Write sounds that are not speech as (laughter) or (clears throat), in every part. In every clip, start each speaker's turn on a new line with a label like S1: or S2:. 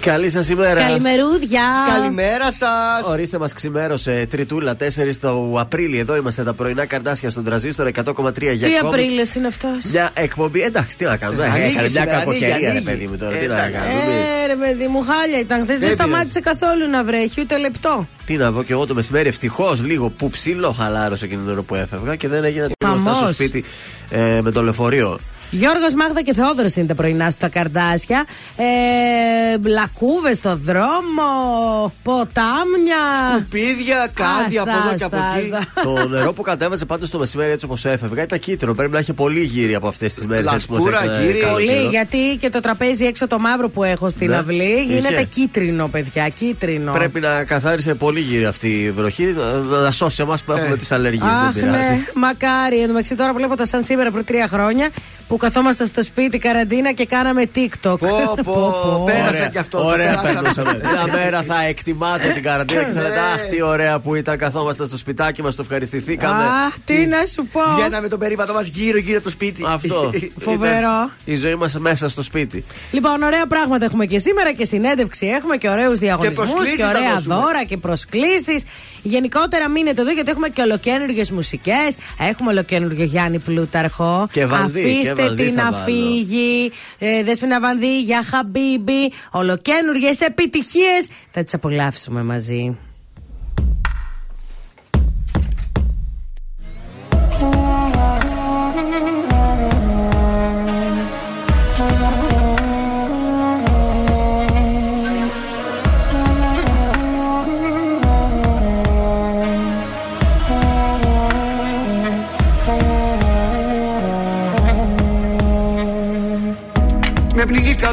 S1: Καλή σας ημέρα.
S2: Καλημερούδια.
S3: Καλημέρα σας.
S1: Ορίστε, μας ξημέρωσε Τριτούλα 4 το Απρίλιο. Εδώ είμαστε τα πρωινά καρτάσια στον τραζίστορ 100,3 για
S2: Τι Απρίλιο είναι αυτός;
S1: Μια εκπομπή. Εντάξει, τι να κάνουμε. Έκανε μια κακοκαιρία, ρε παιδί μου τώρα. Τι να κάνουμε.
S2: Ε, ρε παιδί μου, χάλια ήταν. Χθες δεν σταμάτησε καθόλου να βρέχει, ούτε λεπτό.
S1: Τι να πω και εγώ το μεσημέρι, ευτυχώς λίγο που ψήλο χαλάρωσε εκείνη την ώρα που έφευγα και δεν έγινε τίποτα στο σπίτι ε, με το λεωφορείο.
S2: Γιώργος Μάγδα και Θεόδωρος είναι τα πρωινά στα καρδάσια. Ε, Λακκούβες στο δρόμο, ποτάμια.
S3: Σκουπίδια, κάτι από εδώ και από εκεί.
S1: το νερό που κατέβαζε πάντως το μεσημέρι έτσι όπως έφευγα ήταν κίτρινο. Πρέπει να έχει πολύ γύρι από αυτές τις μέρες.
S3: Λασκούρα, γύρι.
S2: Πολύ, γιατί και το τραπέζι έξω το μαύρο που έχω στην ναι. αυλή γίνεται κίτρινο, παιδιά. Κίτρινο.
S1: Πρέπει να καθάρισε πολύ γύρι αυτή η βροχή. Να σώσει εμάς που έχουμε ε. τις αλλεργίες. Δεν πειράζει. Ναι,
S2: μακάρι. Εν σαν βλέπω τα σαν σήμερα πριν τρία χρόνια που καθόμαστε στο σπίτι καραντίνα και κάναμε TikTok.
S3: Πω, πω, πέρασε κι αυτό.
S1: Ωραία, περνούσαμε. Μια μέρα θα εκτιμάτε την καραντίνα και θα λέτε Αχ, τι ωραία που ήταν. Καθόμαστε στο σπιτάκι μας, το ευχαριστηθήκαμε.
S2: Αχ, τι να σου πω.
S3: Βγαίναμε τον περίπατο μας γύρω-γύρω το σπίτι.
S1: Αυτό. (laughs)
S2: Φοβερό.
S1: Η ζωή μας μέσα στο σπίτι.
S2: Λοιπόν, ωραία πράγματα έχουμε και σήμερα και συνέντευξη έχουμε και ωραίους διαγωνισμούς και, ωραία δώρα και προσκλήσεις. Γενικότερα μείνετε εδώ γιατί έχουμε και ολοκένουργιε μουσικές. Έχουμε ολοκένουργιο Γιάννη Πλούταρχο.
S1: Και βανδί,
S2: Αφήστε
S1: και
S2: την να φύγει. Ε, Δέσπινα Βανδί για Χαμπίμπι. Ολοκένουργιε επιτυχίες. Θα τις απολαύσουμε μαζί.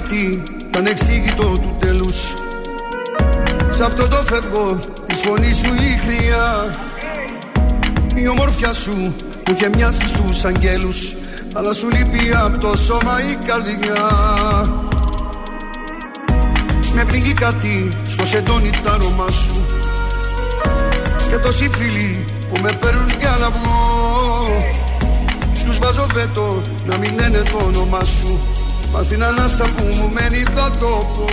S4: Πνίγει κάτι το ανεξήγητο του τέλους. Σ' αυτό το φεύγω της φωνής σου η χρειά. Η ομορφιά σου που είχε μοιάσει στους αγγέλους Αλλά σου λείπει από το σώμα η καρδιά. Με πνίγει κάτι στο σεντόνι τα αρώμα σου. Και τόσοι φίλοι που με παίρνουν για να βγω Τους βάζω βέτο να μην λένε το όνομά σου Μα στην ανάσα που μου μένει θα το πω.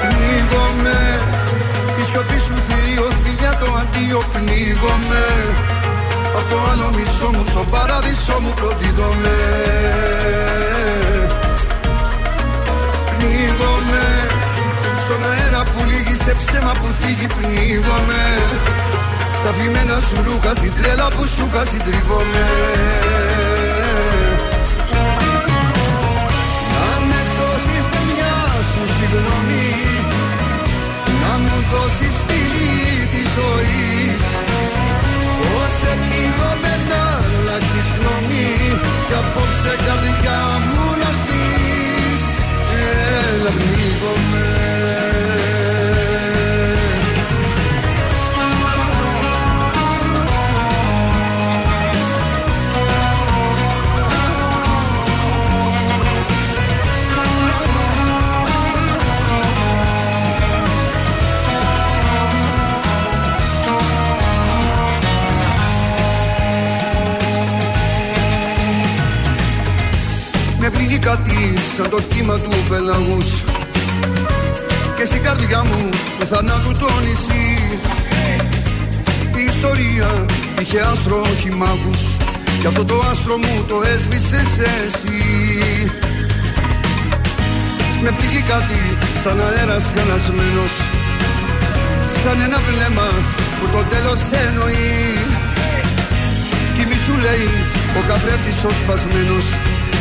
S4: Πνίγομαι Η σιωπή σου θηρίο το αντίο Πνίγομαι. Απ' το άλλο μισό μου στο παράδεισό μου προτείνομαι Πνίγομαι Στον αέρα που λύγει σε ψέμα που φύγει Πνίγομαι στα φημένα σου ρούχα, στην τρέλα που σου είχα συντριβόμαι Να με σώσεις με μια σου συγγνώμη Να μου δώσεις φίλη της ζωής. Πώς επίγομαι να αλλάξεις γνώμη Κι απόψε καρδιά μου να έρθεις. Έλα πνίγομαι κάτι σαν το κύμα του πελαγούς. Και στην καρδιά μου του θανάτου το νησί. Η ιστορία είχε άστρο όχι μάγους Κι αυτό το άστρο μου το έσβησες εσύ. Με πληγεί κάτι σαν αέρας χαλασμένος Σαν ένα βλέμμα που το τέλος εννοεί. Κι μη σου λέει ο καθρέφτης ο σπασμένος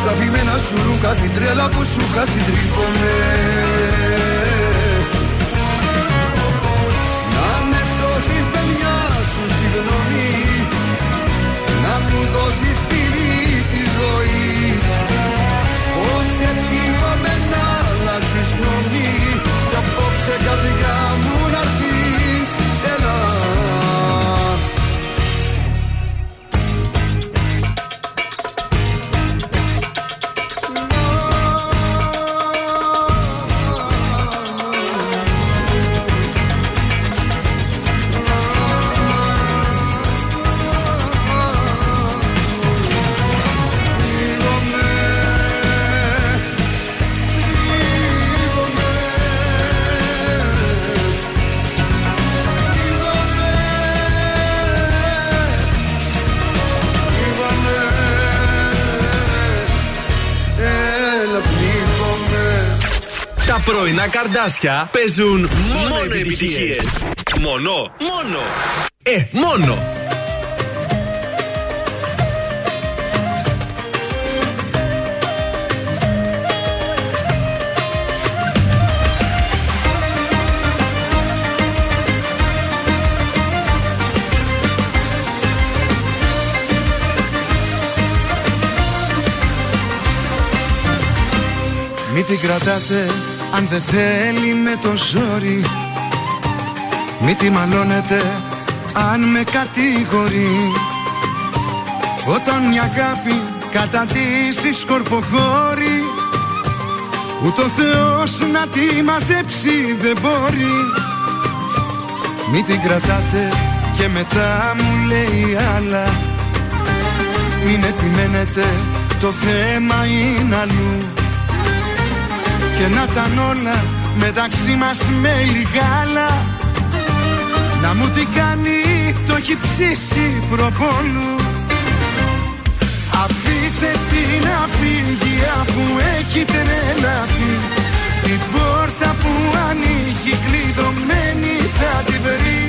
S4: στα φημένα σου ρούχα στην τρέλα που σου είχα συντρίβομαι
S5: καρδάσια παίζουν μόνο, μόνο επιτυχίες. Μόνο, μόνο. Ε, μόνο.
S6: Μην την κρατάτε αν δεν θέλει με το ζόρι Μη τη μαλώνετε αν με κατηγορεί. Όταν μια αγάπη καταντήσει σκορποχώρη Ούτε ο Θεός να τη μαζέψει δεν μπορεί. Μη την κρατάτε και μετά μου λέει άλλα. Μην επιμένετε το θέμα είναι αλλού και να ήταν όλα μεταξύ μας με λιγάλα Να μου τι κάνει το έχει ψήσει προπόλου Αφήστε την να φύγει αφού έχει τρελαθεί Την πόρτα που ανοίγει κλειδωμένη θα τη βρει.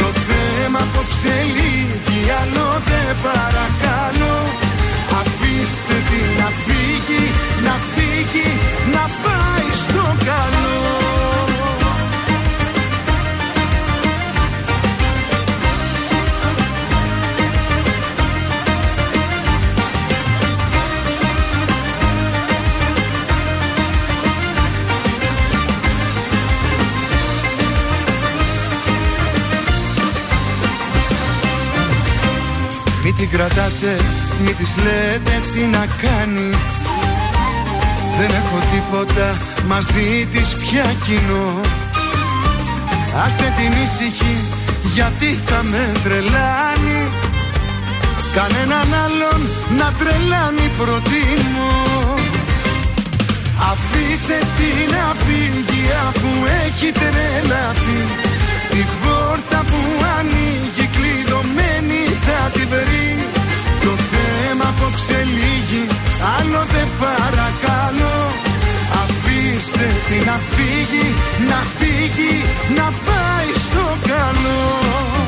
S6: Το θέμα απόψε λίγη άλλο δεν παρακαλώ Αφήστε την να φύγει, να φύγει, να πάει στο καλό. Μη την κρατάτε, μη της λέτε τι να κάνει Δεν έχω τίποτα μαζί της πια κοινό. Άστε την ήσυχη γιατί θα με τρελάνει. Κανέναν άλλον να τρελάνει προτιμώ. Αφήστε την να φύγει αφού έχει τρελαθεί. Την πόρτα που ανοίγει κλειδωμένη θα τη βρει. Το θέμα απόψε λίγη άλλο δεν παρακαλώ Αφήστε την να φύγει, να φύγει, να πάει στο καλό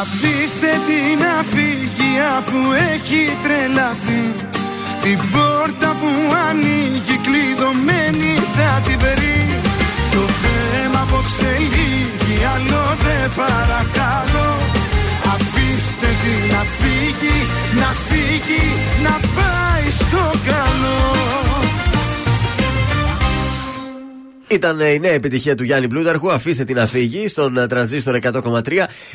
S6: Αφήστε την να φύγει αφού έχει τρελαθεί. Την πόρτα που ανοίγει κλειδωμένη θα την βρει. Το θέμα απόψε λίγη άλλο δεν παρακαλώ. Αφήστε την να φύγει, να φύγει, να πάει στο καλό
S1: Ήταν η νέα επιτυχία του Γιάννη Πλούταρχου. Αφήστε την να φύγει στον ε, τρανζίστορ 100,3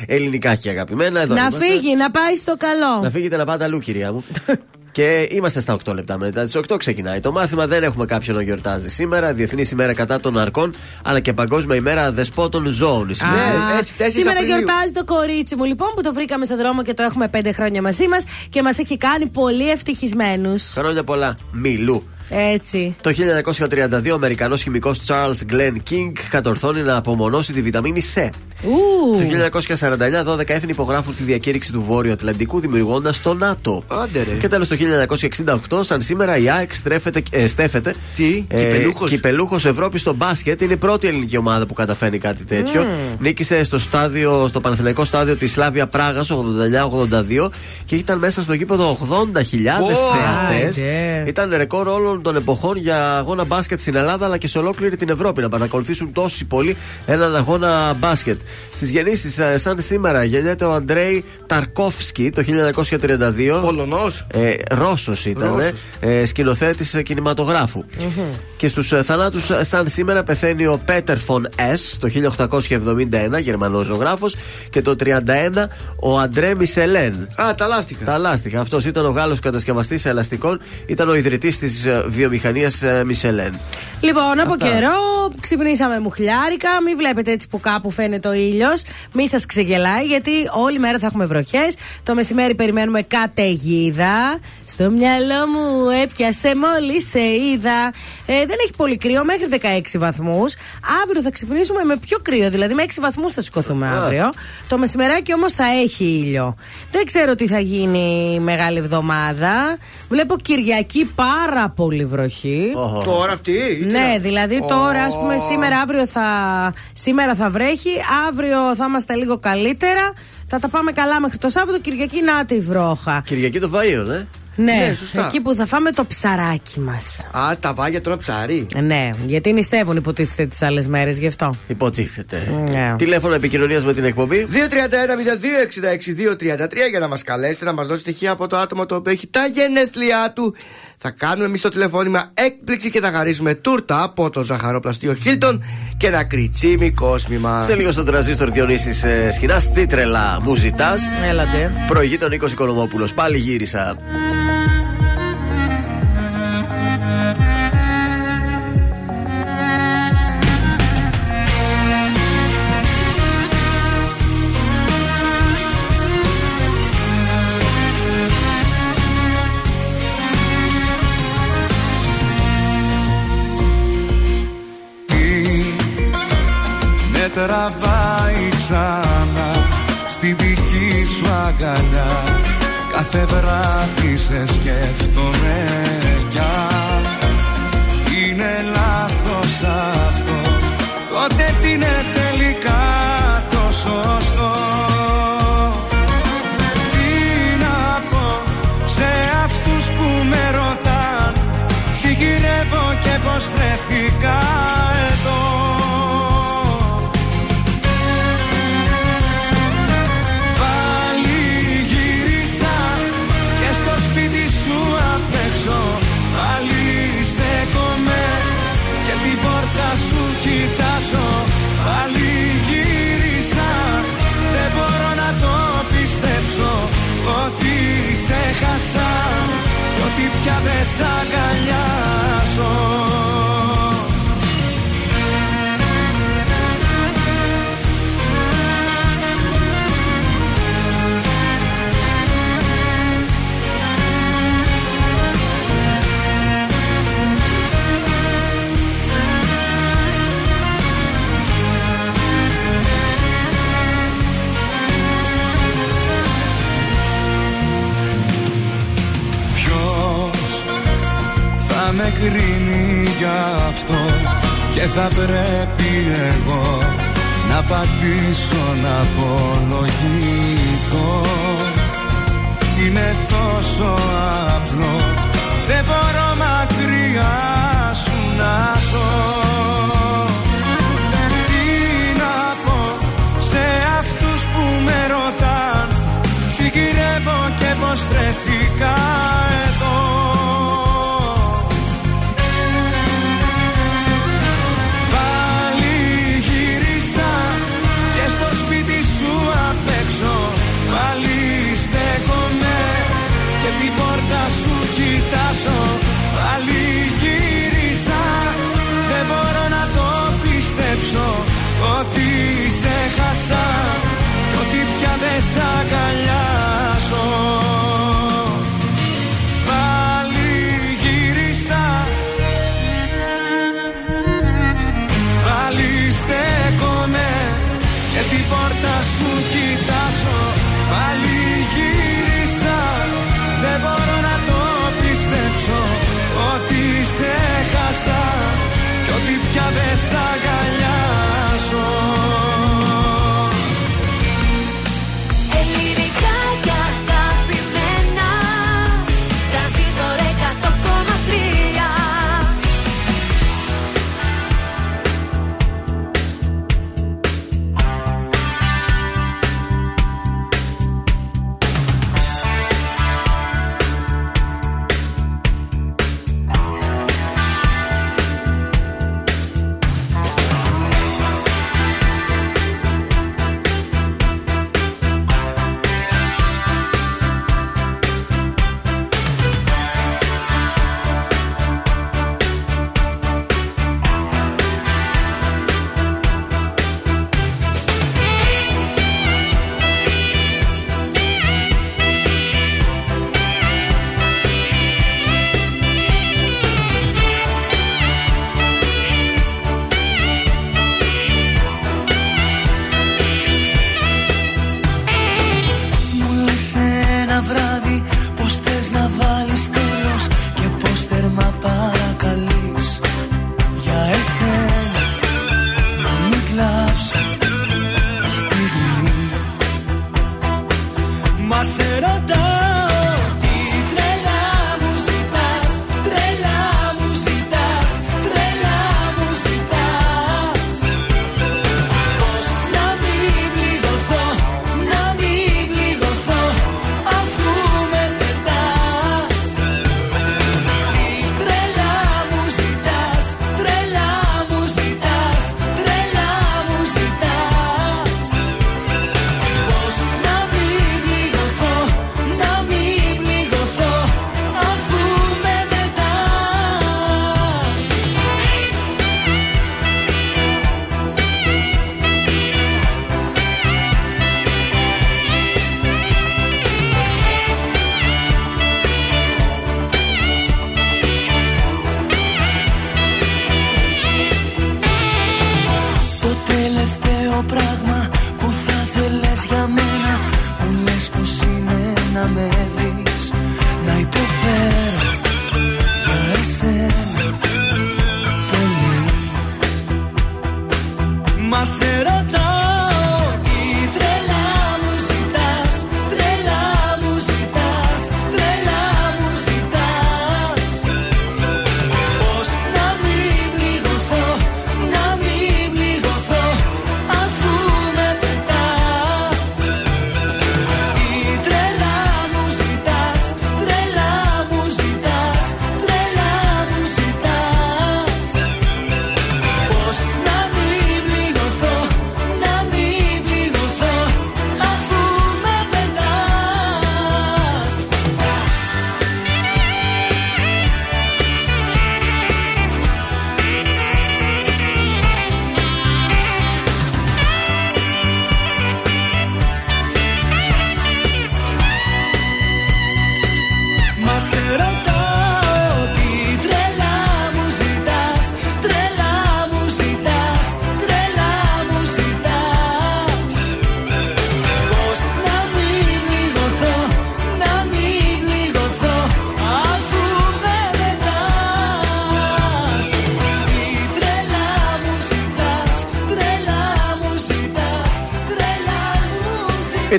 S1: ελληνικά και αγαπημένα. Εδώ
S2: να
S1: είμαστε.
S2: φύγει, να πάει στο καλό.
S1: Να φύγετε να πάτε αλλού, κυρία μου. (laughs) Και είμαστε στα 8 λεπτά μετά. Τις 8 ξεκινάει το μάθημα. Δεν έχουμε κάποιον να γιορτάζει σήμερα. Διεθνή ημέρα κατά των αρκών, αλλά και Παγκόσμια ημέρα δεσπότων ζώων.
S3: Ναι, έτσι, 4
S2: Σήμερα
S3: Απριλίου.
S2: γιορτάζει το κορίτσι μου λοιπόν που το βρήκαμε στον δρόμο και το έχουμε πέντε χρόνια μαζί μας και μας έχει κάνει πολύ ευτυχισμένους.
S1: Χρόνια πολλά. Μιλού.
S2: Έτσι.
S1: Το 1932 ο Αμερικανός χημικός Charles Glenn King κατορθώνει να απομονώσει τη βιταμίνη C.
S2: Ου.
S1: Το 1949 12 έθνη υπογράφουν τη διακήρυξη του Βόρειου Ατλαντικού δημιουργώντας το ΝΑΤΟ.
S3: Άντε ρε.
S1: Και τέλος το 1968, σαν σήμερα η ΑΕΚ στρέφεται, ε, στέφεται
S3: Τι, κυπελούχος;
S1: κυπελούχος Ευρώπης στο μπάσκετ. Είναι η πρώτη ελληνική ομάδα που καταφέρνει κάτι τέτοιο. Νίκησε στο, στάδιο, στο Παναθηναϊκό στάδιο της Σλάβια Πράγας 89-82 και ήταν μέσα στο γήπεδο 80.000 θεατές.
S2: Άντε.
S1: Ήταν ρεκόρ όλων των εποχών για αγώνα μπάσκετ στην Ελλάδα αλλά και σε ολόκληρη την Ευρώπη να παρακολουθήσουν τόσοι πολλοί έναν αγώνα μπάσκετ. Στις γεννήσεις, σαν σήμερα, γεννιέται ο Αντρέι Ταρκόφσκι το 1932.
S3: Πολωνός.
S1: Ε, Ρώσος ήταν,
S3: Ρώσος.
S1: ε, σκηνοθέτης κινηματογράφου. Και στους ε, θανάτους, σαν σήμερα, πεθαίνει ο Πέτερ Φον Ες το 1871, Γερμανός ζωγράφος. Και το 31 ο Αντρέ Μισελέν.
S3: Α, τα λάστιχα.
S1: Τα λάστιχα. Αυτός ήταν ο Γάλλος κατασκευαστής ελαστικών. Ήταν ο ιδρυτής της βιομηχανίας Μισελέν.
S2: Λοιπόν, από
S1: Αυτά.
S2: καιρό ξυπνήσαμε μουχλιάρικα. Μην βλέπετε έτσι που κάπου φαίνεται ο ήλιος. Μη σας ξεγελάει, γιατί όλη μέρα θα έχουμε βροχές. Το μεσημέρι περιμένουμε καταιγίδα. Στο μυαλό μου έπιασε μόλι σε είδα. Ε, δεν έχει πολύ κρύο, μέχρι 16 βαθμούς. Αύριο θα ξυπνήσουμε με πιο κρύο, δηλαδή με 6 βαθμούς θα σηκωθούμε αύριο. Το μεσημεράκι όμως θα έχει ήλιο. Δεν ξέρω τι θα γίνει η μεγάλη εβδομάδα. Βλέπω Κυριακή πάρα πολύ βροχή.
S3: Τώρα αυτή. ή τι
S2: Ναι,
S3: να-
S2: δηλαδή τώρα, ας πούμε, σήμερα, αύριο θα, σήμερα θα βρέχει, αύριο θα είμαστε λίγο καλύτερα. Θα τα πάμε καλά μέχρι το Σάββατο, Κυριακή να τη βρόχα.
S1: Κυριακή το Βαΐο, ναι.
S2: Ναι,
S3: Ναι, σωστά.
S2: εκεί που θα φάμε το ψαράκι μας.
S3: Α, τα βάγια τώρα ψάρι.
S2: Ναι, γιατί νηστεύουν υποτίθεται τις άλλες μέρες, γι' αυτό.
S1: Υποτίθεται.
S2: Ναι.
S1: Τηλέφωνο επικοινωνίας με την εκπομπή.
S3: 231-0266-233 για να μας καλέσει, να μας δώσει στοιχεία από το άτομο το οποίο έχει τα γενέθλιά του. Θα κάνουμε εμείς το τηλεφώνημα έκπληξη και θα χαρίσουμε τούρτα από το ζαχαροπλαστείο Χίλτον και ένα κριτσίμι κόσμημα.
S1: Σε λίγο στον τραζίστορ Διονύσης ε, Σχοινά, τι τρελά μου ζητάς.
S2: Έλατε.
S1: Προηγεί τον Νίκος Οικονομόπουλος. Πάλι γύρισα.
S7: Τραβάει ξανά στη δική σου αγκαλιά. Κάθε βράδυ σε σκέφτομαι κρίνει για αυτό και θα πρέπει εγώ να πατήσω να απολογηθώ. Είναι τόσο απλό δεν μπορώ μακριά σου να ζω. Τι να πω σε αυτούς που με ρωτάν τι γυρεύω και πως βρέθηκα σ' αγκαλιάζω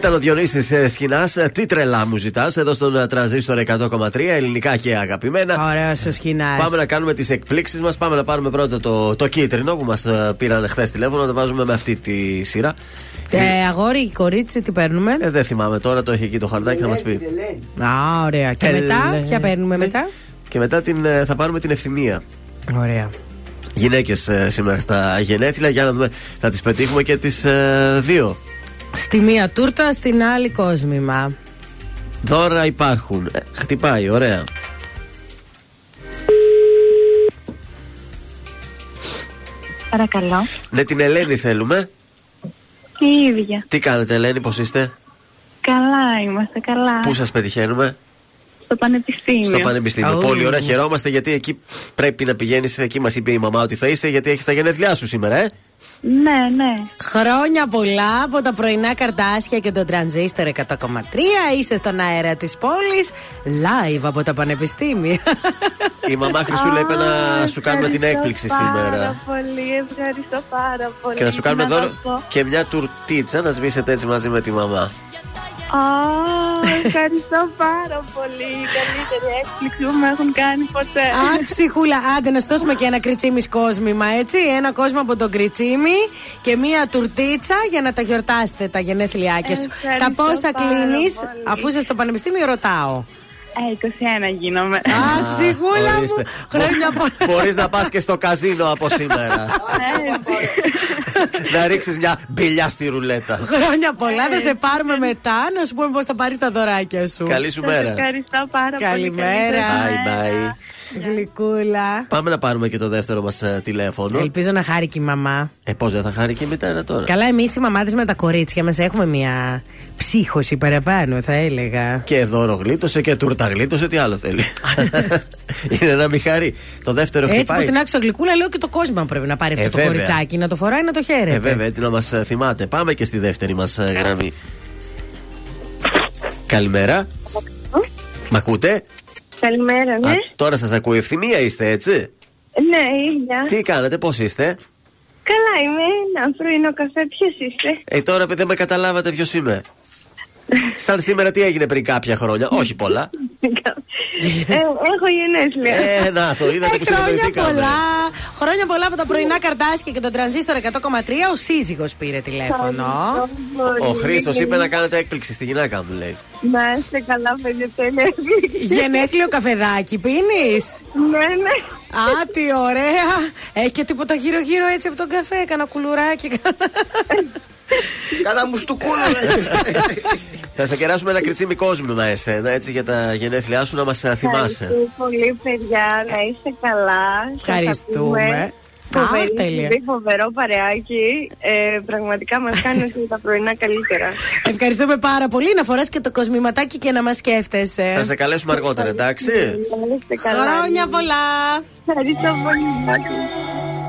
S1: Ήταν ο Διονύσης Σκηνάς. Ε, τι τρελά μου ζητάς εδώ στον ε, τραζίστορ 100,3 ελληνικά και αγαπημένα.
S2: Ωραίος ο Σκηνάς.
S1: Πάμε να κάνουμε τις εκπλήξεις μας. Πάμε να πάρουμε πρώτα το, το κίτρινο που μας ε, πήραν χθες τηλέφωνο. Να το βάζουμε με αυτή τη σειρά.
S2: Ε, αγόρι, κορίτσι, τι παίρνουμε;
S1: Ε, δεν θυμάμαι τώρα, το έχει εκεί το χαρτάκι, θα μας πει.
S2: Α, ωραία. Και μετά, ποια παίρνουμε μετά;
S1: Και μετά την, θα πάρουμε την ευθυμία.
S2: Ωραία.
S1: Γυναίκες σήμερα στα γενέθλια. Για να δούμε, θα τις πετύχουμε και τις δύο.
S2: Στη μία τούρτα, στην άλλη κόσμημα.
S1: Δώρα υπάρχουν. Ε, χτυπάει, ωραία.
S8: Παρακαλώ.
S1: Ναι, την Ελένη θέλουμε.
S8: Τι ίδια.
S1: Τι κάνετε, Ελένη, πώς είστε;
S8: Καλά, είμαστε καλά.
S1: Πού σας πετυχαίνουμε;
S8: Στο Πανεπιστήμιο.
S1: Στο Πανεπιστήμιο. Πολύ ωραία, χαιρόμαστε γιατί εκεί πρέπει να πηγαίνεις. Εκεί μας είπε η μαμά ότι θα είσαι, γιατί έχεις τα γενέθλιά σου σήμερα, ε;
S8: Ναι, ναι.
S2: Χρόνια πολλά από τα πρωινά καρτάσια και τον τρανζίστορ 100,3. Είσαι στον αέρα της πόλης. Live από τα πανεπιστήμια.
S1: Η μαμά Χρυσούλα είπε να σου κάνουμε την έκπληξη σήμερα.
S8: Πάρα πολύ, ευχαριστώ πάρα πολύ.
S1: Και να σου κάνουμε
S8: Να
S1: δώρο
S8: το πω.
S1: και μια τουρτίτσα να σβήσετε έτσι μαζί με τη μαμά.
S8: Α, ευχαριστώ πάρα πολύ. Η καλύτερη έκπληξη που με έχουν κάνει ποτέ.
S2: Αχ, ψυχούλα, άντε να σου δώσουμε και ένα κριτσίμι κόσμημα, έτσι. Ένα κόσμο από τον κριτσίμι και μία τουρτίτσα για να τα γιορτάσετε τα γενέθλιάκια σου.
S8: Ευχαριστώ
S2: Τα πόσα
S8: πάρα
S2: κλείνεις,
S8: πολύ.
S2: αφού είσαι στο πανεπιστήμιο, ρωτάω.
S8: Ε, 21 γίνομαι.
S2: Αχ, ψυχούλα μου,
S1: Ορίστε.
S2: χρόνια πολλά.
S1: Μπορείς να πας και στο καζίνο από σήμερα.
S8: Ε,
S1: να ρίξεις μια μπιλιά στη ρουλέτα.
S2: Χρόνια πολλά, θα σε πάρουμε μετά να σου πούμε πώς θα πάρεις τα δωράκια σου.
S1: Καλή σου
S8: σας
S1: μέρα.
S8: Ευχαριστώ πάρα πολύ.
S2: Καλημέρα.
S8: Καλή σας
S1: Bye bye.
S2: Γλυκούλα.
S1: Πάμε να πάρουμε και το δεύτερο μας τηλέφωνο.
S2: Ελπίζω να χάρει και η μαμά.
S1: Ε, πώς δεν θα χάρη και η μητέρα τώρα.
S2: Καλά, εμείς οι μαμάδες με τα κορίτσια μας έχουμε μια ψύχωση παραπάνω, θα έλεγα.
S1: Και δώρο γλίτωσε και τούρτα γλίτωσε, τι άλλο θέλει. (laughs) Είναι να μην χαρεί. Το δεύτερο
S2: Έτσι
S1: χτυπάει.
S2: που στην άξιο γλυκούλα λέω και το κόσμο πρέπει να πάρει αυτό
S1: Ε,
S2: το
S1: βέβαια.
S2: κοριτσάκι, να το φοράει να το χαίρεται.
S1: Ε, βέβαια, έτσι να μας θυμάται. Πάμε και στη δεύτερη μας γραμμή. Καλημέρα. Μ' ακούτε;
S8: Καλημέρα, ναι.
S1: Α, τώρα σας ακούω. Ευθυμία είστε, έτσι;
S8: Ναι, ίδια.
S1: Τι κάνετε, πώς είστε;
S8: Καλά είμαι. Ένα πρωινό καφέ. Ποιος είστε;
S1: Ε, τώρα που δεν με καταλάβατε ποιος είμαι. Σαν σήμερα τι έγινε πριν κάποια χρόνια; Όχι πολλά.
S8: ε, έχω γενέθλια.
S1: Ε, να το είδατε
S2: Ε,
S1: που
S2: χρόνια
S1: συναντηθήκαμε.
S2: πολλά. Χρόνια πολλά από τα πρωινά καρτάσια και τον τρανζίστορ 100,3. Ο σύζυγος πήρε τηλέφωνο.
S1: Ο Χρήστος είπε να κάνετε έκπληξη στη γυναίκα μου, λέει.
S8: Να είστε καλά, παιδιά, τέλεια.
S2: Γενέθλιο καφεδάκι πίνεις;
S8: ναι, ναι.
S2: Α, τι ωραία. Έχει και τίποτα γύρω-γύρω έτσι από τον καφέ. Κάνα κουλουράκι.
S3: Κάνα μου στο κούλο.
S1: Θα σε κεράσουμε ένα κριτσίμι κόσμημα εσένα, έτσι για τα γενέθλιά σου να μας θυμάσαι.
S8: Ευχαριστώ πολύ, παιδιά. Να είστε καλά. Σας
S2: Ευχαριστούμε.
S8: ακούμε.
S2: Α,
S8: Φοβερή
S2: τέλεια.
S8: εκπομπή, φοβερό παρεάκι. Ε, πραγματικά μας κάνει και τα πρωινά καλύτερα.
S2: Ευχαριστούμε πάρα πολύ. Να φοράς και το κοσμηματάκι και να μας σκέφτεσαι.
S1: Θα σε καλέσουμε αργότερα, εντάξει.
S8: Να είστε καλά.
S2: Χρόνια πολλά.
S8: Ευχαριστώ πολύ.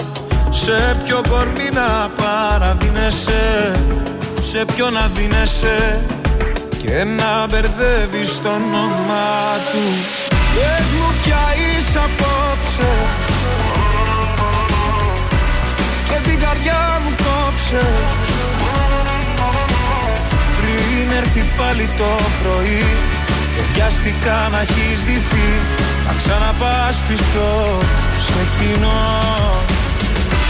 S7: Σε ποιο κορμί να παραδίνεσαι Σε ποιο να δίνεσαι και να μπερδεύεις το όνομά του. Πες μου ποια είσαι απόψε Και την καρδιά μου κόψε. Πριν έρθει πάλι το πρωί Και βιάστηκα να έχεις δυθεί. Να ξαναπάς πίσω σε κοινό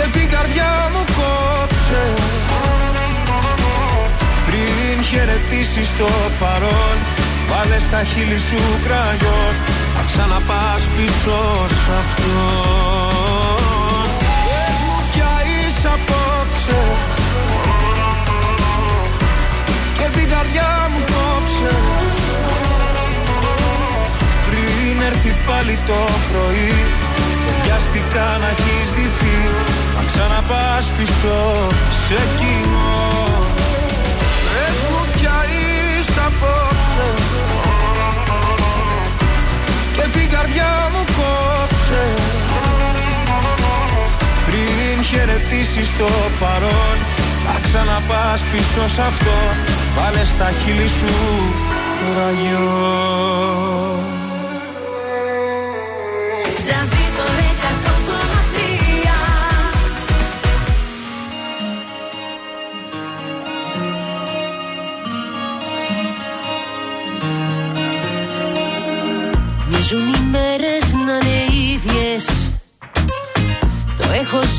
S7: Και την καρδιά μου κόψε. Πριν χαιρετήσεις το παρόν Βάλε στα χείλη σου κραγιόν. Θα ξαναπάς πίσω σ' αυτό Πες μου πια είσαι απόψε. Και την καρδιά μου κόψε. Πριν έρθει πάλι το πρωί Και βιαστικά να έχεις δυθεί Θα ξαναπάς πίσω σε κοινό Πες μου πια είσαι απόψε. Και την καρδιά μου κόψε. Πριν χαιρετήσεις το παρόν Θα ξαναπάς πίσω σ' αυτό. Βάλε στα χείλη σου ραγιό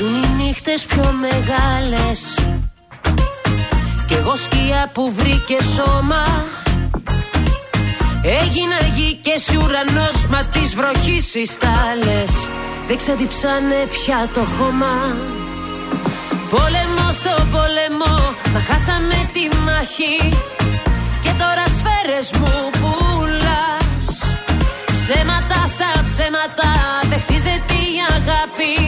S9: Μοιάζουν οι νύχτες πιο μεγάλες. Κι εγώ σκιά που βρήκε σώμα. Έγινα γη και εσύ ουρανός Μα της βροχής οι στάλες Δεν ξαδιψάνε πια το χώμα. Πόλεμο στο πόλεμο Μα χάσαμε τη μάχη. Και τώρα σφαίρες μου πουλάς. Ψέματα στα ψέματα Δεν χτίζεται η αγάπη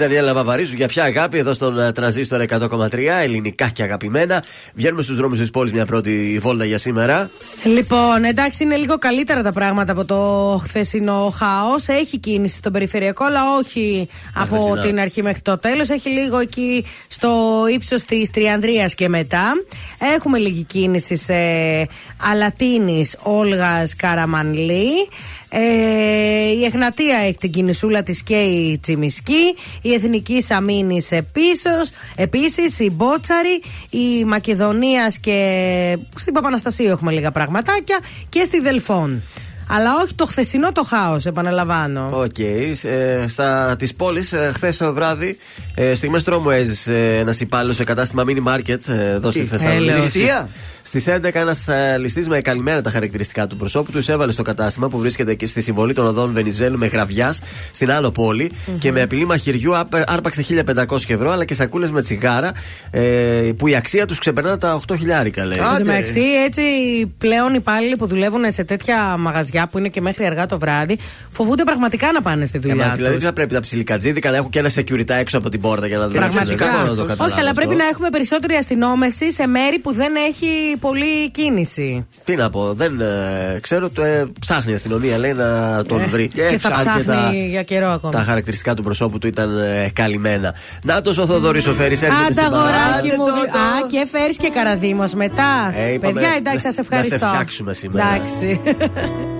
S1: Η Δανιέλα Παπαρίζου για ποια αγάπη εδώ στον ε, τρανζίστορ 100,3 ελληνικά και αγαπημένα. Βγαίνουμε στους δρόμους της πόλης μια πρώτη βόλτα για σήμερα.
S2: Λοιπόν, εντάξει, είναι λίγο καλύτερα τα πράγματα από το χθεσινό χάος. Έχει κίνηση στον περιφερειακό, αλλά όχι από
S1: χθεσινά.
S2: την αρχή μέχρι το τέλος. Έχει λίγο εκεί στο ύψος της Τριανδρίας και μετά. Έχουμε λίγη κίνηση σε Αλατίνης, Όλγας, Καραμανλή. Ε, η Εγνατία έχει την κινησούλα της και η Τσιμισκή. Η Εθνικής Αμύνης επίσης. Η Μπότσαρη. Η Μακεδονίας και στην Παπαναστασίου έχουμε λίγα πραγματάκια. Και στη Δελφών. Αλλά όχι το χθεσινό το χάος, επαναλαμβάνω.
S1: OK. Okay. Ε, στα της πόλης, ε, χθες το βράδυ, ε, στιγμές τρόμου έζησε ένας υπάλληλος σε κατάστημα mini market ε, εδώ στη Θεσσαλονίκη. Στις 11 ένας ε, ληστής με καλυμμένα τα χαρακτηριστικά του προσώπου του εισέβαλε στο κατάστημα που βρίσκεται και στη συμβολή των οδών Βενιζέλου με γραβιάς στην άλλο πόλη mm-hmm. και με απειλή μαχαιριού άρπαξε 1500 ευρώ αλλά και σακούλες με τσιγάρα ε, που η αξία τους ξεπερνά τα 8 χιλιάρικα λέει.
S2: Εντάξει, έτσι πλέον οι υπάλληλοι που δουλεύουν σε τέτοια μαγαζιά που είναι και μέχρι αργά το βράδυ φοβούνται πραγματικά να πάνε στη δουλειά.
S1: Ε, δηλαδή δεν θα πρέπει τα ψιλικατζίδικα να έχουν και ένα security έξω από την πόρτα για να δουλεύουν.
S2: Πραγματικά. Όχι, αλλά πρέπει να έχουμε περισσότερη αστυνόμευση σε μέρη που δεν έχει πολύ κίνηση.
S1: Τι να πω, δεν ε, ξέρω. Το, ε, ψάχνει η αστυνομία, λέει να τον ε, βρει.
S2: Και, και θα ψάχνει τα, για καιρό ακόμα.
S1: Τα χαρακτηριστικά του προσώπου του ήταν ε, καλυμμένα. Να το ο Θοδωρή ο Φέρι έρχεται
S2: στην αγοράκι μου. Α, και φέρει και καραδίμος μετά. Ε, Παιδιά, εντάξει, σας ευχαριστώ.
S1: Να σε φτιάξουμε σήμερα.
S2: Εντάξει. (laughs)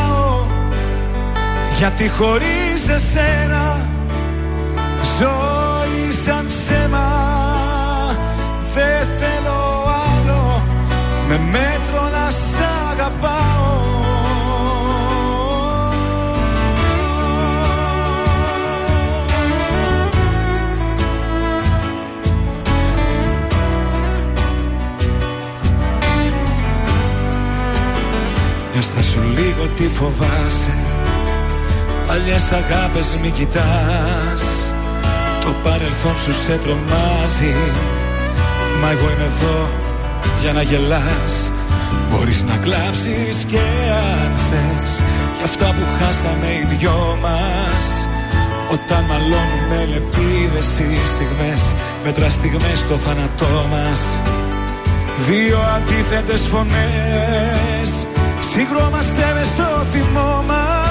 S6: γιατί χωρίς εσένα ζωή σαν ψέμα Δεν θέλω άλλο με μέτρο να σ' αγαπάω. Έστω σου λίγο τι φοβάσαι Παλιές αγάπες μη κοιτάς. Το παρελθόν σου σε τρομάζει. Μα εγώ είμαι εδώ για να γελάς. Μπορείς να κλάψεις και αν θες. Για αυτά που χάσαμε οι δυο μας. Όταν μαλώνουμε λεπίδες οι στιγμές Μέτρα στιγμές στο θάνατό μας. Δύο αντίθετες φωνές. Συγκρόμαστε μες στο θυμό μας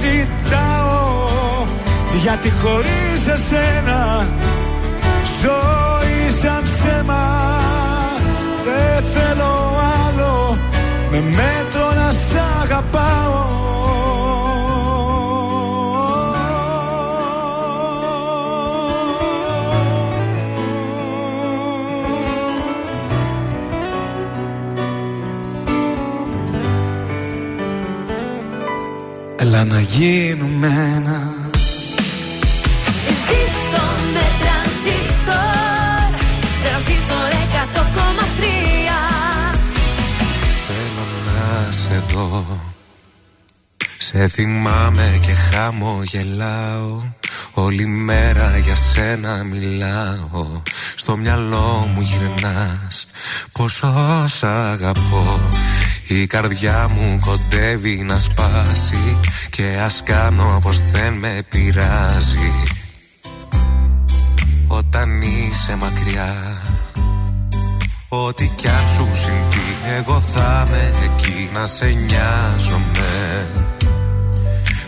S6: ζητάω Γιατί χωρίς εσένα Ζωή σαν ψέμα Δεν θέλω άλλο. Με μέτρο να σ' αγαπάω να γίνουμε ένα
S9: Ζήστο με τρανζίστορ Τρανζίστορ 100,3
S6: Θέλω να σε δω. Σε θυμάμαι και χαμογελάω. Όλη μέρα για σένα μιλάω. Στο μυαλό μου γυρνάς. Πόσο σ' αγαπώ. Η καρδιά μου κοντεύει να σπάσει Και ας κάνω πως δεν με πειράζει. Όταν είσαι μακριά Ό,τι κι αν σου συμβεί Εγώ θα είμαι εκεί να σε νοιάζομαι.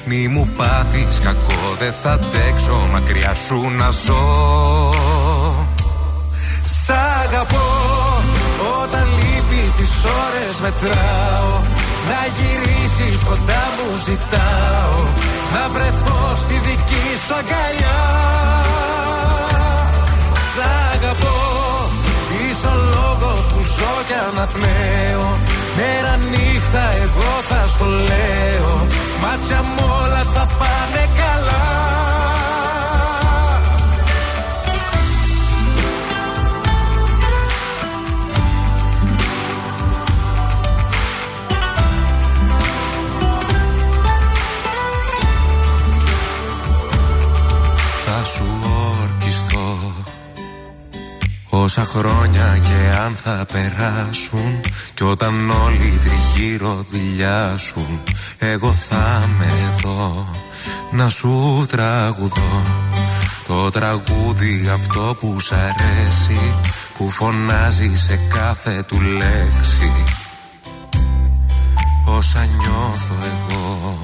S6: Μη μου πάθεις κακό Δεν θα αντέξω μακριά σου να ζω. Σ' αγαπώ Όταν λείπεις τις ώρες μετράω Να γυρίσεις κοντά μου ζητάω. Να βρεθώ στη δική σου αγκαλιά. Σ' αγαπώ Είσαι ο λόγος που ζω και αναπνέω. Μέρα νύχτα εγώ θα στο λέω. Μάτια μου όλα θα πάνε καλά Όσα χρόνια και αν θα περάσουν Κι όταν όλοι τριγύρω δουλειάσουν Εγώ θα με εδώ να σου τραγουδώ. Το τραγούδι αυτό που σ' αρέσει Που φωνάζει σε κάθε του λέξη. Όσα νιώθω εγώ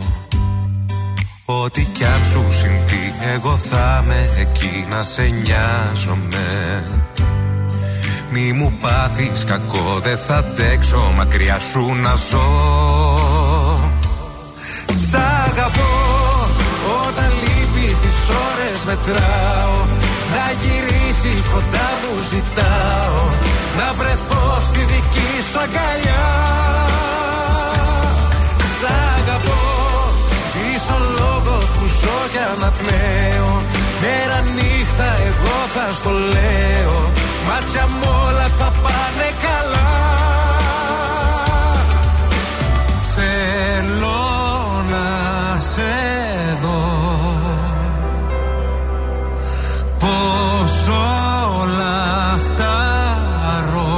S6: Ό,τι κι αν σου συμβεί Εγώ θα είμαι εκεί να σε νοιάζομαι Μη μου πάθεις κακό Δεν θα αντέξω μακριά σου να ζω. Σ' αγαπώ Όταν λείπεις τις ώρες μετράω. Να γυρίσεις κοντά μου ζητάω. Να βρεθώ στη δική σου αγκαλιά. Σ' αγαπώ Είσαι ο λόγος που ζω και αναπνέω. Μέρα νύχτα εγώ θα στο λέω Μάτια μου όλα θα πάνε καλά. Θέλω να σε δω. Πως όλα χταρώ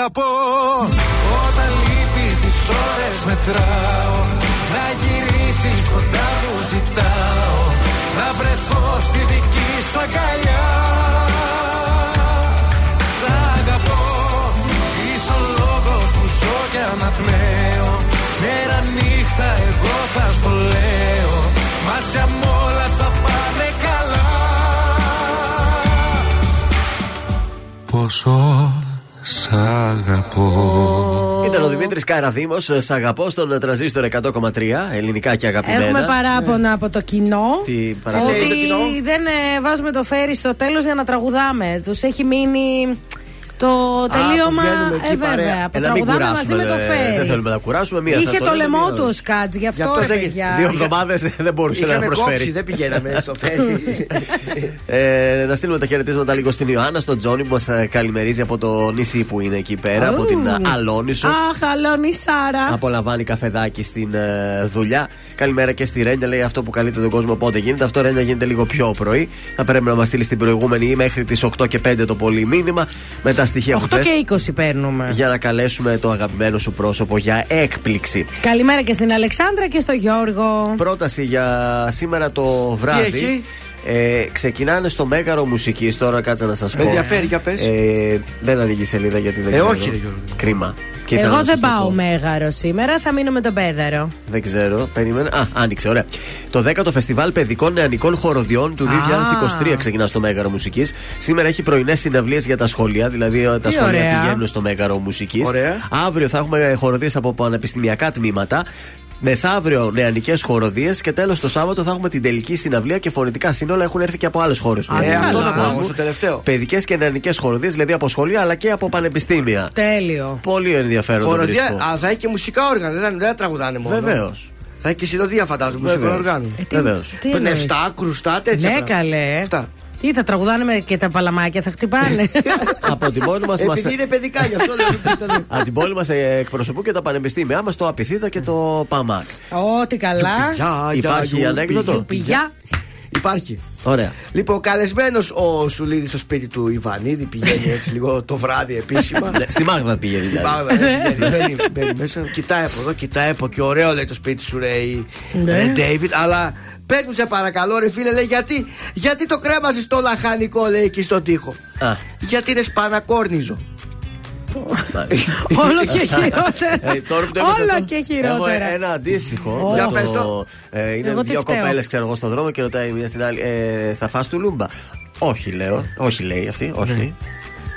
S6: αγαπώ. Όταν λείπεις τις ώρες μετράω. Να γυρίσεις κοντά μου ζητάω. Να βρεθώ στη δική σου αγκαλιά. Σ' αγαπώ. Είσαι ο λόγος που ζω και αναπνέω. Μέρα νύχτα εγώ θα στο λέω. Μάτια μου όλα θα πάνε καλά. Πόσο σ' αγαπώ
S1: Ήταν ο Δημήτρης Καραδήμο, σ' αγαπώ στον τραζίστορ 100,3 ελληνικά και αγαπημένα.
S2: Έχουμε παράπονα από το κοινό.
S1: Τι παράπονα;
S2: Ότι
S1: από το κοινό;
S2: δεν ε, βάζουμε το φέρι στο τέλος για να τραγουδάμε. Τους έχει μείνει το τελείωμα.
S3: βγαίνουμε εκεί
S2: ε, βέβαια.
S3: παρέα.
S2: Που
S1: Ε, να μην
S2: τραγουδάμε μαζί
S1: κουράσουμε.
S2: με το
S1: δε-
S2: φέρι.
S1: Δεν θέλουμε να κουράσουμε. Μία
S2: Είχε
S1: θα
S2: το
S1: λέμε,
S2: λαιμό
S1: μία-
S2: τους ο Σκάτζ, γι' αυτό,
S3: Γι' αυτό
S2: ρε
S3: δεν-
S2: παιδιά.
S1: Δύο εβδομάδες δεν μπορούσε να
S3: Είχαμε
S1: προσφέρει.
S3: κόψει, δεν πηγαίναμε (laughs) στο φέρι.
S1: Ε, να στείλουμε τα χαιρετίσματα λίγο στην Ιωάννα, στον Τζόνι που μας καλημερίζει από το νησί που είναι εκεί πέρα, από την ε, Αλόνισο.
S2: Αχ, αλώνει Σάρα.
S1: Απολαμβάνει καφεδάκι στην ε, δουλειά. Καλημέρα και στη Ρένια. Λέει αυτό που καλείται τον κόσμο πότε γίνεται. Αυτό Ρένια γίνεται λίγο πιο πρωί. Θα πρέπει να μας στείλει την προηγούμενη ή μέχρι τις 8 και 5 το πολύ μήνυμα. Με τα στοιχεία
S2: 8
S1: που θες,
S2: και 20 παίρνουμε.
S1: Για να καλέσουμε το αγαπημένο σου πρόσωπο για έκπληξη.
S2: Καλημέρα και στην Αλεξάνδρα και στο Γιώργο.
S1: Πρόταση για σήμερα το βράδυ.
S3: Έχει;
S1: Ε, ξεκινάνε στο Μέγαρο Μουσικής. Τώρα κάτσε να σας πω.
S3: Με ενδιαφέρει, για πες.
S1: Ε, δεν ανοίγει η σελίδα γιατί δεν
S3: Ε,
S1: ξέρω.
S3: όχι, ρε Γιώργο.
S1: Κρίμα. Και ήθελα
S2: Εγώ
S1: να
S2: δεν
S1: σας το
S2: πάω
S1: πω.
S2: μέγαρο σήμερα, θα μείνω με τον Πέδαρο.
S1: Δεν ξέρω, περίμενα. Α, άνοιξε, ωραία. Το 10ο Φεστιβάλ Παιδικών Νεανικών Χοροδιών του 2023 ξεκινά στο Μέγαρο Μουσικής. Σήμερα έχει πρωινές συναυλίες για τα σχολεία, δηλαδή ε, τα
S2: Τι
S1: σχολεία
S2: ωραία.
S1: πηγαίνουν στο Μέγαρο Μουσικής.
S3: Ωραία.
S1: Αύριο θα έχουμε χοροδίε από πανεπιστημιακά τμήματα. Μεθαύριο νεανικές χοροδίες και τέλος το Σάββατο θα έχουμε την τελική συναυλία και φωνητικά σύνολα έχουν έρθει και από άλλες χώρες του.
S3: Ε, αυτό θα
S1: κόσμου.
S3: πάμε στο τελευταίο.
S1: Παιδικές και νεανικές χοροδίες, δηλαδή από σχολεία αλλά και από πανεπιστήμια.
S2: Τέλειο.
S1: Πολύ ενδιαφέρον. το
S3: Χοροδία,
S1: βρίσκω.
S3: α, θα έχει και μουσικά όργανα, δεν, δεν θα τραγουδάνε μόνο.
S1: Βεβαίως.
S3: Θα έχει και συνοδεία, φαντάζομαι, μουσικά
S1: Βεβαίως.
S3: όργανα.
S2: Ε, τι-
S1: Βεβαίως.
S2: τι εννοείς;
S3: Πνευστά, κρουστά, τέτοια.
S2: Ναι,
S3: πράγματα.
S2: καλέ.
S3: Αυτά.
S2: Τι θα τραγουδάνε με και τα παλαμάκια, θα χτυπάνε. (laughs)
S1: από την πόλη μας
S3: Επειδή είναι παιδικά, γι' αυτό δεν πιστεύω.
S1: Από την πόλη μας εκπροσωπούν και τα πανεπιστήμια μα, το Απιθύτα και το ΠΑΜΑΚ.
S2: Ό,τι καλά.
S3: Πηγιά,
S1: Υπάρχει
S3: για,
S1: ανέκδοτο;
S3: Γιου,
S2: Πηγιά.
S3: Υπάρχει.
S1: Ωραία.
S3: Λοιπόν, καλεσμένος ο Σουλίδης στο σπίτι του Ιβανίδη, πηγαίνει (laughs) έτσι λίγο το βράδυ επίσημα.
S1: Ναι, Στη Μάγδα πήγε δηλαδή.
S3: Πάμε, ναι, πηγαίνει, (laughs) μπαίνει, μπαίνει μέσα, κοιτάει από εδώ, κοιτάει από εκεί. Ωραίο λέει το σπίτι σου, λέει
S2: Ναι.
S3: ρε Ντέιβιτ. Αλλά πες μου σε παρακαλώ, ρε φίλε, λέει γιατί, γιατί το κρέμαζε στο λαχανικό, λέει εκεί στον τοίχο;
S1: Α.
S3: Γιατί είναι σπανακόρνιζο.
S2: Όλο και χειρότερα.
S1: Ε, τώρα που το έπεσε
S2: Όλο
S1: αυτό,
S2: και
S1: Έχω
S2: χειρότερα.
S1: ένα αντίστοιχο.
S3: Για
S1: με
S3: πες το.
S1: ε, είναι
S2: Εγώ τι
S1: δύο
S2: φταίω.
S1: κοπέλες, ξέρω εγώ, στον δρόμο και ρωτάει η μία στην άλλη, ε, θα φας του λούμπα; Όχι, λέω. Όχι, λέει αυτή. Όχι.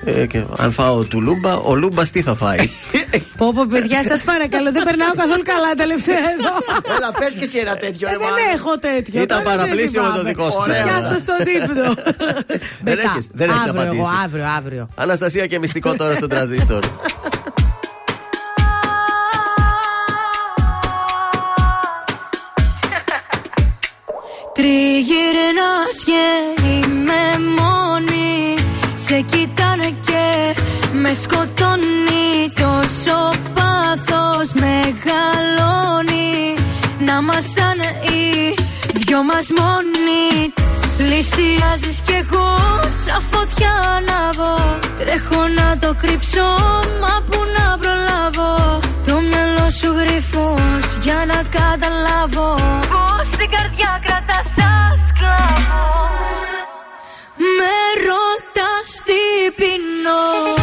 S1: Ε, και αν φάω του λούμπα, ο λούμπας τι θα φάει; (laughs)
S2: Πω πω παιδιά σας παρακαλώ δεν περνάω καθόλου καλά τελευταία εδώ
S3: Έλα, πες και εσύ ένα τέτοιο,
S2: Ε,
S3: ρε
S2: δεν
S3: Μάνα.
S2: έχω τέτοιο
S1: Ήταν
S2: τώρα δεν
S1: παραπλήσιο με το
S2: θυμάμαι.
S1: δικό σου
S3: Ωραία.
S2: Πιάσ' το στον ύπνο (laughs)
S1: Δεν
S2: Μετά.
S1: έχεις- δεν έχεις
S2: Αύριο εγώ,
S1: απαντήσει.
S2: αύριο, αύριο
S1: Αναστασία και μυστικό τώρα στο τραζίστορ.
S10: Τριγυρνάς και είμαι μόνη Σε κοιτάνε και με σκοτώνει Τόσο πάθος μεγαλώνει. Να μασταν οι δυο μας μόνοι. Πλησιάζεις κι εγώ σαν φωτιά ανάβω Τρέχω να το κρύψω μα που να προλάβω. Το μυαλό σου γρυφός για να καταλάβω. Πως την καρδιά κρατάς σαν σκλάβο Με ρωτάς τι πεινώ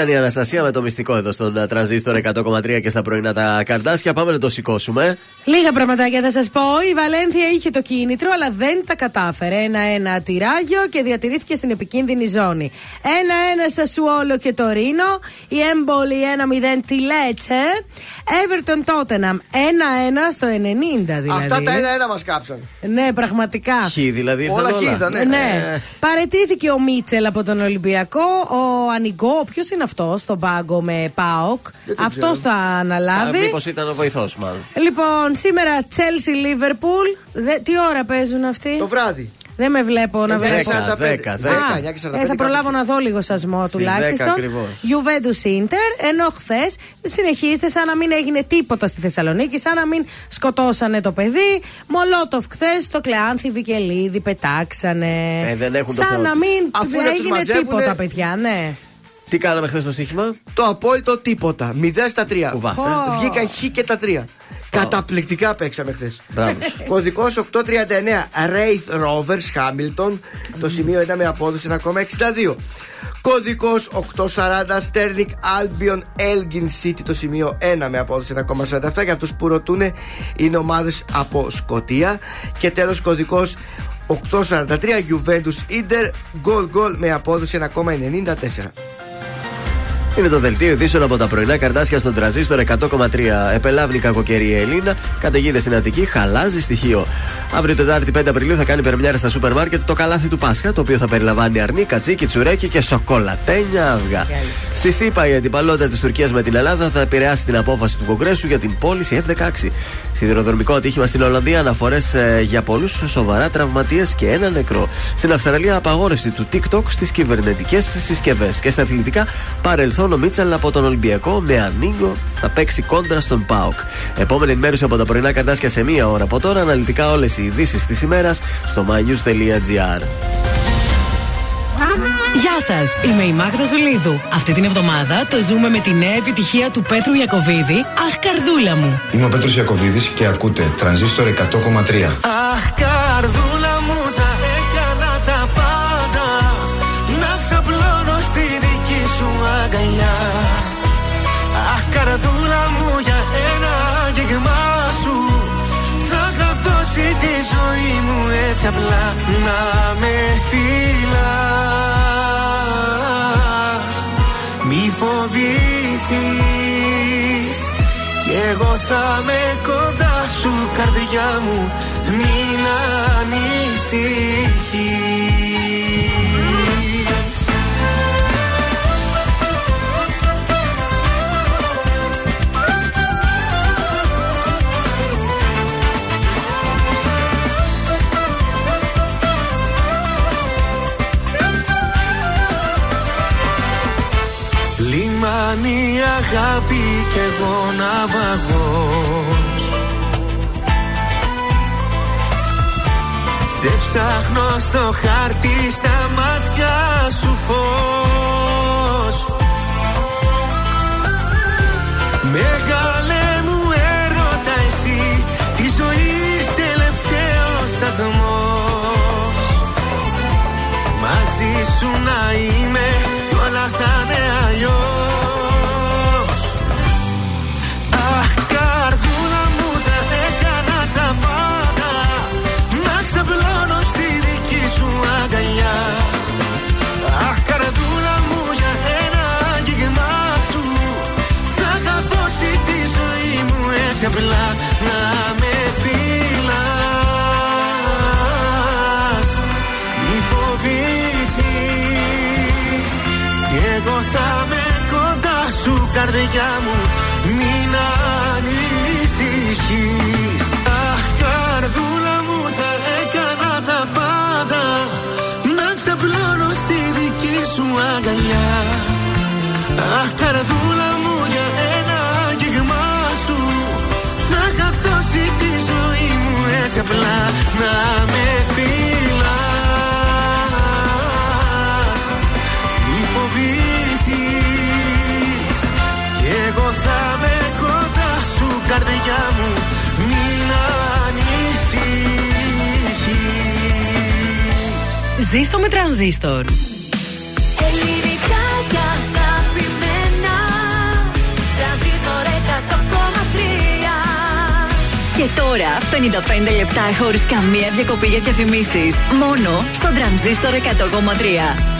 S1: Ήταν η Αναστασία με το μυστικό εδώ στον ε, τραζίστορ 100,3 και στα πρωινά τα καρτάσια. Πάμε να το σηκώσουμε.
S2: Λίγα πραγματάκια θα σας πω. Η Βαλένθια είχε το κίνητρο, αλλά δεν τα κατάφερε. Ένα-ένα τυράγιο και διατηρήθηκε στην επικίνδυνη ζώνη. Ένα-ένα Σασουόλο και το Ρήνο. Η Έμπολη 1-0 τη Λέτσε. Everton Tottenham 1-1 στο 90 δηλαδή.
S3: Αυτά τα ένα-ένα μας κάψαν.
S2: Ναι, πραγματικά.
S1: Χ δηλαδή ήρθαν
S3: Όλα
S1: όλα.
S3: χ ήταν, ναι.
S2: Ναι.
S1: Ε.
S2: Παρετήθηκε ο Μίτσελ από τον Ολυμπιακό. Ο Ανιγκό, ποιος είναι αυτό στον πάγκο με Πάοκ. Αυτός θα αναλάβει.
S1: Μήπως ήταν ο βοηθός, μάλλον.
S2: Λοιπόν, σήμερα Chelsea Liverpool. Δε, τι ώρα παίζουν αυτοί;
S3: Το βράδυ.
S2: Δεν με βλέπω να
S1: βλέπω.
S3: 10, 10, 10, 10, 10, 10,
S2: ε, θα προλάβω να δω λίγο σασμό τουλάχιστον. Juventus Inter, ενώ χθες συνεχίστε σαν να μην έγινε τίποτα στη Θεσσαλονίκη, σαν να μην σκοτώσανε το παιδί. Μολότοφ χθες το κλεάνθη Βικελίδη πετάξανε.
S1: Ε, δεν έχουν
S2: σαν
S1: το
S2: να μην
S3: Αφού δεν τους
S2: έγινε
S3: μαζεύουνε-
S2: τίποτα, παιδιά, ναι.
S1: Τι κάναμε χθες στο στοίχημα;
S3: Το απόλυτο τίποτα. 0 στα 3.
S1: Κουβάσε.
S2: Ω.
S3: Βγήκαν χ και τα 3. Καταπληκτικά παίξαμε χθες.
S1: Μπράβο.
S3: Κωδικός 839 Wraith Rovers Hamilton. Το σημείο ήταν με απόδοση 1,62. Κωδικός 840 Sterling Albion Elgin City. Το σημείο 1 με απόδοση 1,47. Για αυτούς που ρωτούν, είναι ομάδες από Σκωτία. Και τέλος κωδικός 843 Juventus Inter. Goal goal με απόδοση 1,94.
S1: Είναι το δελτίο ειδήσεων από τα πρωινά καρτάσια στον τραζίστορ 100,3. Επελάβνη κακοκαιρία η Ελλήνα. Καταιγίδε στην Αττική. Χαλάζει στοιχείο. Αύριο Τετάρτη 5 Απριλίου θα κάνει περμιέρα στα σούπερ μάρκετ το καλάθι του Πάσχα. Το οποίο θα περιλαμβάνει αρνί, κατσίκι, τσουρέκι και σοκολατένια αυγά. Στη ΣΥΠΑ η αντιπαλότητα της Τουρκίας με την Ελλάδα θα επηρεάσει την απόφαση του Κογκρέσου για την πώληση F-16. Σιδηροδρομικό ατύχημα στην Ολλανδία. Αναφορές για πολλούς σοβαρά τραυματίες και ένα νεκρό. Στην Αυστραλία απαγόρευση του TikTok στις κυβερνητικές συσκευές. Και στα αθλητικά παρελθόν ο Μίτσαλ από τον Ολυμπιακό με ανοίγω θα παίξει κόντρα στον Πάοκ. Επόμενη ενημέρωση από τα πρωινά καρτάσια σε μία ώρα από τώρα. Αναλυτικά όλες οι ειδήσεις της ημέρας στο mynews.gr.
S11: Γεια σας, είμαι η Μάγδα Ζουλίδου. Αυτή την εβδομάδα το ζούμε με τη νέα επιτυχία του Πέτρου Ιακοβίδη, Αχ, καρδούλα μου.
S12: Είμαι ο Πέτρος Ιακωβίδης και ακούτε Τρανζίστορ 100,3.
S13: Αχ, καρδούλα καρδούλα μου, για ένα άγγιγμά σου. Θα είχα δώσει τη ζωή μου έτσι απλά Να με φυλάς. Μη φοβηθείς κι εγώ θα με κοντά σου καρδιά μου Μην ανησυχείς Λιμάνι αγάπη κι εγώ ναυαγός Σε ψάχνω στο χάρτη στα μάτια σου φως. Μεγάλε μου έρωτα εσύ Τη ζωής τελευταίος σταθμός. Μαζί σου να είμαι κι όλα θα είναι αλλιώς καρδιά μου Μην ανησυχείς. Αχ καρδούλα μου θα έκανα τα πάντα. Να ξαπλώνω στη δική σου αγκαλιά. Αχ καρδούλα μου για ένα άγγιγμά σου. Θα είχα δώσει τη ζωή μου έτσι απλά. Να με φυλάς ανησυχείς
S11: Ζήστο με τρανζίστορ.
S9: Ελληνικά και αγαπημένα Τρανζίστορ 100,3
S11: Και τώρα 55 λεπτά χωρίς καμία διακοπή για διαφημίσεις. Μόνο στο τρανζίστορ 100,3.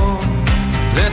S7: Δεν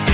S7: Η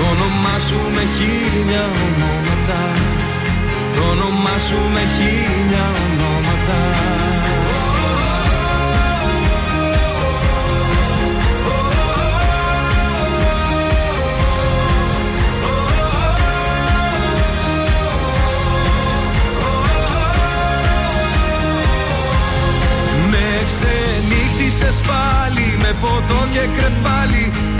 S7: Το όνομά σου με χίλια ονόματα. Το όνομά σου με χίλια ονόματα. Ξενύχτησες πάλι με ποτό και κρεπάλι. Η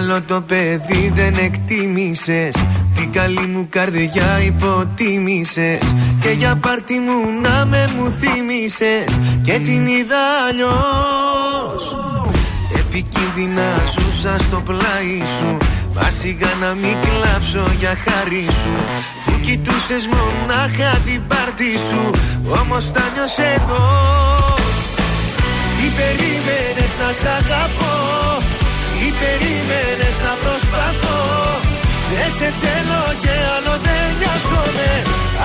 S13: καλό το παιδί δεν εκτίμησες. Την καλή μου καρδιά υποτίμησες. Και για πάρτι μου να με μου θύμισες Και την είδα αλλιώς. Επικίνδυνα ζούσα στο πλάι σου. Μα σιγά να μην κλάψω για χάρη σου. Που κοιτούσες μονάχα την πάρτι σου. Όμως τα νιώσες εδώ. Τι περίμενες να σ' αγαπώ; τι περίμενες να προσπαθώ. Δεν σε θέλω και άλλο δεν νοιάζομαι.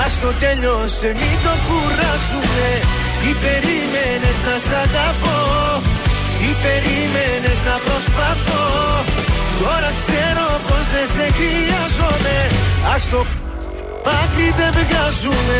S13: Ας το τέλειωσε μην το κουράζουμε. Τι περίμενες να σ' αγαπώ. Τι περίμενες να προσπαθώ. Τώρα ξέρω πως δεν σε χρειάζομαι. Ας το πάκρι δεν βγάζουμε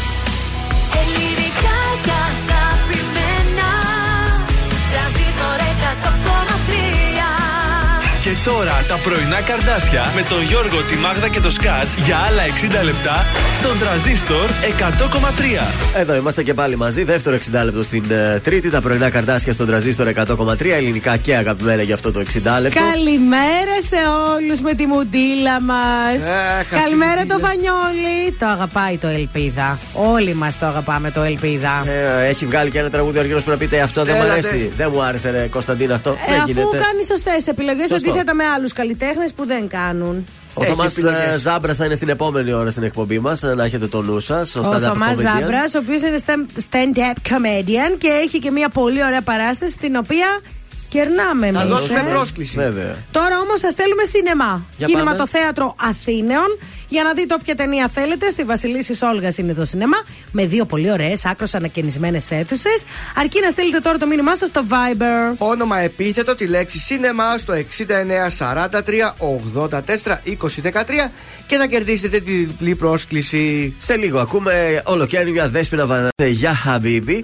S5: τώρα τα πρωινά καρδάσια με τον Γιώργο, τη Μάγδα και το Σκάτ για άλλα 60 λεπτά στον τραζίστορ 100,3.
S1: Εδώ είμαστε και πάλι μαζί. Δεύτερο 60 λεπτό στην ε, Τρίτη. Τα πρωινά καρδάσια στον τραζίστορ 100,3. Ελληνικά και αγαπημένα για αυτό το 60 λεπτό.
S2: Καλημέρα σε όλους με τη μουντίλα μας.
S1: Αχ,
S2: Καλημέρα
S1: αυτή η
S2: το Φανιόλι. Το αγαπάει το Ελπίδα. Όλοι μας το αγαπάμε το Ελπίδα.
S1: Ε, έχει βγάλει και ένα τραγούδι ο Αργύρος που να πείτε αυτό δεν μου
S2: Έλατε.
S1: αρέσει. Δεν μου άρεσε, ρε Κωνσταντίνα αυτό.
S2: Ε,
S1: δεν
S2: αφού
S1: γίνεται.
S2: κάνει σωστές επιλογές
S1: Σωστό.
S2: Αντίθετα με άλλους καλλιτέχνες που δεν κάνουν.
S1: Ο Θωμάς Ζάμπρας θα είναι στην επόμενη ώρα στην εκπομπή μας. Να έχετε το νου σας.
S2: Ο Θωμάς Ζάμπρας, ο οποίος είναι stand- stand-up comedian και έχει και μια πολύ ωραία παράσταση την οποία κερνάμε εμείς.
S3: Θα δώσουμε πρόσκληση.
S1: Βέβαια.
S2: Τώρα όμως σα στέλνουμε σινεμά.
S1: Για
S2: Κινηματοθέατρο Αθήνεων για να δείτε όποια ταινία θέλετε. Στη Βασιλίση Όλγας είναι το σινεμά με δύο πολύ ωραίες άκρο ανακαινισμένες αίθουσες. Αρκεί να στείλετε τώρα το μήνυμά σας στο Viber.
S3: Όνομα επίθετο τη λέξη σίνεμα στο 6943 84 2013 και θα κερδίσετε τη διπλή πρόσκληση.
S1: Σε λίγο ακούμε ολοκαίρια δέσπινα βανάτε για Χαμπίμπι.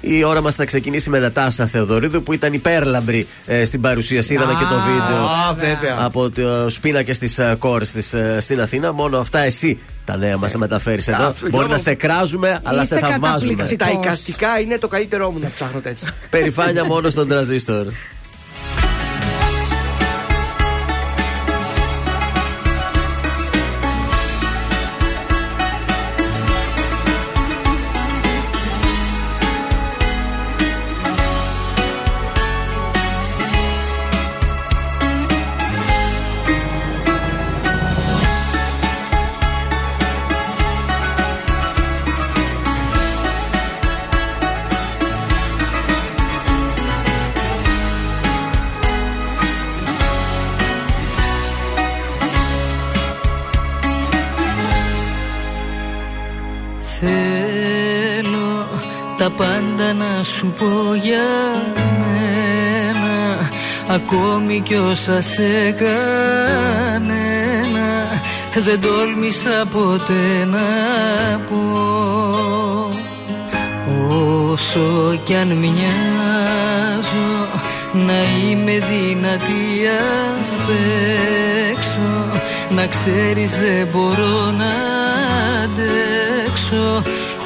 S1: Η ώρα μας θα ξεκινήσει με Νατάσα Θεοδωρίδου που ήταν υπέρλαμπρη ε, στην παρουσίαση. Είδαμε και το βίντεο
S3: α, βέβαια.
S1: από του πίνακε τη κόρη της στην Αθήνα. Μόνο αυτά εσύ τα νέα μας θα μεταφέρεις εδώ.
S3: Α,
S1: Μπορεί
S3: Γιώργο.
S1: να σε κράζουμε, αλλά σε θαυμάζουμε.
S3: Τα εικαστικά είναι το καλύτερό μου να ψάχνω τέτοια.
S1: Περιφάνεια μόνο στον τραζίστορ.
S14: Σου πω για μένα Ακόμη κι όσα σε κανένα Δεν τόλμησα ποτέ να πω. Όσο κι αν μοιάζω να είμαι δυνατή απ' έξω Να ξέρεις δεν μπορώ να αντέξω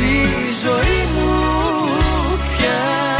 S14: στη ζωή μου πια.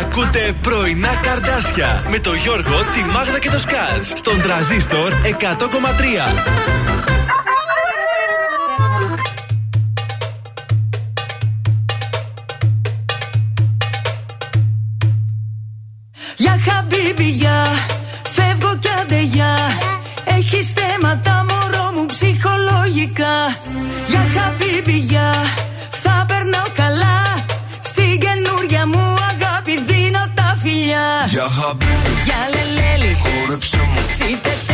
S5: Ακούτε πρωινά καρδάσια με το Γιώργο, τη Μάγδα και το Σκάτς στον τραζίστορ 100,3.
S4: Έχει θέματα μωρό μου ψυχολογικά Για χαπίπηγια Για χαμπίπι,
S9: για
S4: λελέλη,
S9: χόρεψε μου,
S1: τσίτε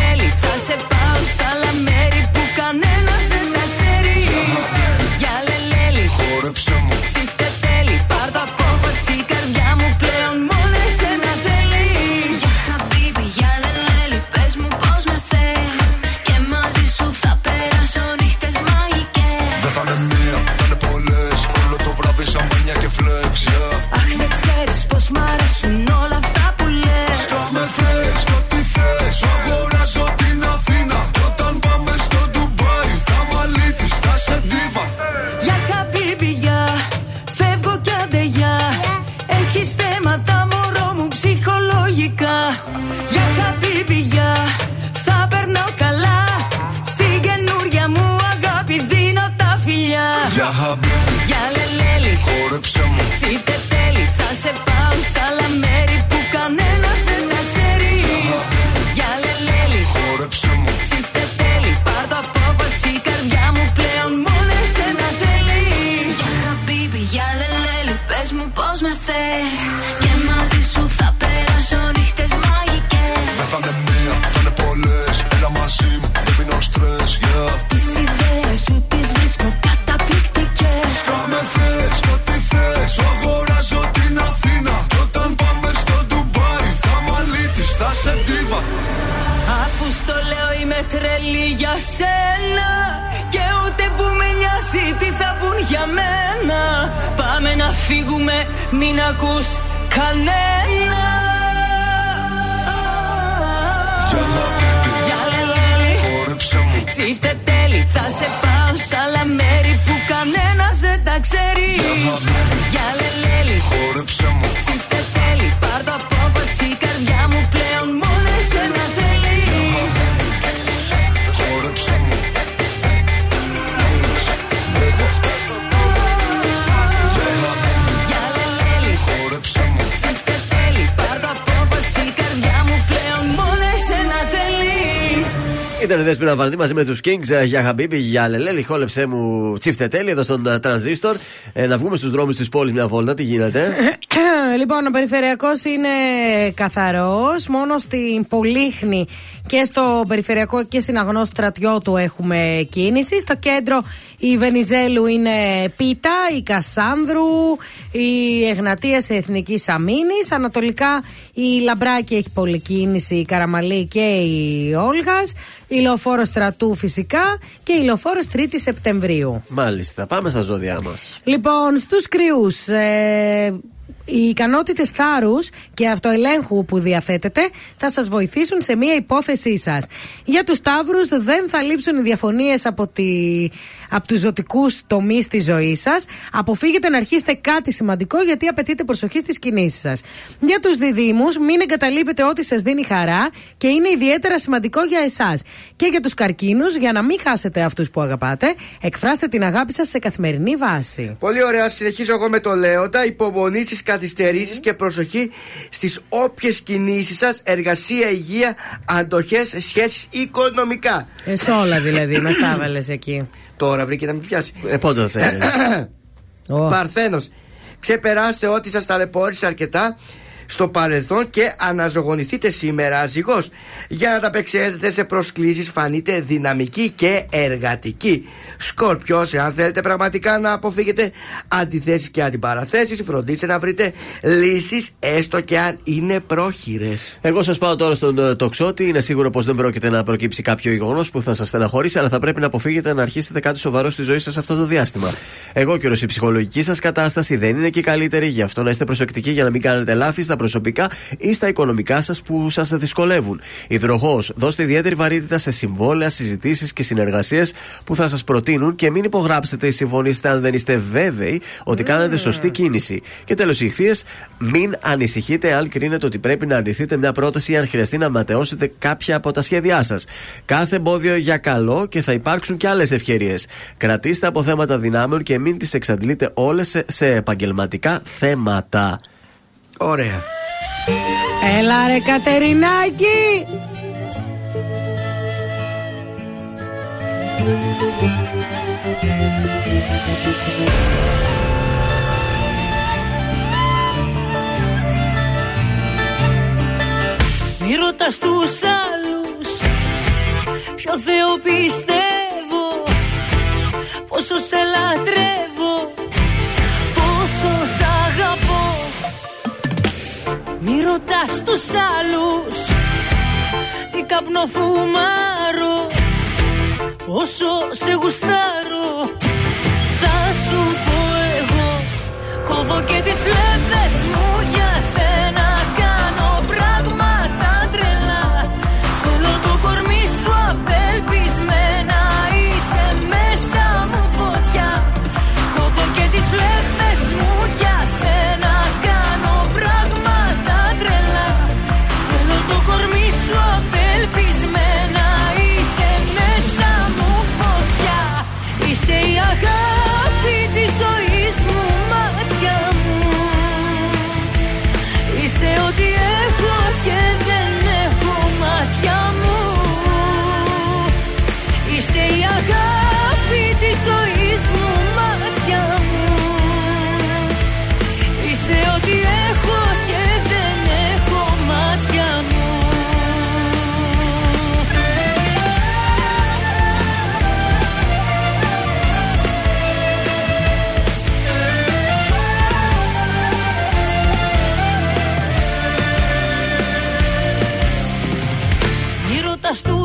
S1: Βαρδί μαζί με τους Kings ε, για Χαμπίμπι, για Λελέλη. Χόλεψε μου τσίφτε τέλει εδώ στον ε, τρανζίστορ. Ε, να βγούμε στους δρόμους της πόλης μια βόλτα. Τι γίνεται; (coughs)
S2: λοιπόν, ο περιφερειακός είναι καθαρός. Μόνο στην Πολύχνη και στο περιφερειακό και στην αγνό στρατιώτου έχουμε κίνηση. Στο κέντρο η Βενιζέλου είναι Πίτα, η Κασάνδρου, η Εγνατία Εθνική Αμήνη. Ανατολικά η Λαμπράκη έχει πολλή κίνηση, η Καραμαλή και η Όλγας. Η λεωφόρος Στρατού φυσικά και η λεωφόρος 3η Σεπτεμβρίου.
S1: Μάλιστα, πάμε στα ζώδιά μας.
S2: Λοιπόν, στους κρυούς. Ε, οι ικανότητες θάρρους και αυτοελέγχου που διαθέτετε θα σας βοηθήσουν σε μία υπόθεσή σας. Για τους Ταύρου, δεν θα λείψουν οι διαφωνίες από, τη, από τους ζωτικούς τομείς της ζωής σας. Αποφύγετε να αρχίσετε κάτι σημαντικό γιατί απαιτείται προσοχή στις κινήσεις σας. Για τους Διδήμου, μην εγκαταλείπετε ό,τι σας δίνει χαρά και είναι ιδιαίτερα σημαντικό για εσάς. Και για τους Καρκίνους, για να μην χάσετε αυτούς που αγαπάτε, εκφράστε την αγάπη σας σε καθημερινή βάση.
S3: Πολύ ωραία. Συνεχίζω εγώ με το Λέοντα. Υπομονή στις καθυστερήσεις και προσοχή στις όποιες κινήσεις σας, εργασία, υγεία, αντοχές, σχέσεις οικονομικά.
S2: Ε, σε όλα δηλαδή, μας τα έβαλες εκεί.
S3: Τώρα βρήκε να με πιάσει.
S1: Ε, πότε θα θέλεις; (coughs)
S3: Παρθένος. Ξεπεράστε ό,τι σας ταλαιπώρησε αρκετά στο παρελθόν και αναζωογονηθείτε σήμερα ζυγός για να ταπεξέλθετε σε προσκλήσεις φανείτε δυναμική και εργατική Σκορπιός εάν θέλετε πραγματικά να αποφύγετε αντιθέσεις και αντιπαραθέσεις φροντίστε να βρείτε λύσεις έστω και αν είναι πρόχειρες
S1: Εγώ σας πάω τώρα στον ε, τοξότη. Είναι σίγουρο πως δεν πρόκειται να προκύψει κάποιο γεγονός που θα σας στεναχωρήσει, αλλά θα πρέπει να αποφύγετε να αρχίσετε κάτι σοβαρό στη ζωή σας αυτό το διάστημα. Εγώ καιρο, η ψυχολογική σας κατάσταση δεν είναι και η καλύτερη, γι' αυτό να είστε προσεκτικοί για να μην κάνετε λάθη στα προσωπικά ή στα οικονομικά σας που σας δυσκολεύουν. Υδροχός, δώστε ιδιαίτερη βαρύτητα σε συμβόλαια, συζητήσεις και συνεργασίες που θα σας προτείνουν και μην υπογράψετε ή συμφωνήσετε αν δεν είστε βέβαιοι ότι κάνετε σωστή κίνηση. Και τέλος, οι ηχθείες, μην ανησυχείτε αν κρίνετε ότι πρέπει να αρνηθείτε μια πρόταση ή αν χρειαστεί να ματαιώσετε κάποια από τα σχέδιά σας. Κάθε εμπόδιο για καλό και θα υπάρξουν και άλλες ευκαιρίες. Κρατήστε από θέματα δυνάμεων και μην τις εξαντλείτε όλες σε, σε επαγγελματικά θέματα.
S3: Ωραία.
S2: Έλα ρε Κατερινάκη!
S10: Μη ρωτάς τους άλλους Ποιο Θεό πιστεύω Πόσο σε λατρεύω Μη ρωτάς τους άλλους Τι καπνό φουμάρω Πόσο σε γουστάρω. Θα σου πω εγώ Κόβω και τις φλέβες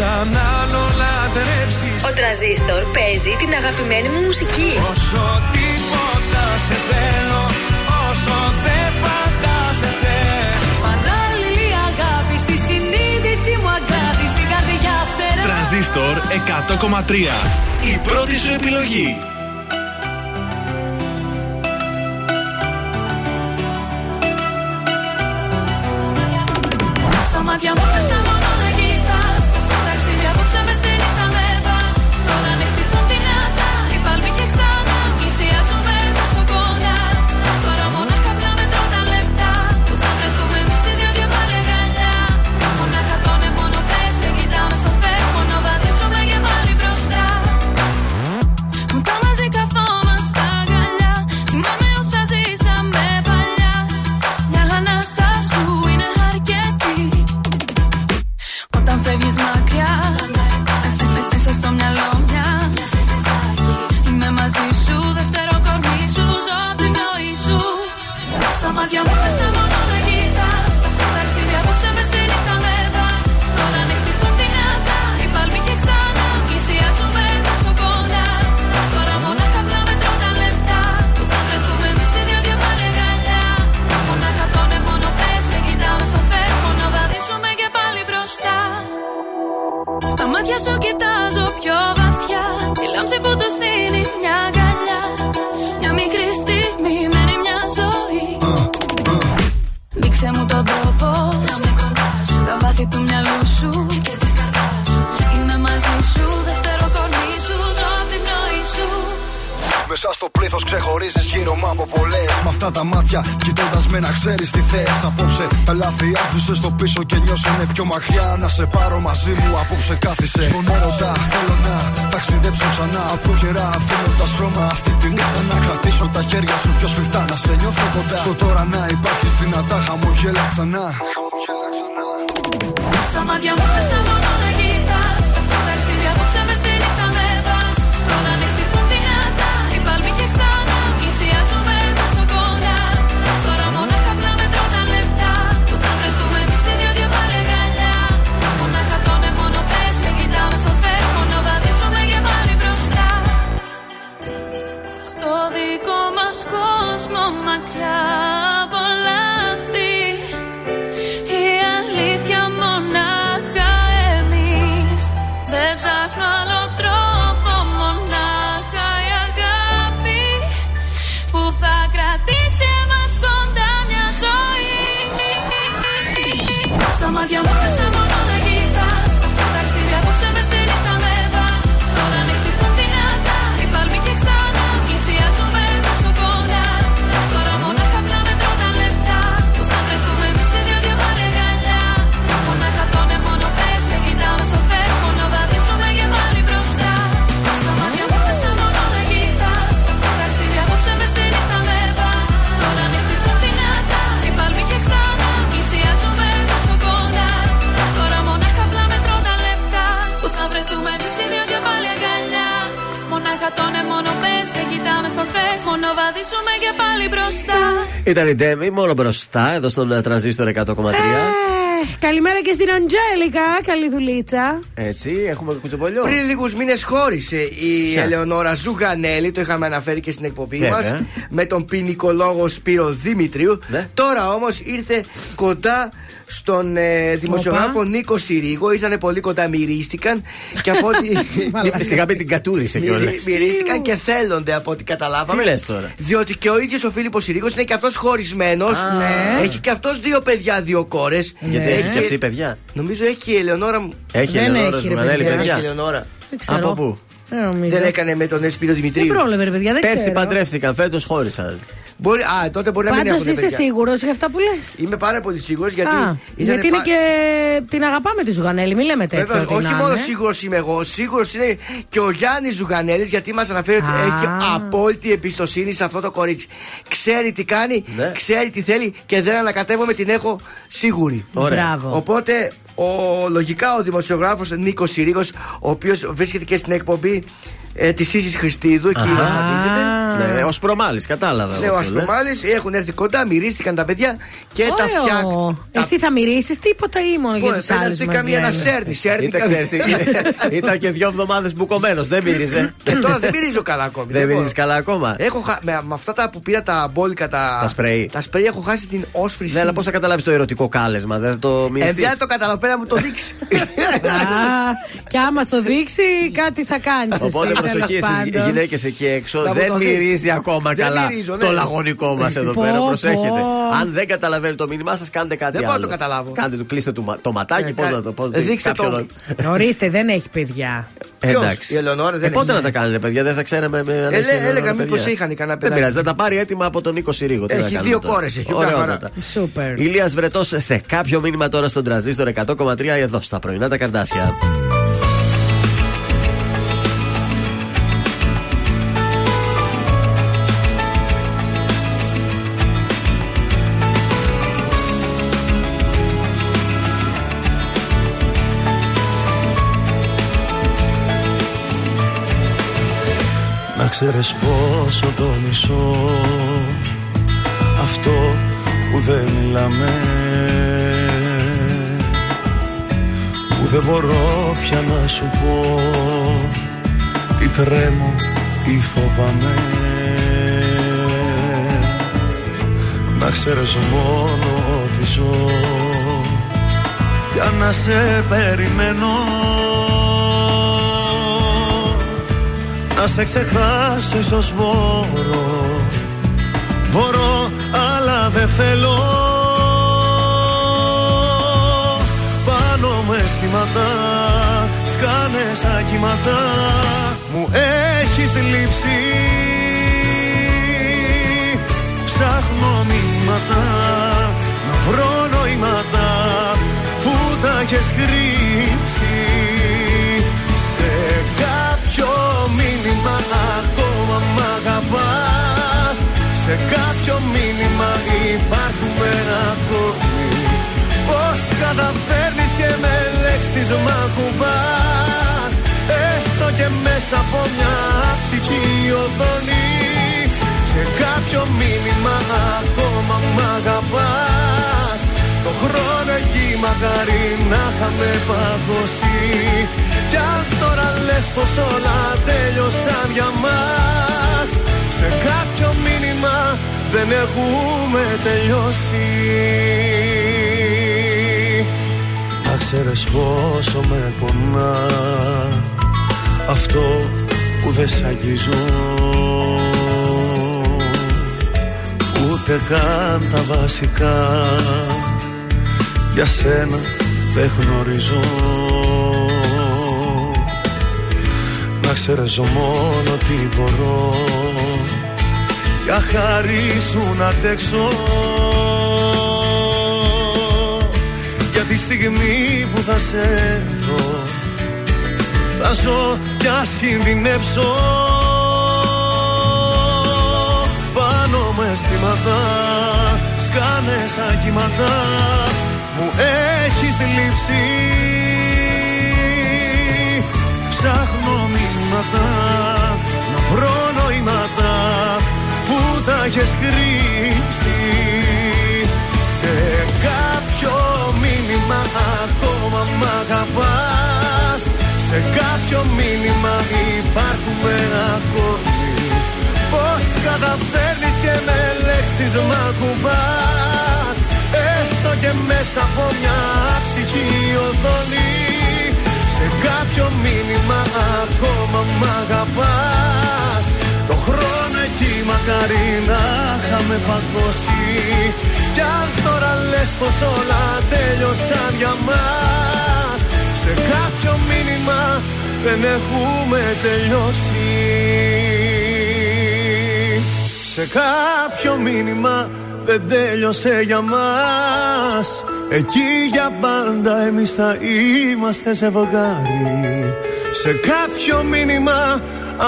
S13: σαν άλλο λατρέψεις
S11: Ο Τραζίστορ παίζει την αγαπημένη μου μουσική.
S13: Όσο τίποτα σε θέλω Όσο δεν φαντάζεσαι
S10: Παράλληλη αγάπη στη συνείδηση μου αγάπη στην καρδιά φτερά.
S5: Τρανζίστορ 100,3. Η πρώτη σου επιλογή.
S4: Νιώσανε πιο μακριά. Να σε πάρω μαζί μου, απόψε κάθισε. Στον έρωτα θέλω να ταξιδέψω ξανά. Απόχερα αφήνοντα χρώμα αυτή τη νύχτα. Να κρατήσω τα χέρια σου πιο σφιχτά. Να σε νιώθω κοντά. Στο τώρα να υπάρχει δυνατά χαμογέλα ξανά.
S10: Στα μάτια μου
S1: Ήταν η Ντέμι μόνο μπροστά εδώ στον ε, τρανζίστορ 100,3.
S2: Ε, καλημέρα και στην Αντζέλικα. Καλή δουλίτσα.
S1: Έτσι, έχουμε κουτσομπολιό.
S3: Πριν λίγους μήνες χώρισε η
S1: Ποια;
S3: Ελεονόρα Ζουγανέλη, το είχαμε αναφέρει και στην εκπομπή
S1: Βέβαια.
S3: μας, με τον ποινικολόγο Σπύρο Δημητρίου.
S1: Ναι.
S3: Τώρα όμως ήρθε κοντά στον ε, δημοσιογράφο Νίκο Συρίγο. Ήρθανε πολύ κοντά, μυρίστηκαν και από ό,τι. (laughs)
S1: Σιγά μην την κατούρισε κιόλας.
S3: Μυρι- Μυρίστηκαν και θέλονται από ό,τι καταλάβαμε.
S1: Τι λες τώρα;
S3: Διότι και ο ίδιος ο Φίλιππος Συρίγος είναι και αυτός χωρισμένος.
S2: Ναι.
S3: Έχει και αυτός δύο παιδιά, δύο κόρες.
S1: Γιατί έχει και αυτή παιδιά;
S3: Νομίζω έχει και η Ελεονόρα.
S1: Έχει
S2: Δεν
S1: Ελεονόρα
S2: έχει, ρε
S1: Ζουγανέλη
S2: παιδιά.
S3: Δεν έχει η
S1: παιδιά.
S3: Ελεονόρα.
S2: Δεν ξέρω.
S1: Από πού;
S2: Δεν νομίζω.
S3: Δεν έκανε με τον Σπύρο
S2: Δεν
S3: Δημητρίου.
S2: πρόλαβε, ρε παιδιά, δεν
S1: Πέρσι
S2: ξέρω.
S1: παντρεύτηκαν, φέτος χώρισαν.
S3: Μπορεί, α, τότε μπορεί να μην
S2: Πάντως
S3: έχουν
S2: είσαι
S3: παιδιά.
S2: σίγουρος για αυτά που λες;
S3: Είμαι πάρα πολύ σίγουρος γιατί.
S2: Α,
S3: ήτανε
S2: γιατί είναι
S3: πα-
S2: και. Την αγαπάμε τη Ζουγανέλη, μην λέμε τέτοιο.
S3: Βέβαια,
S2: ότι
S3: όχι
S2: να
S3: μόνο
S2: είναι.
S3: σίγουρος είμαι εγώ, σίγουρος είναι και ο Γιάννης Ζουγανέλης γιατί μας αναφέρει ότι
S2: Α.
S3: έχει απόλυτη εμπιστοσύνη σε αυτό το κορίτσι. Ξέρει τι κάνει,
S1: Ναι.
S3: ξέρει τι θέλει και δεν ανακατεύομαι, την έχω σίγουρη.
S1: Ωραία.
S2: Μπράβο.
S3: Οπότε, ο, λογικά ο δημοσιογράφος Νίκος Συρίγος, ο οποίος βρίσκεται και στην εκπομπή ε, της Ίση Χριστίδου, εκεί
S1: Αχα.
S3: εμφανίζεται.
S1: Ναι, ο Σπρομάλη, κατάλαβα.
S3: Ναι,
S1: εγώ
S3: ο
S1: ποιος λέει.
S3: Ασπρομάλης έχουν έρθει κοντά, μυρίστηκαν τα παιδιά και τα
S2: Ωραίο.
S3: φτιάξαν.
S2: Εσύ θα μυρίσεις τίποτα ή μόνο για τους
S3: Φαίνεται
S2: άλλους.
S3: αυτή καμία να σέρνει. σέρνει
S1: Ήταν,
S3: καμία.
S1: ξέρεις, ήταν- ήταν και δύο εβδομάδες μπουκωμένος, δεν μύριζε.
S3: Και (laughs) τώρα δεν μυρίζω καλά ακόμη.
S1: Δεν
S3: μπορώ.
S1: μυρίζεις καλά ακόμα.
S3: Έχω χα... με, με αυτά τα που πήρα τα μπόλικα τα.
S1: Τα σπρέι.
S3: Τα σπρέι έχω χάσει την όσφρηση.
S1: Ναι, αλλά πώς θα καταλάβεις το ερωτικό κάλεσμα, δεν θα το
S3: Ε,
S1: μυριστείς;
S3: δεν το καταλαβαίνω, πέρα μου το δείξει. (laughs)
S2: Α, και άμα στο δείξει, κάτι θα κάνεις.
S1: Οπότε προσοχή εσεί οι γυναίκες εκεί έξω.
S3: Θα μου
S1: Δεν
S3: το δεις.
S1: μυρίζει ακόμα
S3: Δεν
S1: καλά
S3: μυρίζω, ναι.
S1: το λαγωνικό μας εδώ
S2: Πω,
S1: πέρα.
S2: πω.
S1: Προσέχετε. Αν δεν καταλαβαίνει το μήνυμά σας, κάντε κάτι
S3: Δεν μπορώ
S1: άλλο.
S3: να το καταλάβω.
S1: Κάντε του, κλείστε του, μα- το ματάκι,
S3: Ε,
S1: πώς
S3: κα-
S1: να το πω.
S3: ε, δείξτε το.
S2: Ορίστε, δεν έχει παιδιά.
S3: Ποιος,
S1: Εντάξει.
S3: η Ελεονόρα δεν
S1: Ε, πότε
S3: έχει.
S1: να τα κάνετε, παιδιά, δεν θα ξέραμε με αν
S3: Ε,
S1: έχει
S3: λέ-
S1: Ελεονόρα,
S3: έλεγα μήπως
S1: παιδιά.
S3: είχαν κανένα
S1: Δεν
S3: παιδάκι.
S1: πειράζει, θα τα πάρει έτοιμα από τον Νίκο Συρίγο. Τι
S3: Έχει
S1: να κάνουμε
S3: δύο
S1: τώρα.
S3: κόρες, έχει, μια
S1: Ωραιότατα.
S2: Σούπερ.
S1: Ηλίας Βρετός σε κάποιο μήνυμα τώρα στον τραζίστορ 100,3 εδώ στα πρωινά τα καρδάσια.
S13: Να ξέρεις πόσο το μισώ. Αυτό που δεν μιλάμε. Που δεν μπορώ πια να σου πω Τι τρέμω, τι φοβάμαι. Να ξέρεις μόνο ότι ζω. Για να σε περιμένω να σε ξεχάσω ίσως μπορώ. Μπορώ αλλά δεν θέλω. Πάνω με αισθήματα σκάνε σαν κύματα. Μου έχεις λείψει. Ψάχνω μηνύματα Να βρω νοήματα Που τα έχεις κρύψει. Σε κάποιο μήνυμα ακόμα μ' αγαπάς; Σε κάποιο μήνυμα υπάρχουμε ακόμη Πώς καταφέρνεις και με λέξεις μ' ακουμπάς; Έστω και μέσα από μια ψυχή οθόνη. Σε κάποιο μήνυμα ακόμα μ' αγαπάς; Το χρόνο εκεί μακάρι να είχαμε παγώσει Κι αν τώρα λες πως όλα τέλειωσαν για μας Σε κάποιο μήνυμα δεν έχουμε τελειώσει. Να ξέρεις πόσο με πονά Αυτό που δεν σ' αγγίζω Ούτε καν τα βασικά Για σένα δεν γνωρίζω Να ξέρεις μόνο τι μπορώ. Για χάρη σου να αντέξω. Για τη στιγμή που θα σε δω Θα ζω κι ας κινδυνεύσω Πάνω με αισθήματα σκάνε σαν κύματα Μου έχεις λείψει. Ψάχνω μηνύματα Να βρω νοήματα Που τα έχεις κρύψει. Σε κάποιο μήνυμα ακόμα μ' αγαπάς. Σε κάποιο μήνυμα υπάρχουμε ακόμη Πώς καταφέρνεις και με λέξεις μ' ακουμπάς. Έστω και μέσα από μια ψυχή οθόνη Σε κάποιο μήνυμα ακόμα μ' αγαπάς. Το χρόνο εκεί μακάρι να είχαμε παγώσει. Κι αν τώρα λες πως όλα τέλειωσαν για μας Σε κάποιο μήνυμα δεν έχουμε τελειώσει. Σε κάποιο μήνυμα δεν τέλειωσε για μας Εκεί για πάντα εμείς θα είμαστε ζευγάρι Σε κάποιο μήνυμα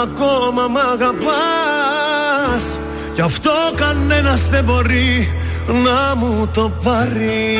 S13: ακόμα μ' αγαπάς. Κι αυτό κανένας δεν μπορεί να μου το πάρει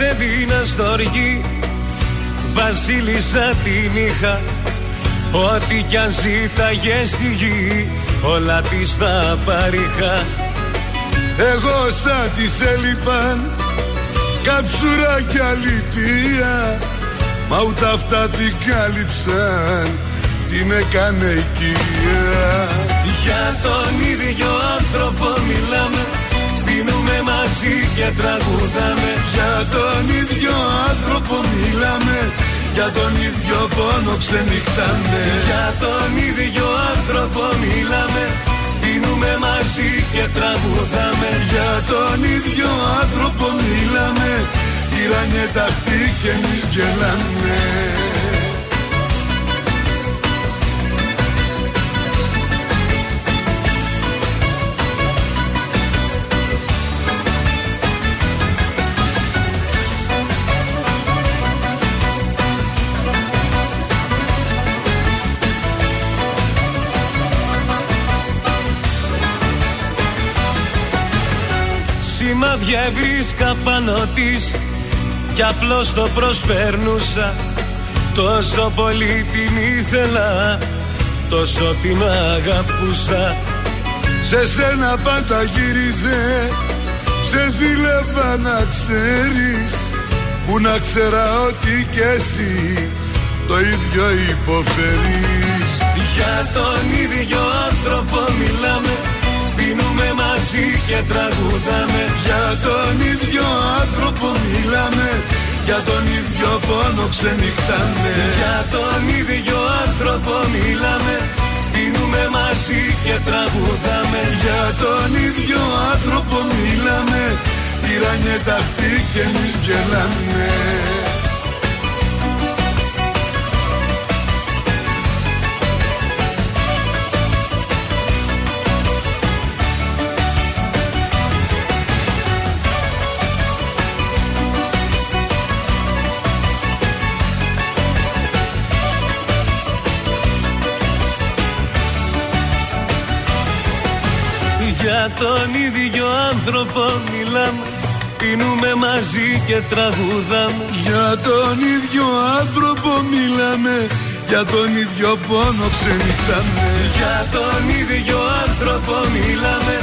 S13: Εγώ της έδινα στοργή Βασίλισσα την είχα Ό,τι κι αν ζήταγε στη γη Όλα της τα παρήχα.
S4: Εγώ σαν της έλειπαν Καψούρα κι αλήθεια Μα ούτε αυτά την κάλυψαν Την έκανε οικία.
S13: Για τον ίδιο άνθρωπο μιλάμε Πίνουμε μαζί και τραγουδάμε.
S4: Για τον ίδιο άνθρωπο μιλάμε. Για τον ίδιο πόνο ξενυχτάμε.
S13: Για τον ίδιο άνθρωπο μιλάμε. Πίνουμε μαζί και τραγουδάμε.
S4: Για τον ίδιο άνθρωπο μιλάμε. Τυράνιε τα αυτή και εμείς γελάμε
S13: Σημάδια βρίσκα πάνω της Κι απλώς το προσπέρνουσα. Τόσο πολύ την ήθελα Τόσο την αγαπούσα.
S4: Σε σένα πάντα γύριζε Σε ζήλευα να ξέρεις Που να ξέρα ότι κι εσύ Το ίδιο υποφέρεις.
S13: Για τον ίδιο άνθρωπο μιλάμε Πίνουμε μαζί και τραγουδάμε
S4: Για τον ίδιο άνθρωπο μιλάμε. Για τον ίδιο πόνο ξενυχτάμε.
S13: Για τον ίδιο άνθρωπο μιλάμε. Πίνουμε μαζί και τραγουδάμε.
S4: Για τον ίδιο άνθρωπο μιλάμε. Τυράνιε τα αυτή και εμείς γελάμε
S13: τον ίδιο άνθρωπο μιλάμε Πίνουμε μαζί και τραγουδάμε.
S4: Για τον ίδιο άνθρωπο μιλάμε Για τον ίδιο πόνο ξενυχτάμε
S13: Για τον ίδιο άνθρωπο μιλάμε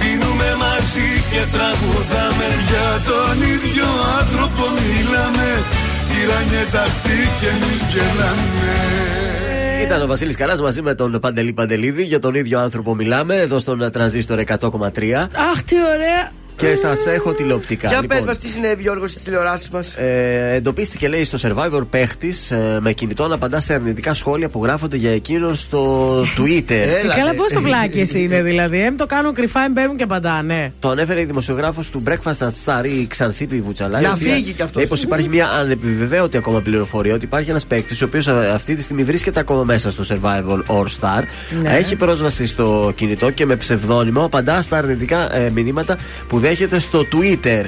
S13: Πίνουμε μαζί και τραγουδάμε.
S4: Για τον ίδιο άνθρωπο μιλάμε Τυράνιε τα αυτή και εμείς γελάμε
S1: Ήταν ο Βασίλης Καράς μαζί με τον Παντελή Παντελίδη. Για τον ίδιο άνθρωπο μιλάμε εδώ στον τρανζίστορ 100,3.
S2: Αχ, τι ωραία.
S1: Και σας έχω τηλεοπτικά.
S3: Για
S1: Λοιπόν,
S3: πες μας τι συνέβη Γιώργος στις τηλεοράσεις μας;
S1: Ε, εντοπίστηκε, λέει, στο Survivor παίχτης ε, με κινητό να απαντά σε αρνητικά σχόλια που γράφονται για εκείνον στο Twitter. (laughs)
S2: Ε, καλά, πόσο βλάκες είναι δηλαδή. Εμ το κάνουν κρυφά, εμ μπαίνουν και απαντάνε.
S1: Το ανέφερε η δημοσιογράφος του Breakfast at Star, η Ξανθήπη Βουτσαλά.
S3: Να
S1: η οποία
S3: φύγει κι αυτός.
S1: Λέει πως υπάρχει μια ανεπιβεβαίωτη ακόμα πληροφορία ότι υπάρχει ένας παίκτης ο οποίος αυτή τη στιγμή βρίσκεται ακόμα μέσα στο Survival All Star.
S2: Ναι.
S1: Έχει πρόσβαση στο κινητό και με ψευδόνυμο απαντά στα αρνητικά ε, μηνύματα που δέχεται στο Twitter.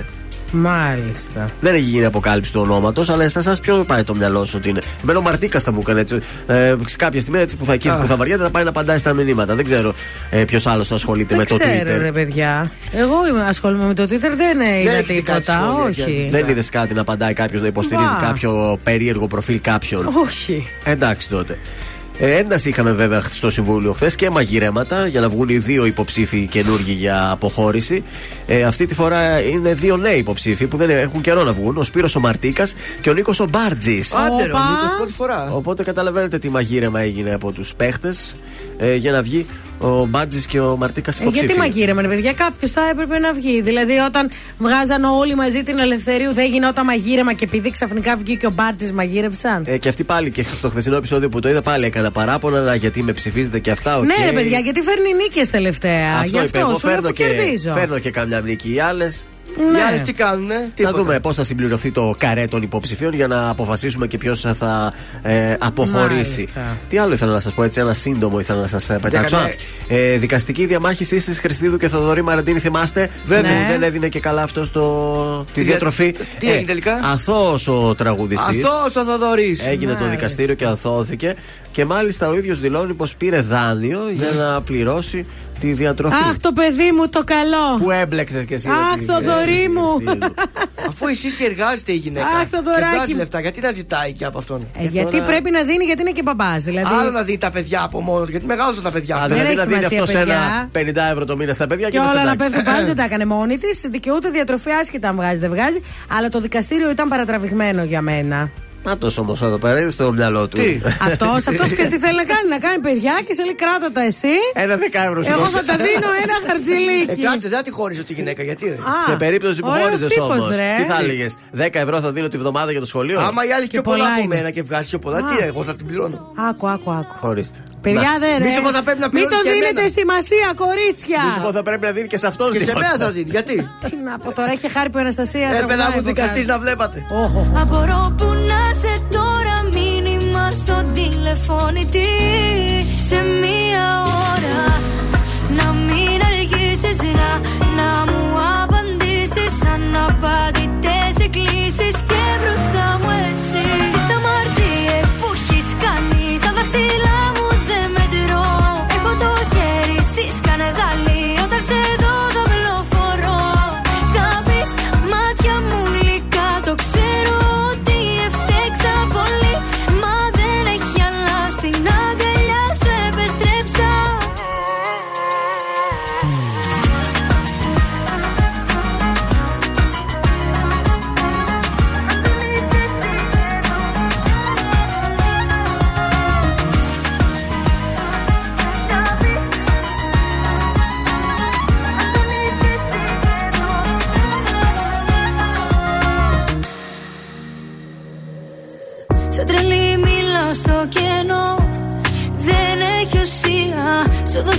S2: Μάλιστα.
S1: Δεν έχει γίνει αποκάλυψη του ονόματος, αλλά σε εσά ποιο πάει το μυαλό σου ότι είναι. Εμένα ο Μαρτίκας θα μου έκανε έτσι. Ε, σε κάποια στιγμή έτσι που θα, εκεί, που θα βαριέται θα πάει να απαντάει στα μηνύματα. Δεν ξέρω ε, ποιος άλλος θα ασχολείται
S2: Δεν
S1: με το
S2: ξέρω,
S1: Twitter.
S2: ρε παιδιά. Εγώ είμαι, ασχολούμαι με το Twitter, δεν είδα
S3: έχεις δει κάτι
S2: τίποτα.
S3: σχόλια
S2: Όχι.
S1: Δεν είδες κάτι να απαντάει κάποιος να υποστηρίζει
S2: Βα.
S1: κάποιο περίεργο προφίλ κάποιον.
S2: Όχι.
S1: Εντάξει τότε. Ε, ένταση είχαμε βέβαια στο Συμβούλιο χθες και μαγειρέματα για να βγουν οι δύο υποψήφοι καινούργοι για αποχώρηση. Ε, αυτή τη φορά είναι δύο νέοι υποψήφοι που δεν έχουν καιρό να βγουν. Ο Σπύρος ο Μαρτίκας και ο Νίκος ο Μπάρτζης.
S3: Άντε ρε, ο
S2: Όπα.
S3: Νίκος πρώτη φορά
S1: Οπότε καταλαβαίνετε τι μαγείρεμα έγινε από τους παίχτες ε, για να βγει ο Μπάρτζη και ο Μαρτίκας
S2: Ε,
S1: υποψήφοι.
S2: γιατί μαγείρεμε, ρε παιδιά, κάποιος θα έπρεπε να βγει. Δηλαδή, όταν βγάζαν όλοι μαζί την ελευθερίου, δεν γινόταν μαγείρεμα και επειδή ξαφνικά βγήκε ο Μπάρτζη, μαγείρεψαν.
S1: Ε, και αυτή πάλι και στο χθεσινό επεισόδιο που το είδα πάλι έκανα παράπονα να, γιατί με ψηφίζετε και αυτά. οκ.
S2: Ναι, ρε παιδιά, γιατί φέρνει νίκες τελευταία.
S1: Αυτό
S2: Γι'
S1: είπε,
S2: αυτό
S1: εγώ
S2: σου λέω,
S1: φέρνω
S2: αφού
S1: και,
S2: κερδίζω.
S1: φέρνω και καμιά νίκη. Οι άλλες
S3: Οι άλλες τι κάνουνε;
S1: Να
S3: τίποτα.
S1: δούμε πώς θα συμπληρωθεί το καρέ των υποψηφίων για να αποφασίσουμε και ποιος θα ε, αποχωρήσει.
S2: Μάλιστα.
S1: Τι άλλο ήθελα να σας πω, έτσι, ένα σύντομο ήθελα να σας πετάξω.
S3: ναι.
S1: Α, Ε, δικαστική διαμάχη τη Χριστίδου και Θοδωρή Μαραντίνη, θυμάστε; Βέβαια,
S2: Ναι.
S1: δεν έδινε και καλά αυτό στο... τη
S3: Τι
S1: διατροφή.
S3: τι έγινε τελικά;
S1: Αθώος ο τραγουδιστής.
S3: Αθώος ο Θοδωρής
S1: Έγινε το
S2: Μάλιστα.
S1: δικαστήριο και αθωώθηκε. Και μάλιστα ο ίδιος δηλώνει πως πήρε δάνειο για να πληρώσει τη διατροφή.
S2: Αχ, το παιδί μου το καλό.
S1: Που έμπλεξες κι εσύ.
S2: Αχ,
S1: ότι-
S2: Θοδωρή Θοδωρή μου. (laughs)
S3: Αφού εσύ εργάζεται η γυναίκα.
S2: Αχ,
S3: και
S2: Θοδωράκι
S3: βγάζεις
S2: μου.
S3: λεφτά, γιατί να ζητάει και από αυτόν;
S2: Ε, γιατί πρέπει να δίνει, γιατί είναι και μπαμπάς. Δηλαδή.
S3: Άλλο να δει τα παιδιά από μόνος του, γιατί μεγάλωσαν τα παιδιά
S1: Α,
S3: αυτά.
S1: δηλαδή να δίνει
S2: σημασία,
S1: αυτός ένα
S2: παιδιά.
S1: 50 ευρώ το μήνα στα παιδιά και,
S2: Και
S1: είμαστε
S2: όλα να
S1: εντάξει.
S2: πέφτουν πάνω, (laughs) δεν τα έκανε μόνη της. Δικαιούται διατροφή άσχετα αν βγάζει, δεν βγάζει. Αλλά το δικαστήριο ήταν παρατραβηγμένο για μένα.
S1: Να το όμως εδώ πέρα, είναι στο μυαλό του.
S3: Τι; (laughs)
S2: Αυτός αυτός ξέρεις τι θέλει να κάνει. Να κάνει παιδιά και σε λέει κράτα τα εσύ.
S1: Ένα δεκάευρος σου
S2: Εγώ
S1: δώσε.
S2: θα τα δίνω ένα (laughs)
S3: Ε,
S2: χαρτζηλίκι.
S3: κάτσε, δεν τη χώριζε τη γυναίκα, γιατί ρε.
S2: Α,
S1: Σε περίπτωση που
S2: ωραίος
S1: χώριζες
S2: τύπος,
S1: όμως.
S2: ρε.
S1: Τι θα έλεγες, 10 ευρώ θα δίνω τη βδομάδα για το σχολείο;
S3: Άμα η άλλη
S2: Και
S3: πιο πολλά
S2: πολλά
S3: από
S2: είναι.
S3: μένα και βγάζει πιο πολλά,
S2: Α.
S3: τι εγώ θα την πληρώνω.
S2: Άκου, άκου, άκου.
S1: Χωρίστε.
S2: Παιδιά
S1: Να.
S2: δεν
S3: Μη
S2: ρε.
S3: σου πω θα πρέπει να
S2: Μην
S3: πληρώνεις
S2: το
S3: και
S2: δίνετε
S3: εμένα.
S2: σημασία, κορίτσια.
S1: Μη σου πω θα πρέπει να δίνει και σε αυτόν
S3: Και σε
S1: τίποτα.
S3: μένα θα δίνει, γιατί;
S2: Τι να πω τώρα, έχει χάρη που η Αναστασία.
S3: Ε, παιδά
S2: τραγουδάει
S3: μου,
S2: το
S3: δικαστής
S2: κάνει.
S3: να βλέπατε.
S2: Όχο.
S10: Απορώ που να σε τώρα μήνυμα στο τηλεφώνητη σε μία ώρα Να μην αργήσεις να, να μου απαντήσεις Αναπαντητές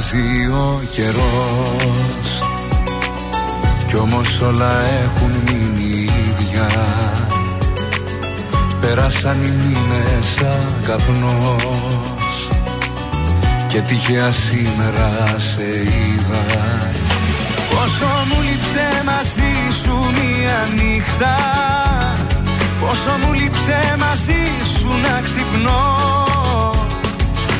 S7: αλλάζει ο καιρός. Κι όμως όλα έχουν μείνει ίδια. Πέρασαν οι μήνες σαν καπνός Και τυχαία σήμερα σε είδα. Πόσο μου λείψε μαζί σου μία νύχτα. Πόσο μου λείψε μαζί σου να ξυπνώ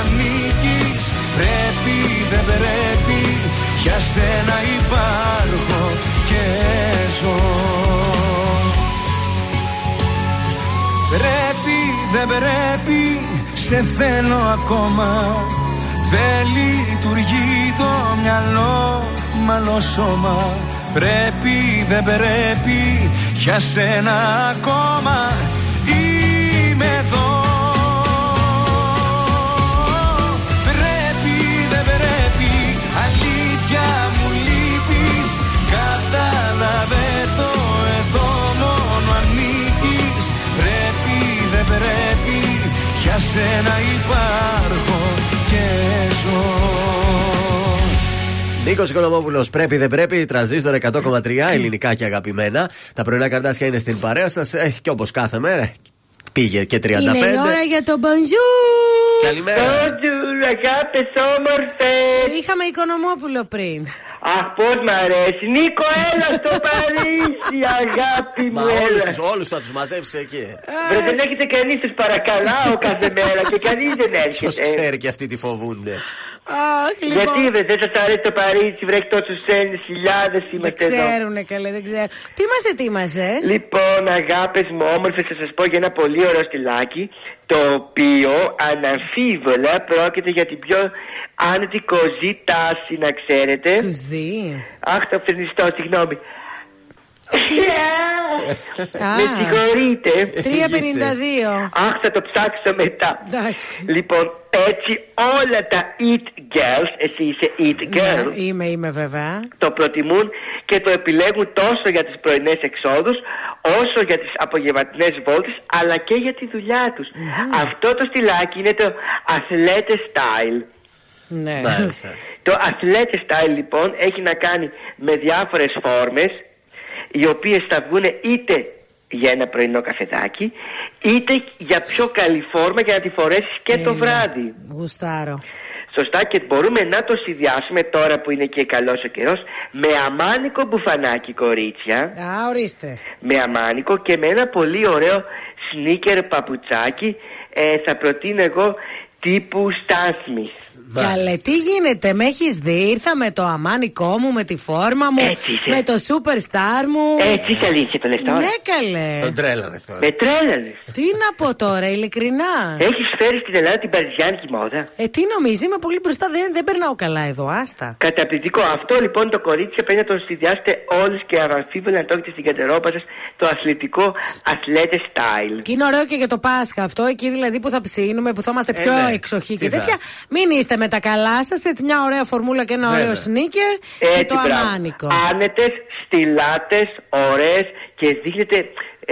S7: ανήκεις Πρέπει δεν πρέπει για σένα υπάρχω και ζω. Πρέπει, δεν πρέπει, σε θέλω ακόμα. Δεν λειτουργεί το μυαλό, μάλλον σώμα. Πρέπει, δεν πρέπει, για σένα ακόμα σένα υπάρχω και ζω
S1: Νίκος Οικονομόπουλο, πρέπει δεν πρέπει. Τραζίστορ 100,3 ελληνικά και αγαπημένα. Τα πρωινά καρτάσια είναι στην παρέα σας. Έχει και όπως κάθε μέρα. Πήγε και 35.
S2: Είναι η ώρα για το μπονζού.
S1: Καλημέρα.
S15: Bonjour, αγάπες όμορφες.
S2: Είχαμε Οικονομόπουλο πριν.
S15: Αχ, πώς μ' αρέσει. Νίκο, έλα στο (laughs) Παρίσι, αγάπη μου,
S1: Μα όλου
S15: έλα.
S1: του όλους θα τους μαζέψει εκεί.
S15: Βρε, δεν έχετε κανείς, τους παρακαλάω κάθε μέρα και κανείς δεν
S1: Ποιος
S15: έρχεται.
S1: ξέρει και αυτοί τι φοβούνται.
S2: Αχ, λοιπόν.
S15: Γιατί δε, δεν σας αρέσει το Παρίσι, βρέχει τόσους Έλληνες, χιλιάδες
S2: Δεν
S15: είμαστε εδώ.
S2: ξέρουνε καλέ, δεν ξέρουν. Τι μας ετοίμασες;
S15: Λοιπόν, αγάπες μου, όμορφες, θα σας πω για ένα πολύ ωραίο στυλάκι, το οποίο αναμφίβολα πρόκειται για την πιο άνετη κοζή τάση, να ξέρετε.
S2: Κουζί.
S15: Αχ, το φρενιστό, συγγνώμη.
S2: Α.
S15: Με συγχωρείτε.
S2: 3,52.
S15: Αχ, θα το ψάξω μετά.
S2: Εντάξει.
S15: Λοιπόν, έτσι όλα τα eat girls, εσύ είσαι eat girl,
S2: Ναι, είμαι, είμαι βέβαια.
S15: το προτιμούν και το επιλέγουν τόσο για τις πρωινές εξόδους όσο για τις απογευματινές βόλτες αλλά και για τη δουλειά τους. Αυτό το στυλάκι είναι το αθλέτε style.
S2: Ναι.
S15: Το αθλέτε style λοιπόν έχει να κάνει με διάφορες φόρμες οι οποίες θα βγουν είτε για ένα πρωινό καφεδάκι είτε για πιο καλή φόρμα για να τη φορέσεις και το
S2: Τέλεια.
S15: βράδυ.
S2: Γουστάρω.
S15: Σωστά και μπορούμε να το συνδυάσουμε τώρα που είναι και καλός ο καιρός με αμάνικο μπουφανάκι κορίτσια
S2: Α, ορίστε.
S15: με αμάνικο και με ένα πολύ ωραίο σνίκερ παπουτσάκι ε, θα προτείνω εγώ τύπου Stan
S2: Καλέ, τι γίνεται, με έχεις δει; Ήρθα με το αμάνικό μου, με τη φόρμα μου,
S15: Έτσι είσαι.
S2: με το superstar μου.
S15: Έτσι είσαι αλήθεια το λες τώρα.
S2: Ναι, καλέ.
S1: Τον τρέλανες τώρα.
S15: Με τρέλανες.
S2: Τι να πω τώρα, ειλικρινά.
S15: Έχεις φέρει στην Ελλάδα την παριζιάνικη μόδα.
S2: Ε, τι νομίζεις, είμαι πολύ μπροστά, δεν, δεν περνάω καλά εδώ, άστα.
S15: Καταπληκτικό. Αυτό λοιπόν το κορίτσι πρέπει να το συνδυάσετε όλους και αναμφίβολα να το έχετε στην κατερόπα σας το αθλητικό αθλέτε style.
S2: Και είναι ωραίο και για το Πάσχα αυτό, εκεί δηλαδή που θα ψήνουμε, που θα είμαστε
S15: Ε,
S2: πιο
S15: ναι.
S2: εξοχοί
S15: Τι
S2: και τέτοια.
S15: θα
S2: Μην είστε με τα καλά σας, έτσι μια ωραία φορμούλα και ένα
S15: Βέβαια.
S2: ωραίο σνίκερ και
S15: Έτσι,
S2: το
S15: μπράβο.
S2: αμάνικο.
S15: Άνετες, στυλάτες, ωραίες και δείχνετε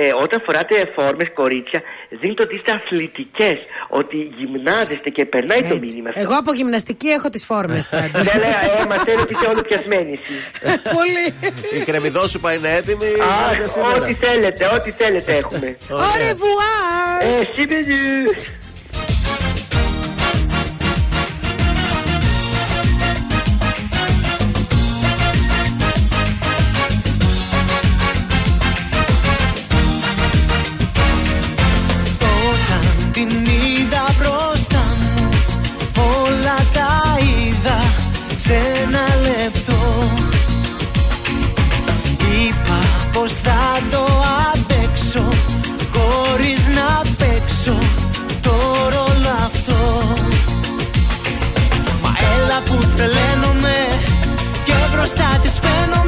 S15: ε, όταν φοράτε φόρμες κορίτσια δείχνετε ότι είστε αθλητικές ότι γυμνάζεστε και περνάει το μήνυμα αυτό.
S2: Εγώ από γυμναστική έχω τις φόρμες πάντως.
S15: Ναι, λέει, ε, μαθαίνω ότι είσαι όλο πιασμένη εσύ. (laughs)
S2: Πολύ.
S1: Η κρεμμυδόσουπα είναι έτοιμη. σαν και
S15: Αχ,
S1: σήμερα.
S15: ό,τι θέλετε, ό,τι θέλετε έχουμε.
S2: Au revoir.
S9: και μπροστά της φαίνομαι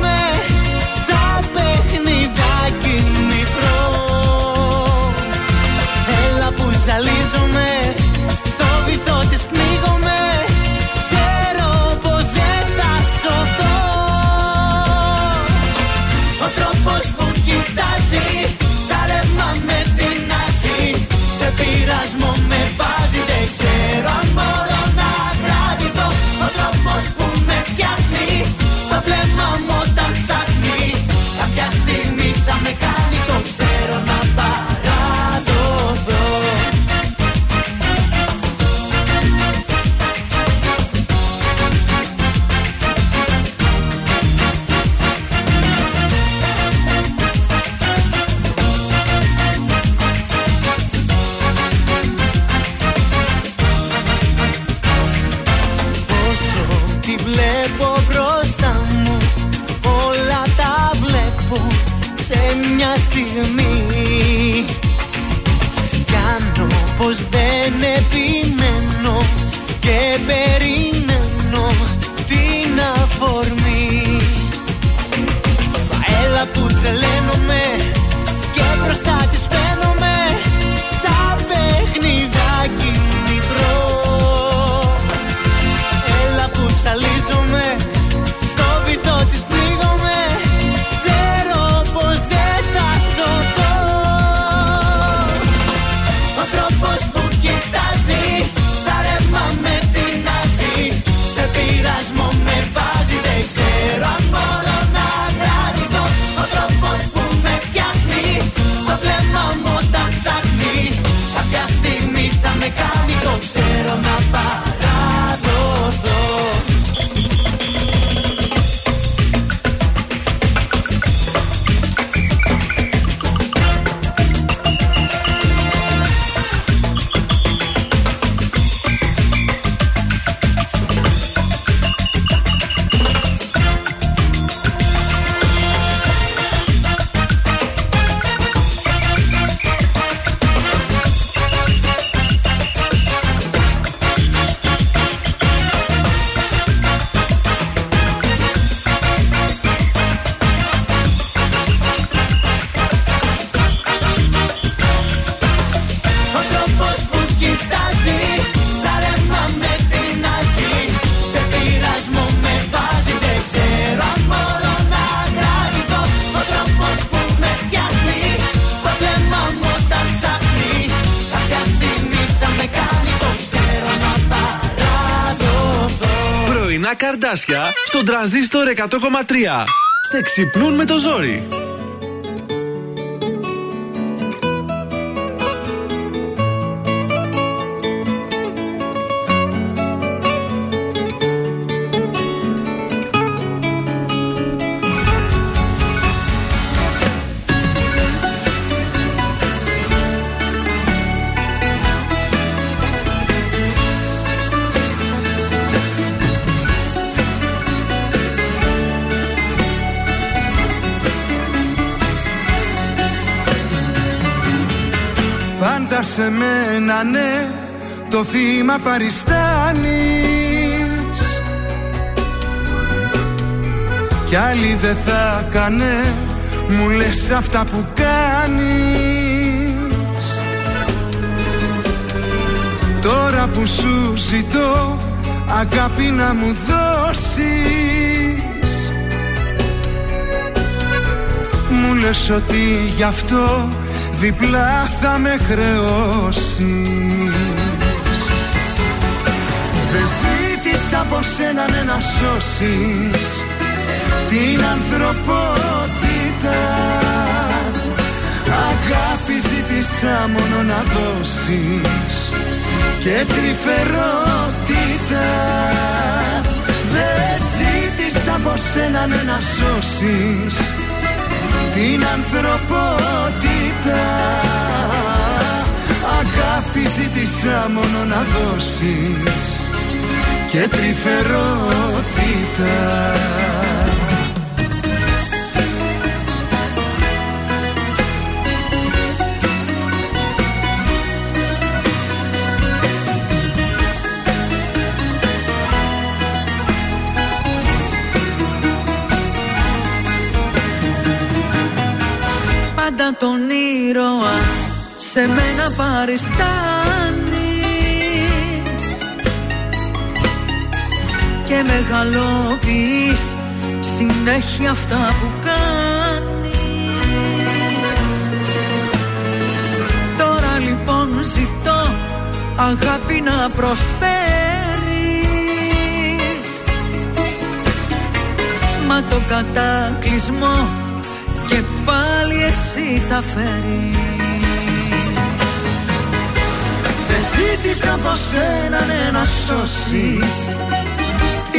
S5: τραζίστορ 100,3. Σε ξυπνούν με το ζόρι.
S6: Το θύμα παριστάνεις. Κι άλλη δεν θα κάνε μου λες αυτά που κάνεις. Τώρα που σου ζητώ αγάπη να μου δώσεις. Μου λες ότι γι' αυτό διπλά θα με χρεώσεις Δεν ζήτησα από σένα ναι, να σώσεις την ανθρωπότητα. Αγάπη ζήτησα μόνο να δώσεις και τρυφερότητα. Δεν ζήτησα από σένα ναι, να σώσεις την ανθρωπότητα. Αγάπη ζήτησα μόνο να δώσεις και τρυφερότητα.
S16: Πάντα τον ήρωα σε μένα παριστάνεις Και μεγαλοποιείς συνέχεια αυτά που κάνεις. Τώρα λοιπόν ζητώ αγάπη να προσφέρεις. Μα το κατάκλυσμό και πάλι εσύ θα φέρεις.
S9: Δεν ζήτησα από σένα ναι, να σώσεις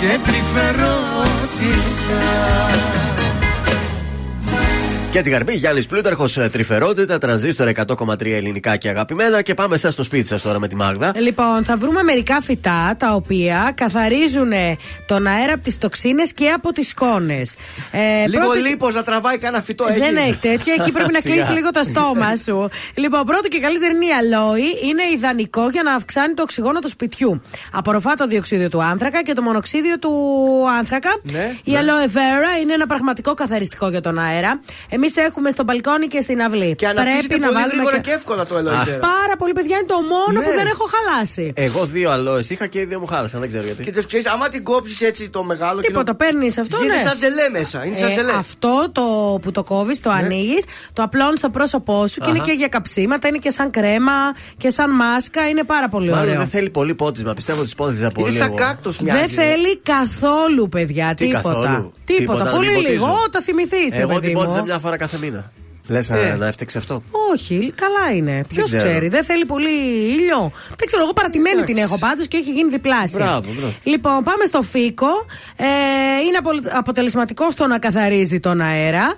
S13: και τρυφερότητα
S1: Και την καρμπή Γιάννης Πλούταρχος, τρυφερότητα, τρανζίστορ 100,3 ελληνικά και αγαπημένα. Και πάμε εσά στο σπίτι σας τώρα με τη Μάγδα.
S2: Λοιπόν, θα βρούμε μερικά φυτά τα οποία καθαρίζουν τον αέρα από τις τοξίνες και από τις σκόνες. Ε,
S3: Λίγο
S2: πρώτη-
S3: λίπος να τραβάει κανένα φυτό έχει.
S2: Δεν έχει τέτοια, εκεί πρέπει (laughs) να
S3: Σιγά.
S2: κλείσει λίγο το στόμα σου. Λοιπόν, πρώτο και καλύτερη είναι η αλόη. Είναι ιδανικό για να αυξάνει το οξυγόνο του σπιτιού. Απορροφά το διοξίδιο του άνθρακα και το μονοξίδιο του άνθρακα.
S3: Ναι,
S2: η
S3: ναι.
S2: aloe vera είναι ένα πραγματικό καθαριστικό για τον αέρα. Εμείς έχουμε στο μπαλκόνι και στην αυλή.
S3: Και αναπτύσσεται πολύ γρήγορα και εύκολα το ελαιόλαδο.
S2: Πάρα πολύ, παιδιά, είναι το μόνο
S3: Ναι.
S2: που δεν έχω χαλάσει.
S1: Εγώ δύο αλόες είχα και οι δύο μου χάλασαν, δεν ξέρω γιατί.
S3: Και το ξέρεις, άμα την κόψεις έτσι το μεγάλο.
S2: Τίποτα, παίρνεις αυτό.
S3: Γίνεται
S2: ναι.
S3: σαν ζελέ μέσα. Είναι σαν
S2: Ε,
S3: ζελέ.
S2: αυτό το που το κόβεις, το ανοίγεις, το απλώνεις στο πρόσωπό σου και είναι
S1: Αχα.
S2: και για καψίματα, είναι και σαν κρέμα και σαν μάσκα. Είναι πάρα πολύ
S1: Μάλλον
S2: ωραίο.
S1: δεν θέλει πολύ πότισμα. Πιστεύω ότι πότιζα πολύ.
S3: σαν
S1: εγώ.
S3: κάκτος
S2: Δεν θέλει καθόλου, παιδιά,
S1: Τι
S2: τίποτα.
S1: καθόλου;
S2: Τίποτα.
S1: Τίποτα, να
S2: Πολύ
S1: την ποτίζω.
S2: λίγο. Τα θυμηθεί,
S1: Εγώ την πότιζα μια φορά Sora Casemina? Λες
S2: Ε.
S1: να έφτιαξε αυτό;
S2: Όχι, καλά είναι. Ποιος
S1: ξέρω.
S2: ξέρει, δεν θέλει πολύ ήλιο. Δεν ξέρω, εγώ παρατημένη την έχω πάντως και έχει γίνει διπλάσια.
S1: Μπράβο, μπράβο.
S2: Λοιπόν, πάμε στο φίκο. Ε, είναι απο- αποτελεσματικό στο να καθαρίζει τον αέρα.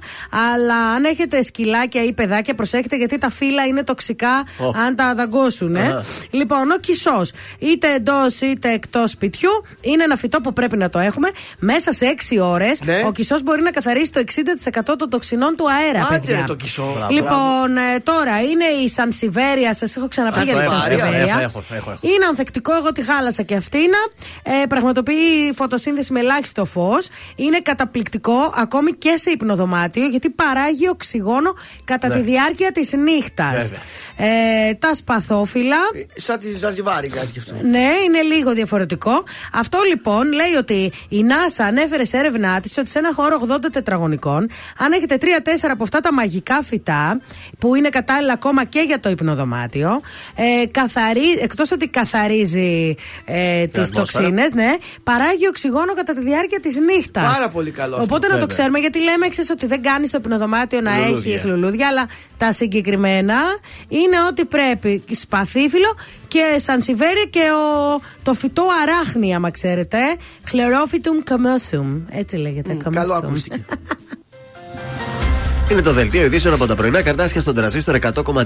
S2: Αλλά αν έχετε σκυλάκια ή παιδάκια, προσέχετε γιατί τα φύλλα είναι τοξικά
S17: Οχ.
S2: αν τα δαγκώσουν. Ε.
S17: Αχα.
S2: Λοιπόν, ο κισός, είτε εντός είτε εκτός σπιτιού, είναι ένα φυτό που πρέπει να το έχουμε. Μέσα σε 6 ώρες,
S3: Ναι.
S2: ο κισός μπορεί να καθαρίσει το 60% των τοξινών του αέρα.
S3: Άντε
S2: παιδιά.
S3: ρε το κισό. Μπράβο.
S2: Λοιπόν, ε, τώρα είναι η Σανσιβέρια. Σας έχω ξαναπεί
S1: Σας
S2: για
S1: το
S2: τη
S1: έχω, έχω,
S2: Σανσιβέρια.
S1: έχω, έχω, έχω.
S2: Είναι ανθεκτικό, εγώ τη χάλασα και αυτήν. Ε, πραγματοποιεί φωτοσύνθεση με ελάχιστο φως. Είναι καταπληκτικό ακόμη και σε υπνοδωμάτιο γιατί παράγει οξυγόνο κατά
S3: Ναι.
S2: τη διάρκεια της νύχτας.
S3: Βέβαια.
S2: Ε, τα σπαθόφυλλα.
S3: Σαν τη Ζανζιβάρη κάτι κι αυτό.
S2: Ναι, είναι λίγο διαφορετικό. Αυτό λοιπόν λέει ότι η NASA ανέφερε σε έρευνά της ότι σε ένα χώρο 80 τετραγωνικών, αν έχετε 3-4 από αυτά τα μαγικά φυτά, που είναι κατάλληλα ακόμα και για το υπνοδωμάτιο, ε, καθαρί, εκτός ότι καθαρίζει ε, τις
S3: ατμόσφαιρα.
S2: τοξίνες, ναι, παράγει οξυγόνο κατά τη διάρκεια της νύχτας.
S3: Πάρα πολύ καλό αυτό.
S2: Οπότε να το
S3: Βέβαια.
S2: ξέρουμε, γιατί λέμε ξέρεις, ότι δεν κάνεις το υπνοδωμάτιο να
S3: Λουλούδια.
S2: έχεις λουλούδια, αλλά τα συγκεκριμένα είναι ότι πρέπει σπαθίφυλλο και σανσιβέρια και ο, το φυτό αράχνη, άμα ξέρετε. Χλερόφιτουμ καμόσουμ. Έτσι λέγεται.
S3: Καλό
S2: καμόσουμ.
S3: ακούστηκε. (laughs)
S1: Είναι το δελτίο ειδήσεων από τα πρωινά καρτάσια στον τραζίστορ 100,3.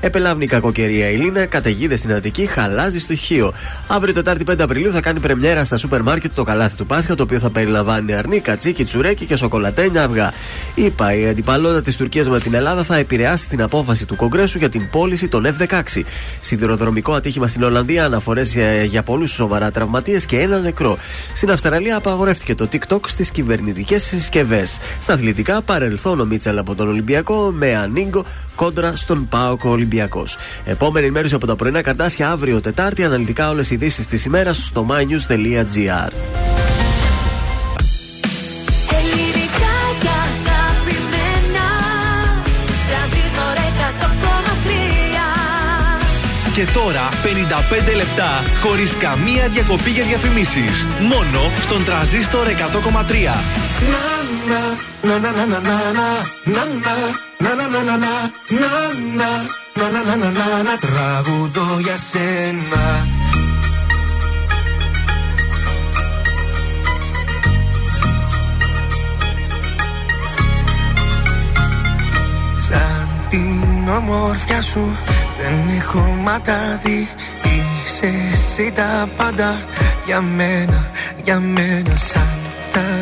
S1: Επελάβνει η κακοκαιρία η Λίνα, καταιγίδες στην Αττική, χαλάζει στο Χίο. Αύριο Τετάρτη 5 Απριλίου θα κάνει πρεμιέρα στα σούπερ μάρκετ το καλάθι του Πάσχα, το οποίο θα περιλαμβάνει αρνί, κατσίκι, τσουρέκι και σοκολατένια αυγά. Είπα, η αντιπαλότητα της Τουρκίας με την Ελλάδα θα επηρεάσει την απόφαση του Κογκρέσου για την πώληση των F-16. Σιδηροδρομικό ατύχημα στην Ολλανδία, αναφορές για, για πολλούς σοβαρά τραυματίες και ένα νεκρό. Στην Αυστραλία απαγορεύτηκε το TikTok στις κυβερνητικές συσκευές. Στα αθλητικά, παρελθόν ο Μίτσελ από τον Ολυμπιακό με ανίγκο κόντρα στον Πάοκο Ολυμπιακός. Επόμενη ενημέρωση από τα πρωινά καρτάσια αύριο Τετάρτη. Αναλυτικά όλες οι ειδήσεις της ημέρας στο mynews.gr.
S10: Ελληνικά και αγαπημένα Τρανζίστορ 100,3
S5: Και τώρα 55 λεπτά χωρίς καμία διακοπή για διαφημίσεις. Μόνο στον τραζίστορ 100,3.
S13: Τραγουδό για σένα Σαν την ομορφιά σου δεν έχω ματάδι. Είσαι εσύ τα πάντα για μένα, για μένα. Σαν τα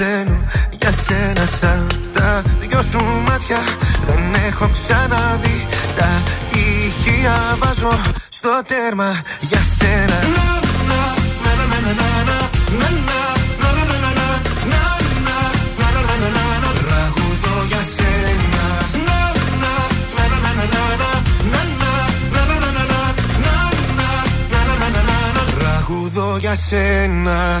S13: πεθαίνω για σένα σαν τα δυο σου μάτια. Δεν έχω ξαναδεί τα ηχεία. Βάζω στο τέρμα για σένα. Τραγουδώ για σένα. Τραγουδώ για σένα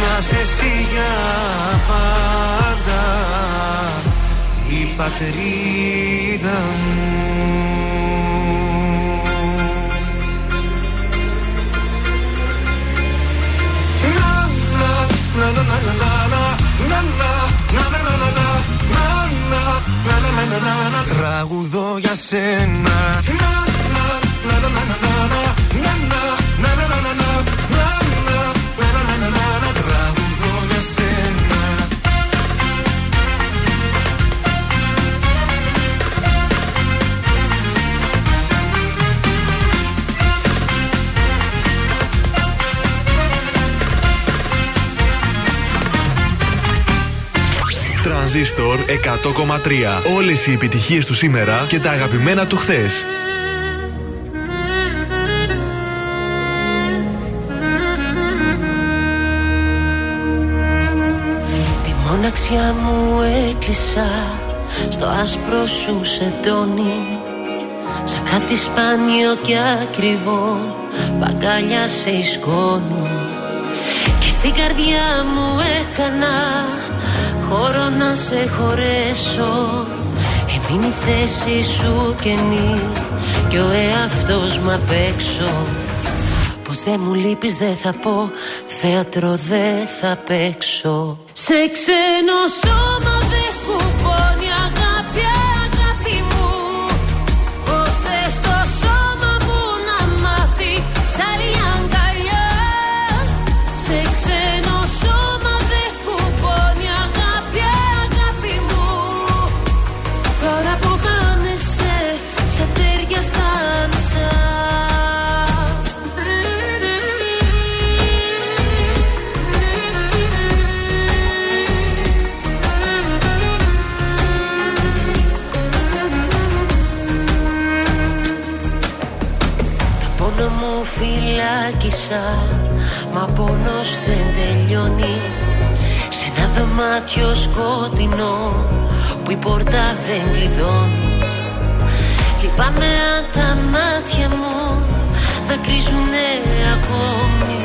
S13: Να σε εσύ για πάντα Η πατρίδα μου. Να, να, να,
S5: Τρανζίστορ 100,3. Όλες οι επιτυχίες του σήμερα και τα αγαπημένα του χθες.
S9: Τη μοναξιά μου έκλεισα στο άσπρο σου σεντόνι Σαν κάτι σπάνιο και ακριβό Παγκάλια σε η σκόνη Και στην καρδιά μου έκανα χώρο να σε χωρέσω. Έμεινε η θέση σου καινή Κι ο εαυτός μου απ' έξω Πως δεν μου λείπεις δεν θα πω Θέατρο δεν θα παίξω. Σε ξένο σώμα δεν κουπώνει φυλάκισα Μα πόνος δεν τελειώνει. Σε ένα δωμάτιο σκοτεινό Που η πόρτα δεν κλειδώνει. Λυπάμαι αν τα μάτια μου Δακρύζουνε ακόμη.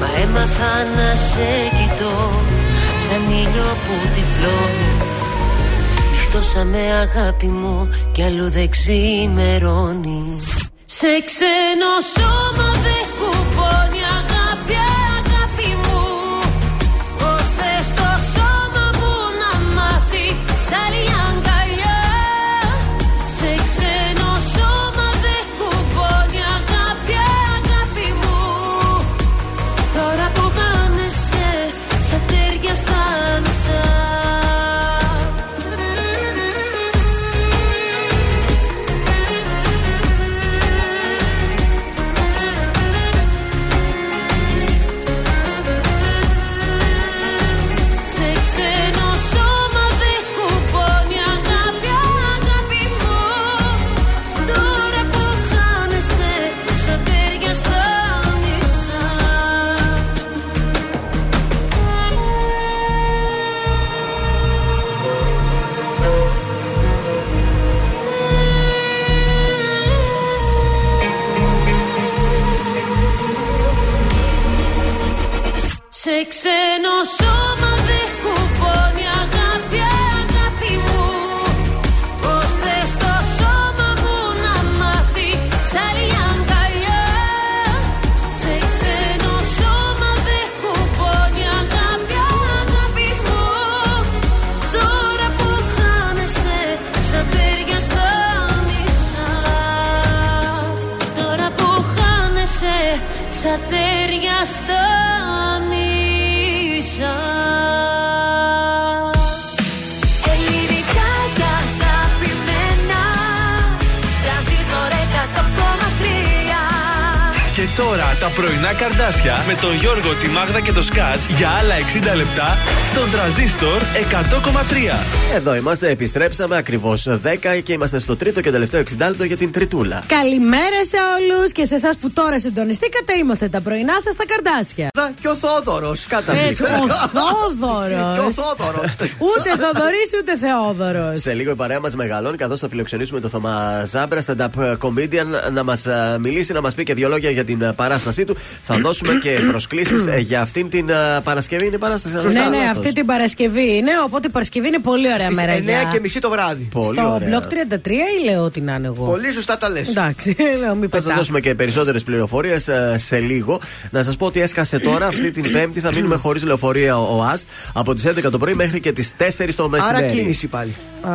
S9: Μα έμαθα να σε κοιτώ Σαν ήλιο που τυφλώνει. Νυχτώσαμε αγάπη μου Κι αλλού δεν ξημερώνει. Σε ξένο σώμα
S5: με τον Γιώργο, τη Μάγδα και το Σκάτς για άλλα 60 λεπτά στον τραζίστορ 100,3.
S1: Εδώ είμαστε, επιστρέψαμε ακριβώς 10 και είμαστε στο τρίτο και τελευταίο 60 λεπτό για την Τριτούλα.
S2: Καλημέρα σε όλους και σε εσάς που τώρα συντονιστήκατε. Είμαστε τα πρωινά σας στα καρδάσια.
S3: Και ο Θόδωρος.
S2: Έτσι, ο Θόδωρος.
S3: Και ο Θόδωρος. (laughs)
S2: Ούτε Θοδωρής ούτε Θεόδωρος.
S1: Σε λίγο η παρέα μας μεγαλώνει, καθώς θα φιλοξενήσουμε τον Θωμά Ζάμπρα, stand-up comedian, να μας μιλήσει, να μας πει και δύο λόγια για την ε, παράστασή του. Θα δώσουμε και (clears throat) προσκλήσεις για αυτήν την ε, Παρασκευή. Είναι η παράσταση, αν δεν
S2: Ναι,
S1: κάνω
S2: ναι,
S1: λάθος.
S2: αυτή την Παρασκευή είναι. Οπότε η Παρασκευή είναι πολύ ωραία
S3: Στις
S2: μέρα
S3: 9
S2: για.
S3: και μισή το βράδυ.
S1: Πολύ
S2: Στο
S1: ωραία.
S2: μπλοκ 33 ή λέω ότι να είναι εγώ;
S3: Πολύ σωστά τα λες.
S2: Εντάξει, λέω μην
S1: Θα σας
S2: πετά.
S1: δώσουμε και περισσότερες πληροφορίες σε λίγο. Να σας πω ότι έσκασε τώρα αυτή την Πέμπτη. Θα μείνουμε χωρίς λεωφορεία ο ΑΣΤ από τις 11 το πρωί μέχρι και τις 4 το μεσημέρι.
S3: Άρα κίνηση πάλι.
S2: Α,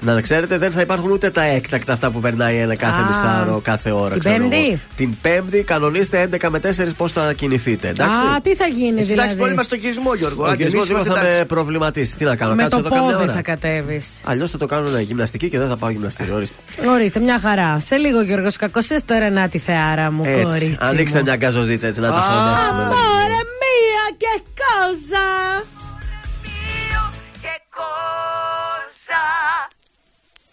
S1: Να ξέρετε, δεν θα υπάρχουν ούτε τα έκτακτα αυτά που περνάει ένα κάθε
S2: Α.
S1: μισάωρο, κάθε ώρα.
S2: Την
S1: ξέρω
S2: Πέμπτη;
S1: εγώ. Την Πέμπτη κανονίστε 11 με 4 πώς θα κινηθείτε. Εντάξει;
S2: Α, τι θα γίνει
S3: Εσύ εντάξει πολύ
S2: δηλαδή.
S3: μα στον κυρισμό, Γιώργο.
S1: Ο
S3: Άντε,
S1: γυρισμός
S3: εμείς είμαστε
S1: θα με
S3: εντάξει.
S1: προβληματίσει. Τι να κάνω,
S2: Με
S1: κάτσω
S2: το
S1: εδώ καμιά
S2: πόδι
S1: ώρα.
S2: θα κατέβεις.
S1: Αλλιώς θα το κάνω γυμναστική και δεν θα πάω γυμναστήριο. Ορίστε.
S2: Ορίστε, μια χαρά. Σε λίγο Γιώργος Κακοσέ, τώρα να τη θεάρα μου,
S1: Έτσι.
S2: κορίτσι.
S1: Ανοίξτε
S2: μου.
S1: μια γκαζοζίτσα έτσι να τα
S3: Α,
S1: χωνέψουμε.
S2: Αμόρε μία και κόζα.
S9: και κόζα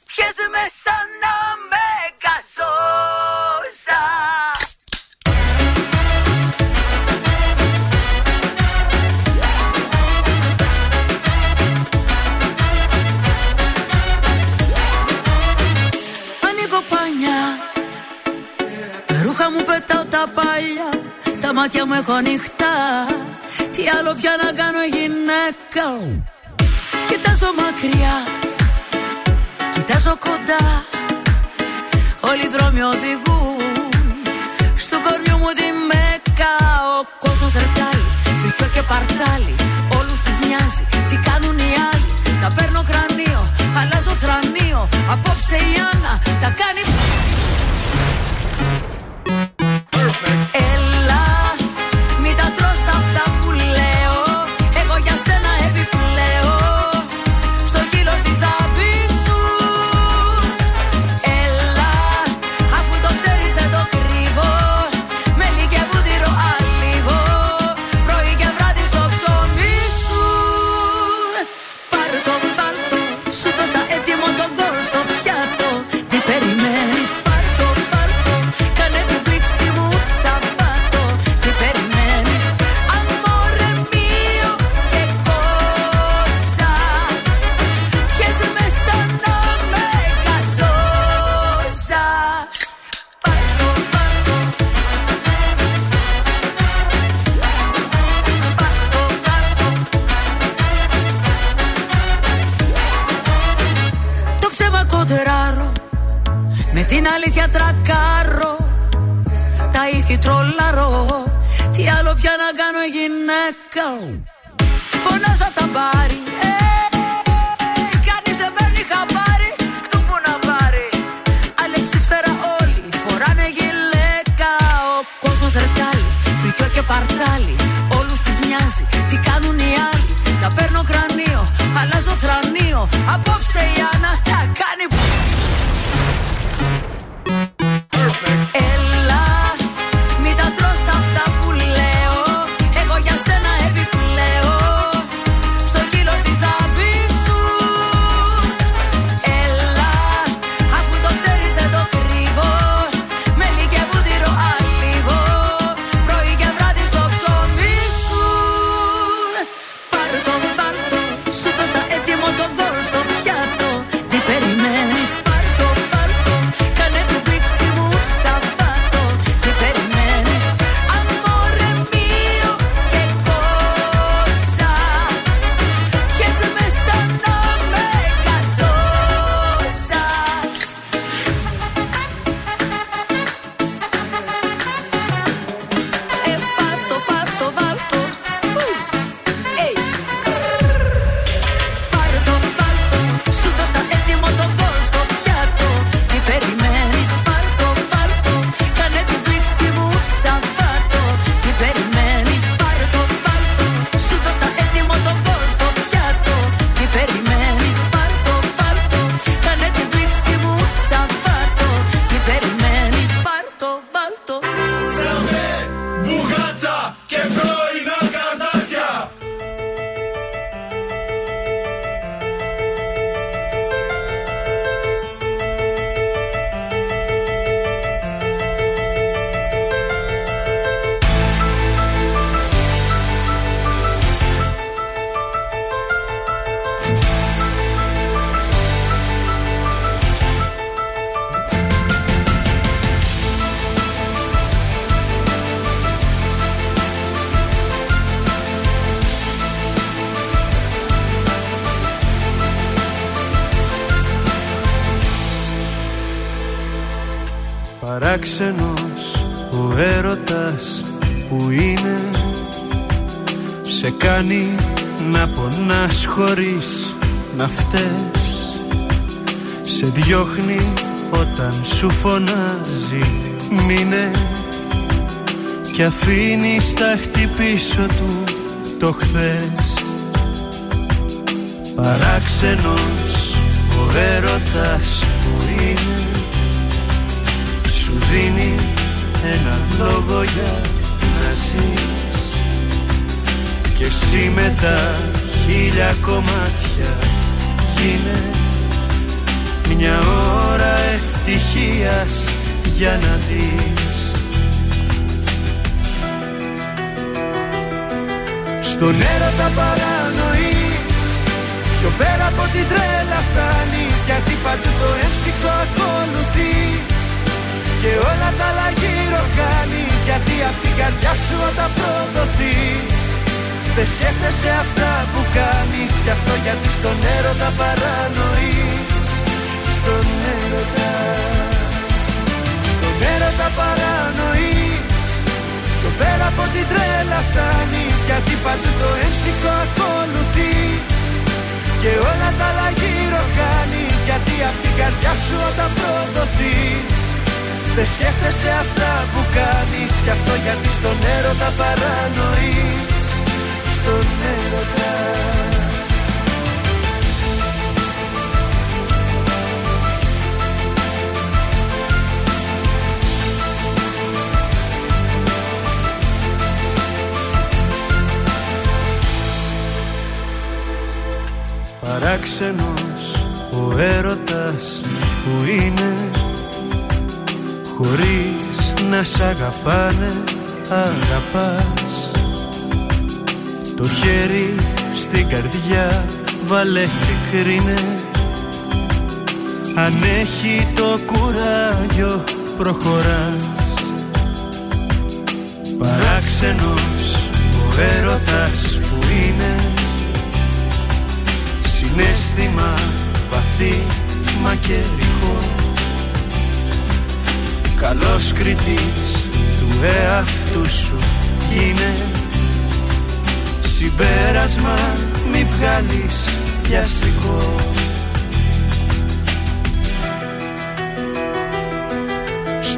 S9: Πιες με σαν να με κασόζα Ανοίγω μάτια μου έχω ανοιχτά. Τι άλλο πια να κάνω γυναίκα Κοιτάζω μακριά Κοιτάζω κοντά. Όλοι οι δρόμοι οδηγούν. Στο κορμιό μου τη μέκα Ο κόσμος ρετάλι Φρικιό και παρτάλι Όλους τους νοιάζει. Τι κάνουν οι άλλοι Τα παίρνω κρανίο Αλλάζω θρανίο. Απόψε η Άννα Τα κάνει. Έλα, μην γυναίκα Φωνάζω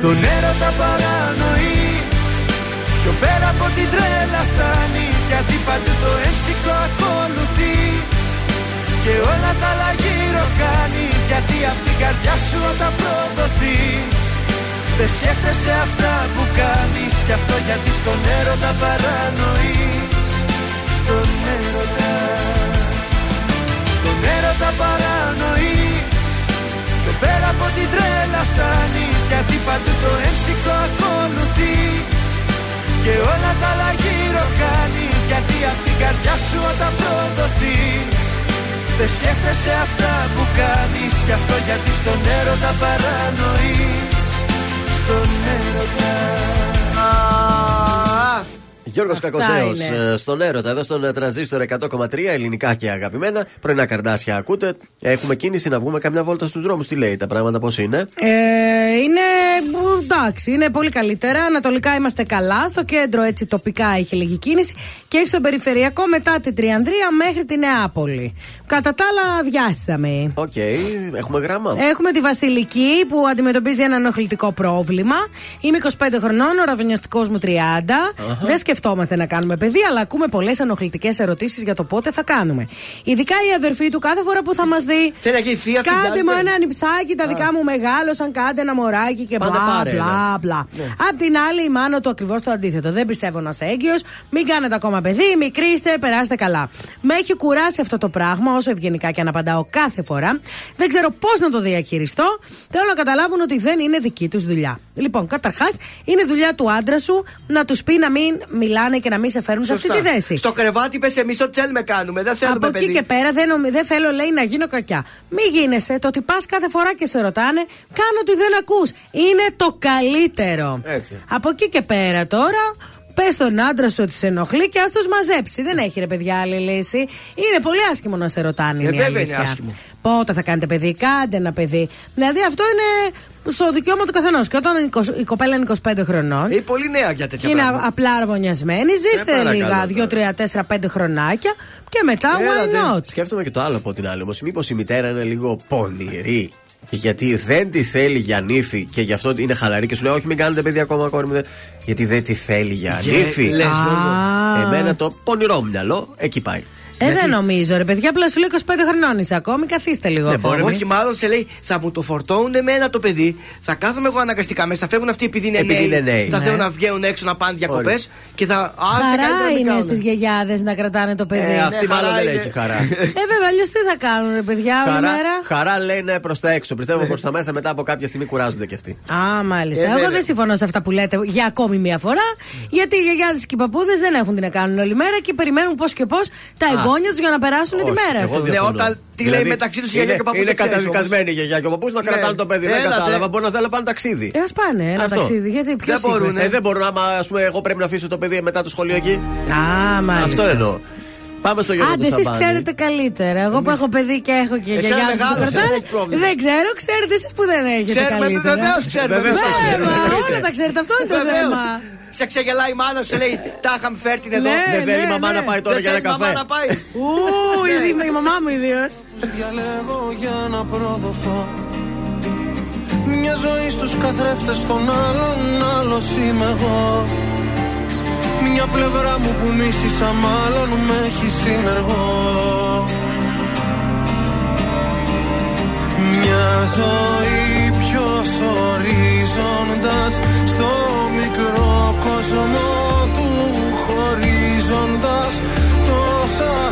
S7: Στον έρωτα παρανοείς. Πιο πέρα από την τρέλα φτάνεις Γιατί παντού το ένστικο ακολουθείς. Και όλα τα άλλα γύρω κάνεις Γιατί απ' την καρδιά σου όταν προδοθείς. Δεν σκέφτεσαι αυτά που κάνεις Κι αυτό γιατί στον έρωτα παρανοείς. Στον έρωτα. Στον έρωτα παρανοείς Πιο πέρα από την τρέλα φτάνεις Γιατί παντού το ένστικο ακολουθείς. Και όλα τα άλλα γύρω κάνεις Γιατί απ' την καρδιά σου όταν προδοθείς. Δεν σκέφτεσαι αυτά που κάνεις Γι' αυτό γιατί στον έρωτα παρανοείς. Στον έρωτα
S1: Γιώργος
S2: Αυτά
S1: Κακοσέος
S2: είναι.
S1: στον έρωτα, εδώ στον ε, τρανζίστορ 100,3 ελληνικά και αγαπημένα. Πρωινά καρδάσια ακούτε. Έχουμε κίνηση να βγούμε καμιά βόλτα στους δρόμους. Τι λέει τα πράγματα, πώς είναι;
S2: Ε, είναι εντάξει, είναι πολύ καλύτερα. Ανατολικά είμαστε καλά. Στο κέντρο έτσι τοπικά έχει λίγη κίνηση. Και έχει στον περιφερειακό μετά την Τριανδρία μέχρι τη Νεάπολη. Κατά τα άλλα, αδειάσαμε.
S1: Οκ, έχουμε γράμμα;
S2: Έχουμε τη Βασιλική που αντιμετωπίζει ένα ενοχλητικό πρόβλημα. Είμαι 25 χρονών, ο αρραβωνιαστικός μου 30. Δεν σκεφτόμαστε να κάνουμε παιδί, αλλά ακούμε πολλές ενοχλητικές ερωτήσεις για το πότε θα κάνουμε. Ειδικά η αδερφή του κάθε φορά που θα μας δει.
S3: Θέλει να γίνει θεία
S2: Κάντε
S3: φαντάζεται.
S2: μου ένα νυψάκι, τα δικά μου μεγάλωσαν, κάντε ένα μωράκι και
S1: Πάντα
S2: μπλα
S1: πάρε,
S2: μπλα
S1: ναι.
S2: μπλα.
S1: Ναι.
S2: Απ' την άλλη, η μάνα του ακριβώς το αντίθετο. Δεν πιστεύω να είσαι έγκυος, μην κάνετε ακόμα παιδί, μικρή είστε, περάστε καλά. Με έχει κουράσει αυτό το πράγμα, όσο ευγενικά και αν απαντάω κάθε φορά. Δεν ξέρω πώς να το διαχειριστώ. Θέλω να καταλάβουν ότι δεν είναι δική τους δουλειά. Λοιπόν, καταρχάς, είναι δουλειά του άντρα σου να τους πει να μην μιλάνε και να μην σε φέρνουν σε αυτή
S3: Σωστά.
S2: τη θέση.
S3: Στο κρεβάτι πε εμείς ό,τι θέλουμε κάνουμε. Δεν θέλουμε
S2: Από εκεί
S3: παιδί.
S2: και πέρα δεν, νομι- δεν θέλω, λέει, να γίνω κακιά. Μη γίνεσαι. Το ότι πας κάθε φορά και σε ρωτάνε, κάνω ότι δεν ακούς. Είναι το καλύτερο.
S1: Έτσι.
S2: Από εκεί και πέρα τώρα, πες στον άντρα σου ότι σε ενοχλεί και ας του μαζέψει. Δεν έχει ρε παιδιά άλλη λύση. Είναι πολύ άσχημο να σε ρωτάνε.
S3: Ε,
S2: είναι η
S3: βέβαια είναι
S2: αλήθεια.
S3: άσχημο.
S2: Πότε θα κάνετε παιδί, κάντε ένα παιδί. Δηλαδή αυτό είναι στο δικαίωμα του καθενός. Και όταν η κο- η κοπέλα είναι 25 χρονών.
S3: Είναι πολύ νέα για
S2: Και
S3: τέτοια
S2: είναι
S3: πράγματα.
S2: απλά αρμονιασμένη. Ζήστε
S1: παρακαλώ
S2: λίγα,
S1: τώρα.
S2: 2, 3, 4, 5 χρονάκια και μετά why not;
S1: Σκέφτομαι και το άλλο από την άλλη όμως. Μήπως η μητέρα είναι λίγο πονηρή. Γιατί δεν τη θέλει για νύφη και γι' αυτό είναι χαλαρή και σου λέει: Όχι, μην κάνετε παιδί ακόμα, κόρη μου. δεν-». Γιατί δεν τη θέλει για
S2: Γε-
S1: νύφη.
S2: λες, Α.
S1: Εμένα το πονηρό μυαλό εκεί πάει.
S2: Ε, δεν νομίζω, ρε παιδιά, απλά σου λέει 25 χρονών είσαι ακόμη, καθίστε λίγο.
S3: Ναι,
S2: ακόμη.
S3: μπορεί, όχι, μάλλον σε λέει θα μου το φορτώνουν εμένα το παιδί. Θα κάθομαι εγώ αναγκαστικά μέσα. Θα φεύγουν αυτοί επειδή είναι
S1: Επειδή
S3: νέοι.
S1: είναι νέοι.
S3: Θα
S1: Ναι.
S3: θέλουν να βγαίνουν έξω να πάνε διακοπές.
S1: Ορίστε.
S3: Και θα. Άσε καλύτερα
S2: Χαρά
S3: να μην
S2: είναι
S3: κάνουν.
S2: στις γιαγιάδες να κρατάνε το παιδί.
S1: Ε, αυτή
S3: Ναι,
S1: μάλλον
S3: χαρά
S1: δεν
S3: είναι.
S1: έχει χαρά.
S2: Ε, βέβαια, αλλιώς τι θα κάνουν, ρε παιδιά, όλη
S1: Χαρά,
S2: μέρα;
S1: χαρά λένε προς τα έξω. Πιστεύω προ τα μέσα μετά από κάποια στιγμή κουράζονται κι αυτοί.
S2: Α, μάλιστα.
S1: Ε,
S2: Εγώ
S1: βέβαια.
S2: δεν συμφωνώ σε αυτά που λέτε για ακόμη μία φορά. Γιατί οι γιαγιάδες και οι παππούδες δεν έχουν τι να κάνουν όλη μέρα και περιμένουν πώς και πώς τα
S1: Α.
S2: εγγόνια τους για να περάσουν τη
S1: Όχι,
S2: μέρα
S1: εγώ
S2: του.
S1: διαφωνώ.
S3: Ναι, όταν τι λέει μεταξύ τους η γιαγιά
S1: είναι-
S3: και ο παππούς
S1: Είναι
S3: δεν ξέρεις
S1: καταδικασμένη η γιαγιά και ο παππούς να
S3: Ναι.
S1: κρατάνε το παιδί. Δεν
S3: Έλατε.
S1: κατάλαβα. Μπορεί να θέλουν να πάνε ταξίδι.
S2: Ε, ας πάνε ένα
S1: Αυτό.
S2: ταξίδι. Γιατί ποιος
S1: Δεν μπορούν. Ε, δεν μπορούν. Άμα ας πούμε, εγώ πρέπει να αφήσω το παιδί μετά το σχολείο εκεί.
S2: Α, μάλιστα.
S1: Αυτό εννοώ. Πάμε στο Γιώργο
S2: Άντε,
S1: του
S2: εσείς
S1: Σαμπάνη.
S2: ξέρετε καλύτερα. Εγώ που έχω παιδί και έχω και
S3: Εσένα
S2: γιαγιάς που το
S3: μεγάλωσε,
S2: κρατάνε.
S3: δεν έχεις πρόβλημα.
S2: Δεν ξέρω, ξέρετε εσείς που δεν έχετε
S3: Ξέρουμε,
S2: καλύτερα.
S3: βεβαίως ξέρουμε.
S1: Βεβαίως τα ξέρουμε.
S2: Βέβαια,
S1: εννοείται.
S2: όλα τα ξέρετε. Αυτό είναι το
S3: Βεβαίως.
S2: θέμα.
S3: Σε ξεγελάει η μάνα σου, σε λέει Τα είχαμε φέρει την εδώ.
S2: Ναι,
S1: Δεν θέλει η
S2: ναι,
S1: μαμά
S2: ναι.
S1: να πάει τώρα
S3: Δεν
S1: για ένα
S3: θέλει η μαμά
S1: καφέ.
S3: να πάει.
S2: Ου, η- η μαμά μου ιδίως.
S13: Διαλέγω για να προδοθώ Μια ζωή στους καθρέφτες των άλλων Άλλος είμαι εγώ Μια πλευρά μου που μίσησα μάλλον Με έχει συνεργό. Μια ζωή ποιος ορίζοντας Στο μικρό κόσμο του χωρίζοντας Τόσα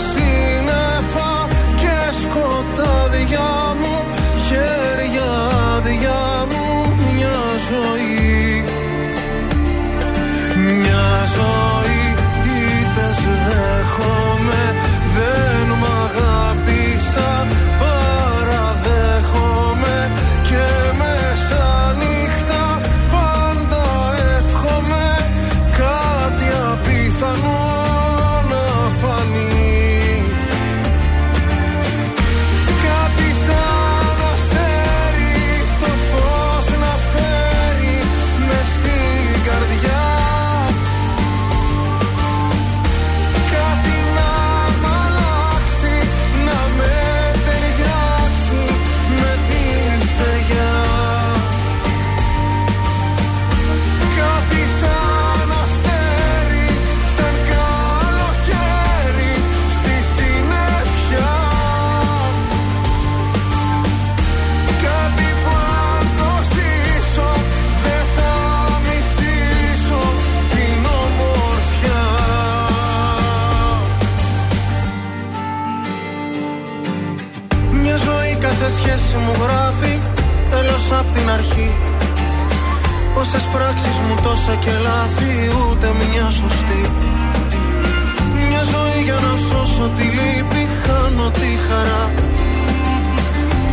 S13: μου τόσα και λάθη ούτε μια σωστή. Μια ζωή για να σώσω τη λύπη χάνω τη χαρά.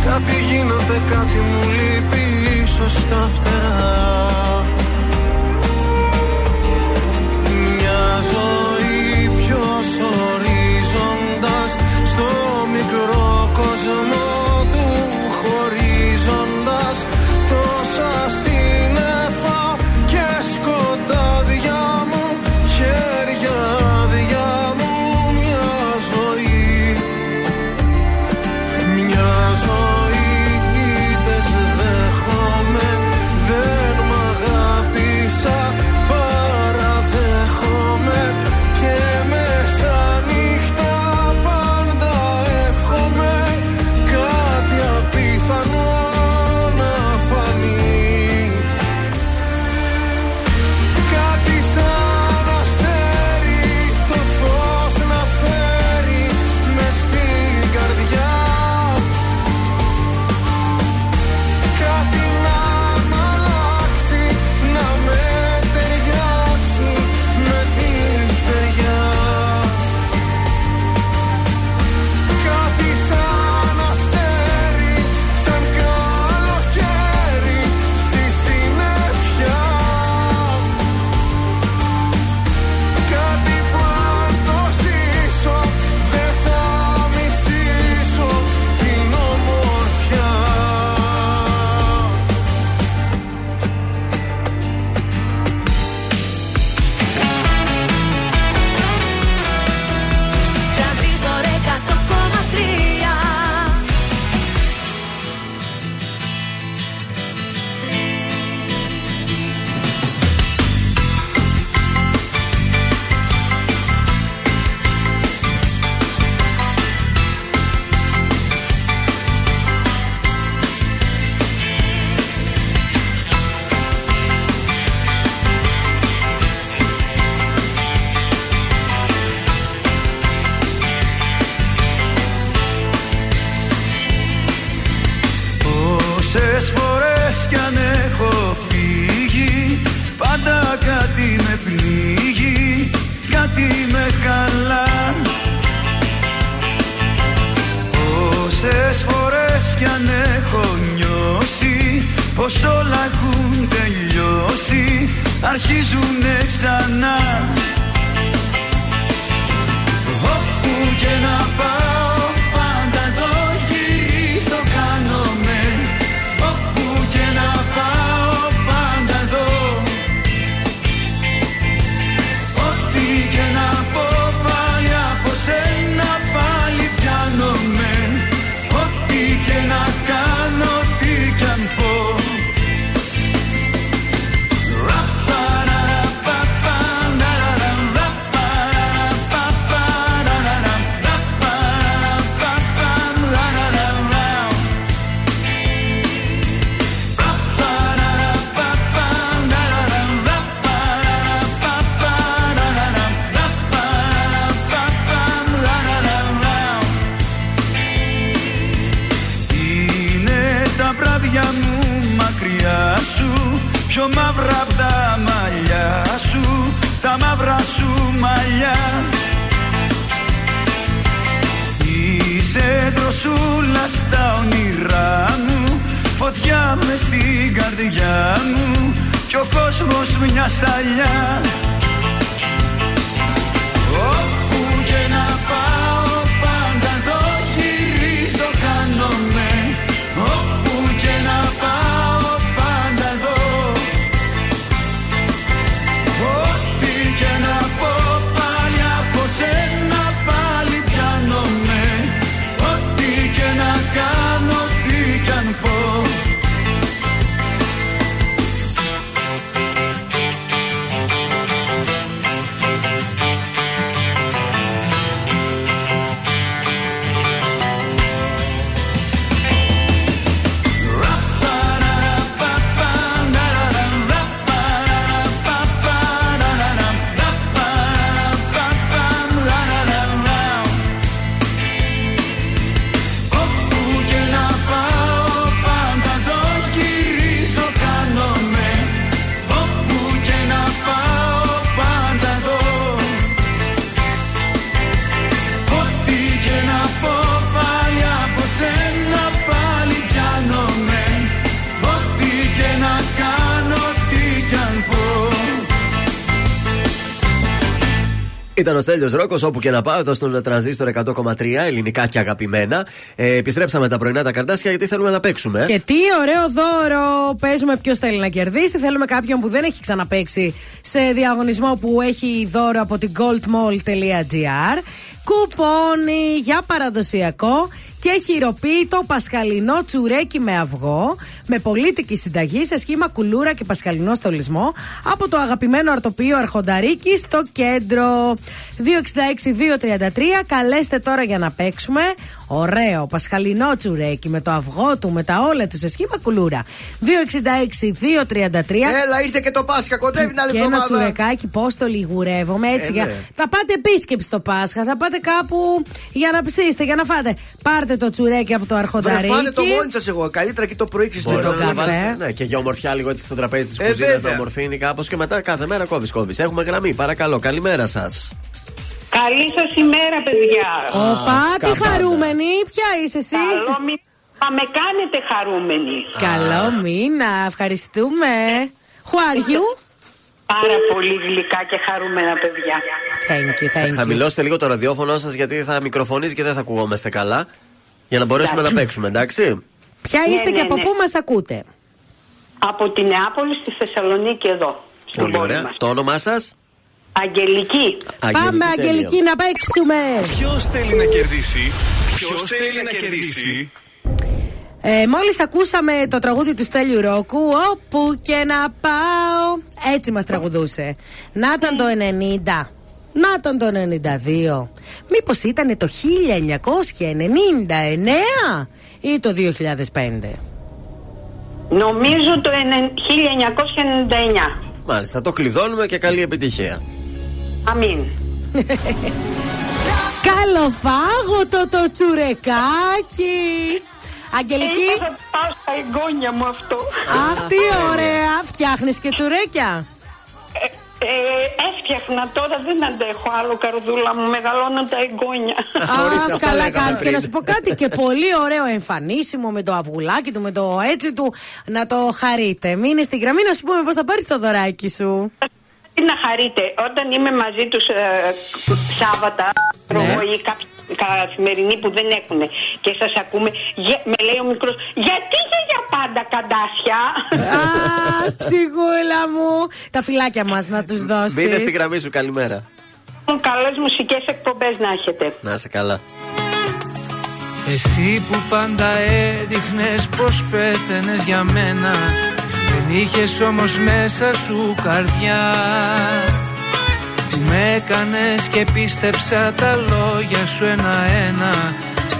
S13: Κάτι γίνεται, κάτι μου λείπει ίσως τα φτερά. Μια ζωή
S1: Ήταν ο Στέλιος Ρόκος όπου και να πάω εδώ στον τρανζίστορ 100,3 ελληνικά και αγαπημένα. Ε, επιστρέψαμε τα πρωινά τα καρδάσια γιατί θέλουμε να παίξουμε.
S2: Και τι ωραίο δώρο! Παίζουμε ποιος θέλει να κερδίσει. Θέλουμε κάποιον που δεν έχει ξαναπέξει σε διαγωνισμό που έχει δώρο από την goldmall.gr. Κουπόνι για παραδοσιακό και χειροποίητο πασχαλινό τσουρέκι με αυγό με πολίτικη συνταγή σε σχήμα κουλούρα και πασχαλινό στολισμό από το αγαπημένο αρτοπείο Αρχονταρίκη στο κέντρο. 266-233. Καλέστε τώρα για να παίξουμε. Ωραίο πασχαλινό τσουρέκι με το αυγό του, με τα όλα του σε σχήμα κουλούρα. 266-233.
S3: Έλα, ήρθε και το Πάσχα, κοντεύει να
S2: Και
S3: λεπτό
S2: ένα τσουρεκάκι, πώς το λιγουρεύομαι έτσι.
S3: Ε,
S2: για...
S3: ναι.
S2: Θα πάτε επίσκεψη το Πάσχα, θα πάτε κάπου για να ψήσετε, για να φάτε. Πάρτε το τσουρέκι από το
S3: Βρε,
S2: αρχονταρίκι.
S3: φάνε το μόνοι σας εγώ. Καλύτερα και το πρωί
S1: Μπορεί
S3: ξυστό.
S1: να βάλετε, ναι, και για ομορφιά λίγο έτσι στο τραπέζι της
S3: Ε,
S1: κουζίνας να
S3: βέβαια.
S1: ομορφύνει κάπως και μετά κάθε μέρα κόβεις κόβεις. Έχουμε γραμμή, παρακαλώ, καλημέρα σας.
S17: Καλή σας ημέρα, παιδιά.
S2: Οπα, τι
S1: καπάνα.
S2: χαρούμενη, ποια είσαι εσύ;
S17: Καλό μήνα. Μα με κάνετε χαρούμενοι.
S2: Καλό μήνα, ευχαριστούμε. Who are you?
S17: Πάρα πολύ γλυκά και χαρούμενα παιδιά.
S2: Thank you, thank you.
S1: Χαμηλώστε λίγο το ραδιόφωνο σας γιατί θα μικροφωνίζει και δεν θα ακουγόμαστε καλά. Για να μπορέσουμε να παίξουμε, εντάξει;
S2: Ποια
S17: Ναι,
S2: είστε
S17: ναι,
S2: και από
S17: ναι.
S2: πού μας ακούτε;
S17: Από τη Νεάπολη στη Θεσσαλονίκη εδώ. Στην
S1: Πολύ
S17: πόλη
S1: ωραία.
S17: μας.
S1: Το όνομά σας;
S17: Αγγελική.
S2: Πάμε, Αγγελική, να παίξουμε.
S5: Ποιος θέλει να κερδίσει; Ποιος θέλει να κερδίσει;
S2: Ε, Μόλις ακούσαμε το τραγούδι του Στέλιου Ρόκου, όπου και να πάω. Έτσι μας τραγουδούσε. Να ήταν το 90. Να ήταν το 92. Μήπως ήταν το 1999 ή το 2005.
S17: Νομίζω το ενε- 1999.
S1: Μάλιστα, το κλειδώνουμε και καλή επιτυχία.
S17: Αμήν. (laughs)
S2: Καλοφάγωτο το τσουρεκάκι. Αγγελική.
S17: Θα πάω στα εγγόνια μου αυτό.
S2: Αχ, τι ωραία. Φτιάχνεις και τσουρέκια;
S17: Ε, έφτιαχνα τώρα, δεν αντέχω άλλο καρδούλα μου. Μεγαλώνω τα εγγόνια.
S2: Α, (laughs) καλά κάνεις. Και να σου πω κάτι και πολύ ωραίο εμφανίσιμο με το αυγουλάκι του, με το έτσι του. Να το χαρείτε. Μείνε στην γραμμή να σου πούμε πώς θα πάρεις το δωράκι σου. (laughs)
S17: Τι να χαρείτε, όταν είμαι μαζί τους ε, Σάββατα προβώ ή κάποιοι καθημερινοί που δεν έχουν και σας ακούμε, γε- με λέει ο μικρός, γιατί για, για πάντα καντάσια;
S2: Α, ψυχούλα μου. Τα φυλάκια μας να τους δώσει.
S1: Μείνε στην γραμμή σου, καλημέρα.
S17: Καλές μουσικές εκπομπές να έχετε.
S1: Να είσαι καλά.
S7: Εσύ που πάντα έδειχνες πως πέθαινες για μένα Δεν είχες όμως μέσα σου καρδιά. Που με έκανες και πίστεψα τα λόγια σου ένα-ένα.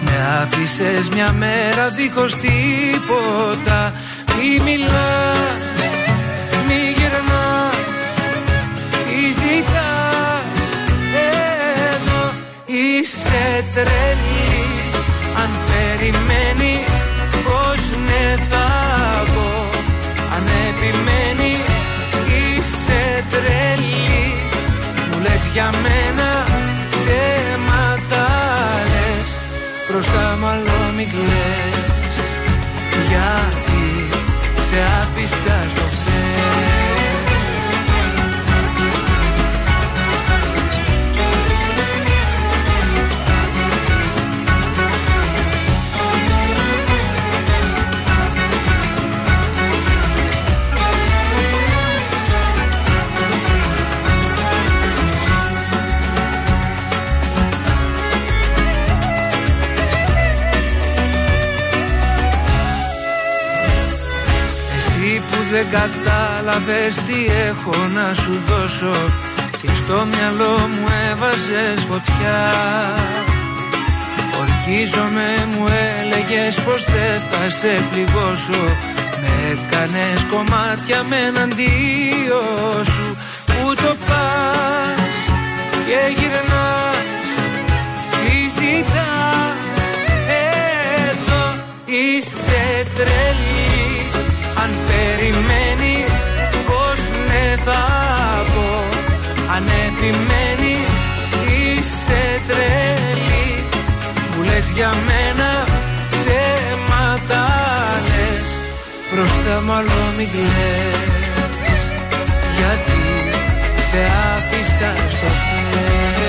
S7: Με άφησες μια μέρα δίχως τίποτα. Μη μιλάς, μη γυρνάς, τι ζητάς. Εδώ είσαι τρελή. Αν περιμένεις πως ναι θα για μένα ψέματα λες. Μπροστά μάλλον μην κλαις. Γιατί σε άφησα στο δεν κατάλαβες τι έχω να σου δώσω. Και στο μυαλό μου έβαζες φωτιά. Ορκίζομαι μου έλεγες πως δεν θα σε πληγώσω. Με έκανες κομμάτια με έναν σου για μένα ψέματα λες Μπροστά μάλλον μην κλαις. Γιατί σε άφησα στο χέρι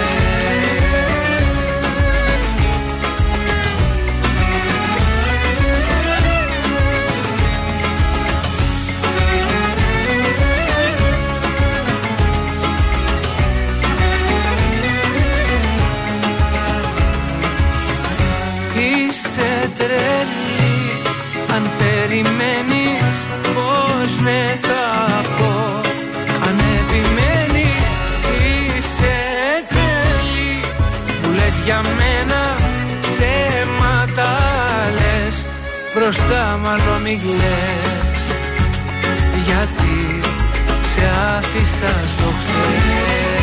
S7: Αν περιμένεις πως ναι θα πω. Αν επιμένεις είσαι τρελή. Μου λες για μένα ψέματα λες. Μπροστά μάλλον μην κλαις Γιατί σε άφησα στο χθες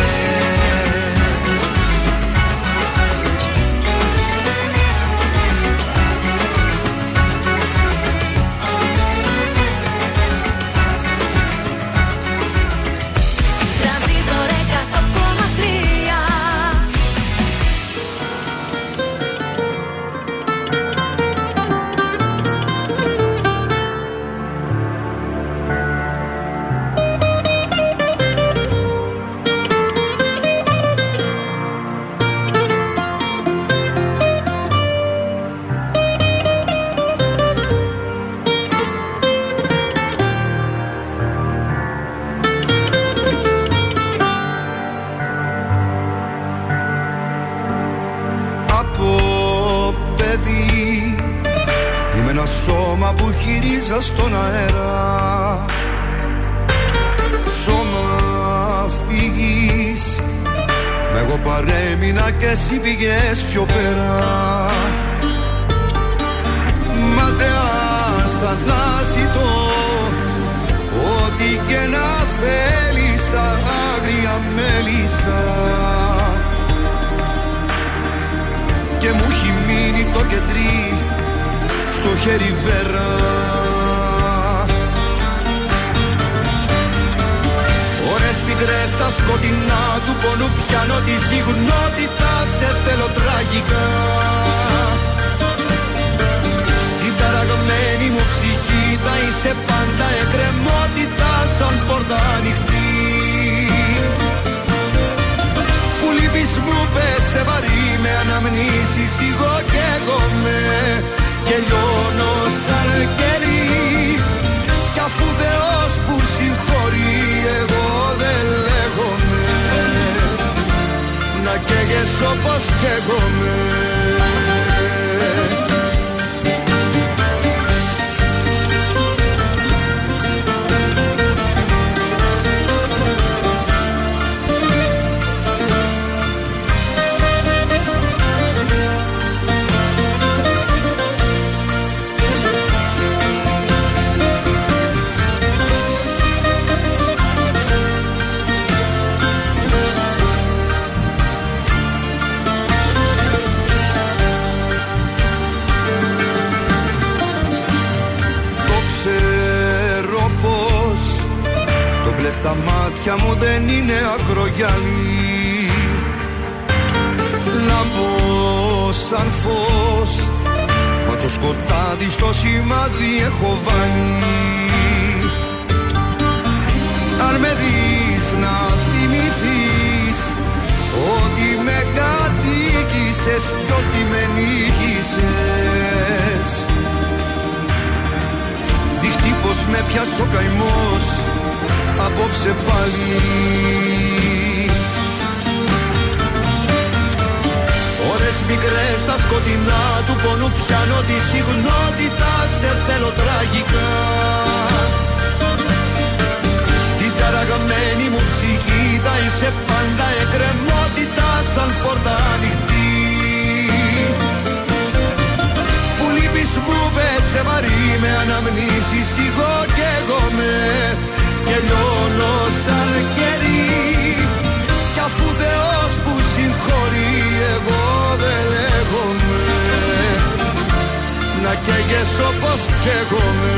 S4: να καίγες όπως καίγομαι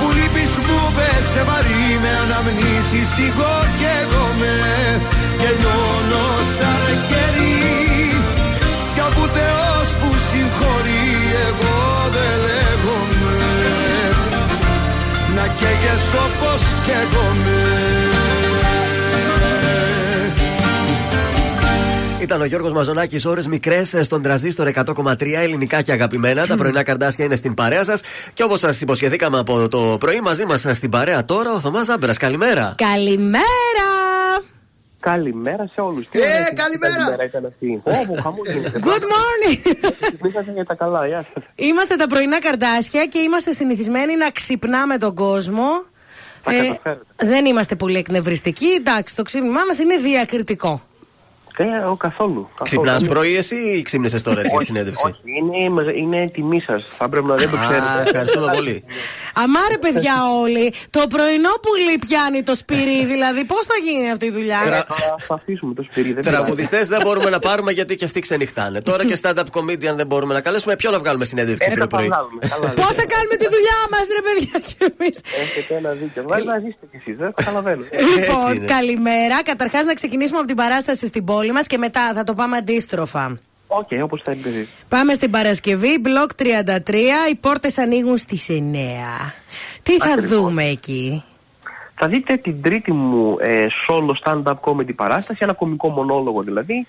S4: που λείπεις μου πέσε βαρύ με αναμνήσεις εγώ και εγώ να καίγες όπως κι εγώ
S1: Ήταν ο Γιώργος Μαζονάκης, ώρες μικρές στον τραζίστορ 100,3 ελληνικά και αγαπημένα. Τα πρωινά καρδάσια είναι στην παρέα σας. Και όπως σας υποσχεθήκαμε από το πρωί, μαζί μας στην παρέα τώρα ο Θωμάς Ζάμπερα. Καλημέρα.
S2: Καλημέρα!
S18: Καλημέρα σε όλους.
S3: Ε, καλημέρα.
S18: Καλημέρα ήταν αυτή. Ω, χαμό γίνεται. (laughs)
S2: Good morning!
S18: Ξυπνήσατε για τα καλά, γεια σας.
S2: Είμαστε τα πρωινά καρδάσια και είμαστε συνηθισμένοι να ξυπνάμε τον κόσμο.
S18: Τα καταφέρετε.
S2: δεν είμαστε πολύ εκνευριστικοί. Εντάξει, το ξύπνημά μας είναι διακριτικό.
S18: Ε, ο, καθόλου.
S1: Ξυπνάς
S18: καθόλου.
S1: πρωί εσύ ή ξύπνησες τώρα έτσι για τη συνέντευξη;
S18: Όχι, είναι, είναι τιμή σας. Θα πρέπει να δεν το
S1: Α,
S18: ξέρετε.
S1: ευχαριστούμε (laughs) πολύ.
S2: Αμάρε, παιδιά, όλοι. Το πρωινό πουλί πιάνει το σπυρί, (laughs) δηλαδή. Πώς θα γίνει αυτή η δουλειά;
S1: Τρα-
S18: Θα αφήσουμε το σπίτι. δεν πειράζει.
S1: Τραγουδιστές δεν μπορούμε να πάρουμε γιατί και αυτοί ξενυχτάνε. Τώρα και stand-up comedian δεν μπορούμε να καλέσουμε. Ποιο να βγάλουμε συνέντευξη
S18: Ε, θα
S1: πρωί-πρωί.
S18: τα βγάλουμε. Καλά, (laughs)
S2: Πώς θα κάνουμε τη δουλειά μας, ρε παιδιά, κι εμείς;
S18: Έχετε ένα δίκιο. Βάλει να ζήσετε κι εσείς, δεν καταλαβαίνω.
S2: Λοιπόν,
S1: είναι.
S2: καλημέρα. Καταρχάς, να ξεκινήσουμε από την παράσταση στην πόλη μας και μετά θα το πάμε αντίστροφα.
S18: Οκ, όπως θέλετε εσείς.
S2: Πάμε στην Παρασκευή, Block 33. Οι πόρτες ανοίγουν στις 9. Τι θα
S18: Ακριβώς.
S2: δούμε εκεί;
S18: Θα δείτε την τρίτη μου ε, solo stand-up comedy παράσταση, ένα κομικό μονόλογο δηλαδή.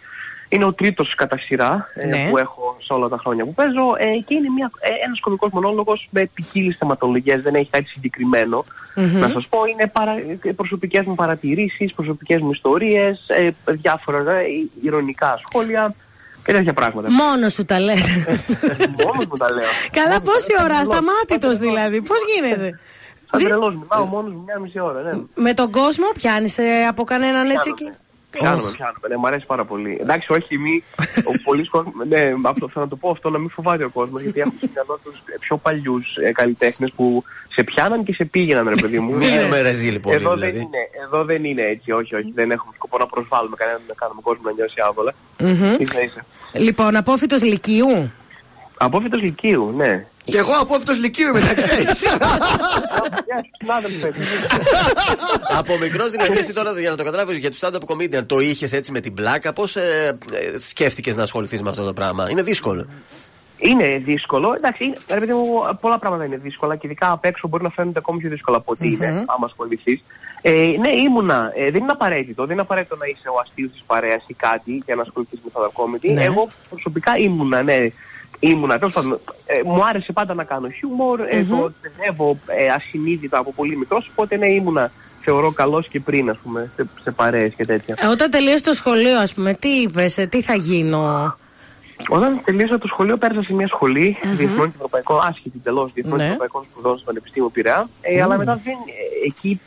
S18: Είναι ο τρίτος κατά σειρά ε,
S2: Ναι.
S18: που έχω σε όλα τα χρόνια που παίζω ε, και είναι μια, ε, ένας κομικός μονόλογος με ποικίλες θεματολογίες, δεν έχει κάτι συγκεκριμένο.
S2: Μμμ.
S18: Να σας πω, είναι παρα, ε, προσωπικές μου παρατηρήσεις, προσωπικές μου ιστορίες, ε, διάφορα ε, ηρωνικά σχόλια και τέτοια πράγματα.
S2: Μόνος σου τα λες. (laughs)
S18: Μόνος μου τα λέω.
S2: Καλά, πόση ώρα,
S18: Σαν
S2: ασταμάτητος δηλαδή. Πώς γίνεται;
S18: Σαν τρελός μιλάω μόνος μου μια μισή ώρα, ναι.
S2: Με τον κόσμο πιάνεις από κανέναν έτσι εκεί;
S18: Πιάνομαι, πιάνομαι. Ναι, μου αρέσει πάρα πολύ. Εντάξει, όχι, μη. Ο πολλής κόσμος, ναι, αυτό θέλω να το πω αυτό, να μην φοβάται ο κόσμος. Γιατί έχουν στο μυαλό τους πιο παλιούς ε, καλλιτέχνες που σε πιάναν και σε πήγαιναν, ρε παιδί μου.
S1: Μην γίνουμε ρεζίλοι πολύ,
S18: εδώ,
S1: δηλαδή.
S18: δεν είναι, εδώ δεν είναι έτσι, όχι, όχι. Δεν έχουμε σκοπό να προσβάλλουμε κανέναν, να κάνουμε κόσμο να νιώσει άβολα.
S2: Μμμ.
S18: Ίσα ίσα.
S2: Λοιπόν, απόφυτος Λυκειού.
S18: Απόφυτος Λυκείου, ναι.
S3: Και εγώ απόφυτος Λυκείου είμαι, να ξέρεις. (laughs)
S1: Από μικρός δηλαδή, εσύ τώρα για να το καταλάβεις για τους stand-up comedian, το είχες έτσι με την πλάκα; Πώς ε, ε, σκέφτηκες να ασχοληθείς με αυτό το πράγμα, Είναι δύσκολο.
S18: Είναι δύσκολο. Εντάξει, είναι, ρε παιδί μου, πολλά πράγματα είναι δύσκολα και ειδικά απ' έξω μπορεί να φαίνονται ακόμη πιο δύσκολα από ότι είναι, άμα ασχοληθείς. Ε, ναι, ήμουνα. Ε, δεν είναι απαραίτητο. Δεν είναι απαραίτητο να είσαι ο αστείος της παρέας ή κάτι για να ασχοληθείς με stand-up comedy.
S2: Ναι.
S18: Εγώ προσωπικά ήμουνα, ναι. Ήμουνα. Τέλος πάντων, ε, μου άρεσε πάντα να κάνω χιούμορ. Ε,
S2: Μμμ.
S18: το ταινεύω ε, ασυνείδητα από πολύ μικρός. Οπότε ναι, ήμουνα. Θεωρώ καλός και πριν, ας πούμε, σε, σε παρέες και τέτοια.
S2: Ε, όταν τελείωσε το σχολείο, ας πούμε, τι είπες, τι θα γίνω;
S18: Όταν τελείωσα το σχολείο, πέρασα σε μια σχολη διεθνών και ευρωπαϊκών, άσχετη εντελώς διεθνών
S2: Ναι.
S18: και ευρωπαϊκών σπουδών στο Πανεπιστήμιο Πειραιά. Ε, Αλλά μετά δεν, ε, εκεί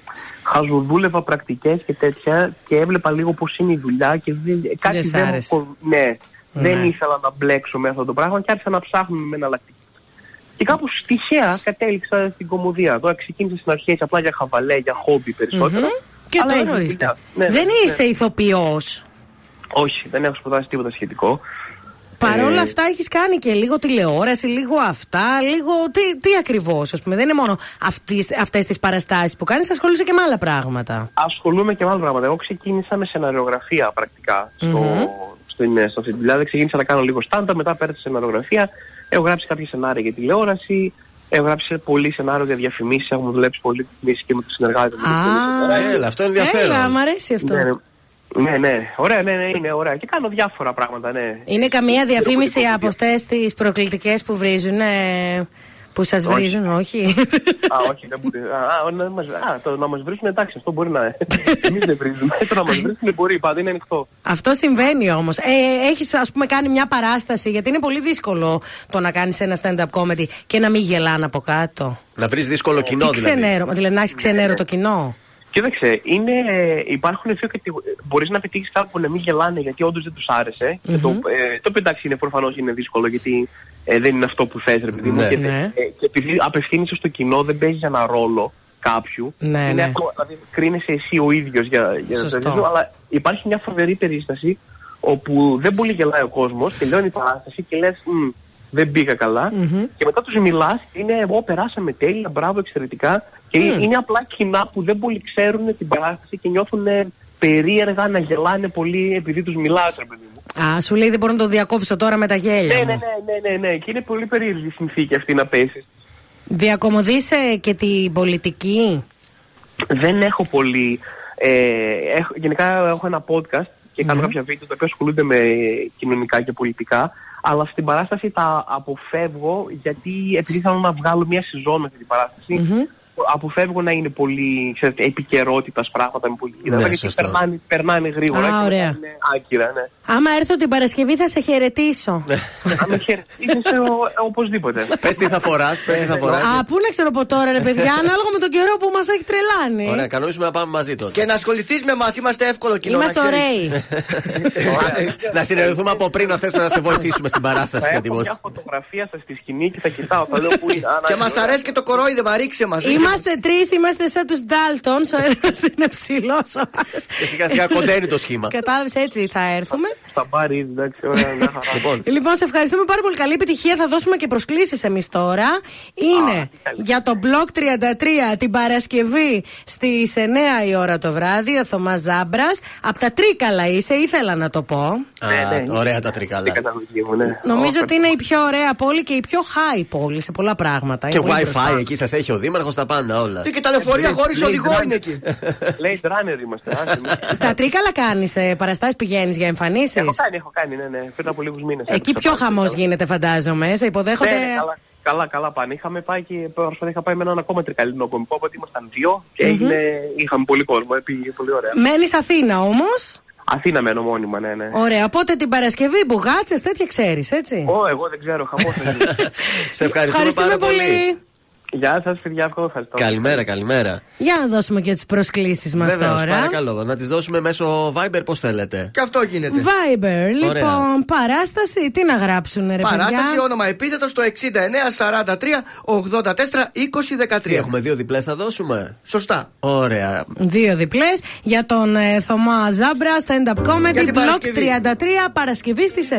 S18: χαζοδούλευα πρακτικές και τέτοια και έβλεπα λίγο πώς είναι η δουλειά και δεν, ε, κάτι
S2: σ'
S18: δεν, μου
S2: άρεσε.
S18: Κο- ναι, δεν
S2: Ναι.
S18: ήθελα να μπλέξω με αυτό το πράγμα και άρχισα να ψάχνω με εναλλακτική. Και κάπως τυχαία κατέληξα στην κομμωδία. Τώρα ξεκίνησε στην αρχή έτσι απλά για χαβαλέ, για χόμπι περισσότερο.
S2: Μμμ. Και
S18: Αλλά
S2: τώρα
S18: έγινε
S2: ορίστε.
S18: δουλειά. Ναι,
S2: Δεν
S18: ναι,
S2: είσαι
S18: ναι.
S2: ηθοποιός.
S18: Όχι, δεν έχω σπουδάσει τίποτα σχετικό.
S2: Παρ' όλα
S18: Ε,
S2: αυτά έχεις κάνει και λίγο τηλεόραση, λίγο αυτά, λίγο. Τι, τι ακριβώς, ας πούμε. Δεν είναι μόνο αυτές τις παραστάσεις που κάνεις, ασχολείσαι και με άλλα πράγματα.
S18: Ασχολούμαι και με άλλα πράγματα. Εγώ ξεκίνησα με σεναριογραφία πρακτικά στο,
S2: Μμμ.
S18: Στην, στο αυτή τη δουλειά. Δεν ξεκίνησα να κάνω λίγο στάντα, μετά πέρασα σε σεναριογραφία. Έχω γράψει κάποια σενάρια για τηλεόραση. Έχω γράψει πολύ σενάριο για διαφημίσεις. Έχουμε δουλέψει πολύ διαφημίσεις και με τους συνεργάτες μου.
S2: Α,
S1: Έλα, αυτό είναι ενδιαφέρον.
S2: Έλα, μ' αρέσει αυτό.
S18: Ναι, ναι. Ναι, ναι, ωραία, ναι, ναι, είναι ωραία. Και κάνω διάφορα πράγματα, ναι.
S2: Είναι καμία διαφήμιση από αυτές τις προκλητικές που βρίζουν, που σας
S18: Όχι.
S2: βρίζουν, όχι;
S18: Α, όχι, δεν μπορεί. Α, α, να μας, α, το να μας βρίσκουν εντάξει, αυτό μπορεί να. Εμείς δεν βρίζουμε. Το να μας βρίσκουν μπορεί, πάντα είναι ανοιχτό.
S2: Αυτό συμβαίνει όμως. Ε, Έχεις, ας πούμε, κάνει μια παράσταση, γιατί είναι πολύ δύσκολο το να κάνεις ένα stand-up comedy και να μην γελάνε από κάτω.
S1: Να βρεις δύσκολο κοινό
S2: Τι
S1: δηλαδή.
S2: ξενέρο, δηλαδή να έχεις ξενέρο το κοινό.
S18: Κοίταξε, είναι, υπάρχουν δύο κατηγορίε. Μπορείς να πετύχεις κάποιου που να μην γελάνε γιατί όντως δεν τους άρεσε. Και το, ε, το οποίο εντάξει είναι προφανώς είναι δύσκολο γιατί ε, δεν είναι αυτό που θες, ρε παιδί μου.
S1: Ναι.
S18: Και,
S2: Ναι.
S18: ε, και επειδή απευθύνεσαι στο κοινό, δεν παίζει ένα ρόλο κάποιου.
S2: Ναι,
S18: είναι
S2: ναι.
S18: αυτό, δηλαδή κρίνεσαι εσύ ο ίδιος για, για
S2: Σωστό.
S18: το τέτοιο, Αλλά υπάρχει μια φοβερή περίσταση όπου δεν πολύ γελάει ο κόσμος, τελειώνει η παράσταση και λες. Δεν πήγα καλά. Και μετά τους μιλάς και είναι εγώ περάσαμε τέλεια, μπράβο, εξαιρετικά. Και είναι απλά κοινά που δεν πολύ ξέρουν την παράσταση και νιώθουν ε, περίεργα να γελάνε πολύ επειδή τους μιλάω, ρε παιδί μου.
S2: Α, σου λέει δεν μπορώ να το διακόψω τώρα με τα γέλια.
S18: Ναι,
S2: μου.
S18: ναι, ναι, ναι, ναι, ναι. Και είναι πολύ περίεργη η συνθήκη αυτή να πέσεις.
S2: Διακομωδείσαι και την πολιτική;
S18: Δεν έχω πολύ. Ε, έχω, γενικά έχω ένα podcast και κάνω κάποια βίντεο τα οποία ασχολούνται με κοινωνικά και πολιτικά. Αλλά στην παράσταση τα αποφεύγω γιατί επειδή θέλω να βγάλω μια σεζόν αυτή την παράσταση, αποφεύγω να είναι πολύ ξέρετε, επικαιρότητας πράγματα με πολιτική.
S1: Ναι,
S18: γιατί
S1: σωστό.
S18: περνάνε, περνάνε γρήγορα.
S2: Α,
S18: και μετά
S2: ωραία.
S18: Είναι άκυρα, ναι.
S2: Άμα έρθω την Παρασκευή θα σε χαιρετήσω.
S18: Αν με χαιρετήσετε ο- οπωσδήποτε.
S1: Πες τι θα φοράς, πες τι θα φοράς.
S2: Α, πού να ξέρω από τώρα, ρε παιδιά, (laughs) ανάλογα με τον καιρό που μας έχει τρελάνει.
S1: Ωραία, κανονίσουμε να πάμε μαζί τότε.
S3: Και να ασχοληθείς με εμά, είμαστε εύκολο κοινό.
S2: Είμαστε
S3: να ξέρεις.
S2: ωραίοι.
S1: να συνεργηθούμε από πριν να θες να σε βοηθήσουμε στην παράσταση.
S18: Θα
S1: για
S18: έχω
S1: τίποτα.
S18: μια φωτογραφία σα στη σκηνή και θα κοιτάω. Θα λέω πού είναι. Α, να,
S3: Και
S18: είναι,
S3: μας
S18: ωραία.
S3: αρέσει και το κορόιδεμα, ρίξε μας.
S2: Είμαστε τρεις, είμαστε σαν τους Ντάλτονς. Ο ένας είναι ψηλός.
S1: Και σιγά σιγά κοντένει το σχήμα.
S2: Κατάλαβες έτσι θα έρθουμε.
S18: Στα μπάρι, εντάξει, ωραία, μια χαρά.
S1: Λοιπόν,
S2: Λοιπόν, σε ευχαριστούμε πάρα πολύ. Καλή επιτυχία. Θα δώσουμε και προσκλήσεις εμείς τώρα. Είναι για το Block 33 την Παρασκευή στις 9 η ώρα το βράδυ. Ο Θωμάς Ζάμπρας. Από τα Τρίκαλα είσαι, ήθελα να το πω.
S1: α,
S18: ναι.
S1: ωραία τα
S18: Η
S1: τρικαλά.
S18: καταγωγή μου, ναι.
S2: Νομίζω
S18: Ω,
S2: ότι είναι η πιο ωραία πόλη και η πιο high πόλη σε πολλά πράγματα.
S1: Και
S2: Είναι πολύ
S1: WiFi
S2: μπροστά.
S1: εκεί σας έχει ο Δήμαρχος τα πάντα όλα.
S3: Τι και τα λεωφορεία χωρίς
S18: Λέει
S3: οδηγό
S18: drone.
S3: είναι εκεί.
S18: Λέει runner είμαστε. άσε με.
S2: Στα Τρίκαλα κάνεις παραστάσεις, πηγαίνεις για εμφανίσεις;
S18: Έχω κάνει, έχω κάνει, ναι, ναι. Πριν από λίγους μήνες.
S2: Εκεί πιο χαμός γίνεται, φαντάζομαι. Σε υποδέχονται.
S18: Ναι, ναι, καλά, καλά, καλά πάνε. Είχαμε πάει και πρόσφατα είχα πάει με έναν ακόμα τρικαλινό που μου πω ότι ήμασταν δύο και έγινε, είχαμε πολύ κόσμο. Πήγε πολύ ωραία.
S2: Μένεις Αθήνα όμως;
S18: Αθήνα μένω μόνιμα, ναι, ναι.
S2: Ωραία, οπότε την Παρασκευή μπουγάτσες, τέτοια ξέρεις, έτσι;
S18: Ω, εγώ δεν ξέρω, χαμός θα γίνει. (laughs)
S1: Σε ευχαριστούμε πάρα πολύ.
S18: Γεια σας, παιδιά, αυτό ευχαριστώ.
S1: Καλημέρα, καλημέρα.
S2: Για να δώσουμε και τις προσκλήσεις μας
S1: Βεβαίως,
S2: τώρα.
S1: παρακαλώ. Να τις δώσουμε μέσω Viber, πώς θέλετε.
S3: Και αυτό γίνεται.
S2: Viber, λοιπόν, παράσταση, τι να γράψουν, ρε
S3: Παράσταση,
S2: παιδιά.
S3: όνομα επίθετο στο 69 43 84 20 13.
S1: Τι έχουμε, δύο διπλές θα δώσουμε;
S3: Σωστά.
S1: Ωραία.
S2: Δύο διπλές για τον ε, Θωμά Ζάμπρα, stand-up comedy,
S1: Για την
S2: Block
S1: Παρασκευή.
S2: 33, Παρασκευή στις 9.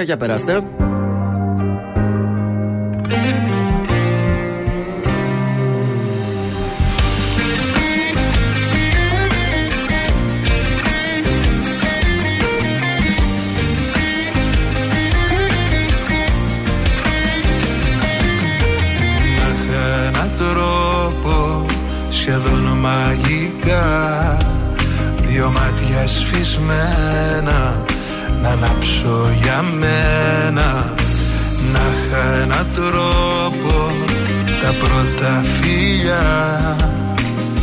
S1: 6943-842-013 για περάστε.
S6: Σφισμένα να ανάψω για μένα Να είχα έναν τρόπο τα πρώτα φιλιά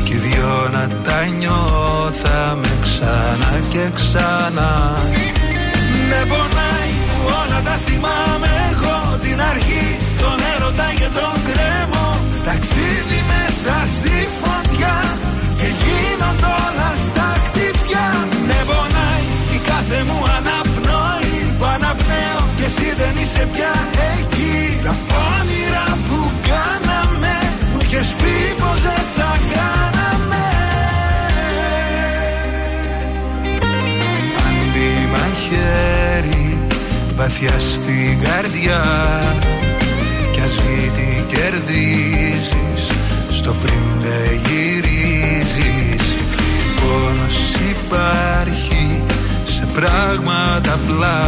S6: Κι οι δυο να τα νιώθαμε ξανά και ξανά. Με πονάει που όλα τα θυμάμαι εγώ Την αρχή, τον έρωτα και τον κρέμο. Ταξίδι μέσα στη φωτιά Και γίνονται όλα στα χτυπιά. Με πονάει η κάθε μου αναπνοή Που αναπνέω και εσύ δεν είσαι πια εκεί. Τα όνειρα που κάναμε Μου είχες πει πως δεν θα κάναμε. Αν μπει μαχαίρι βαθιά στην καρδιά. Κι ας βγει τι κερδίζεις Στο πριν δεν γυρίζεις. Πόνος υπάρχει σε πράγματα απλά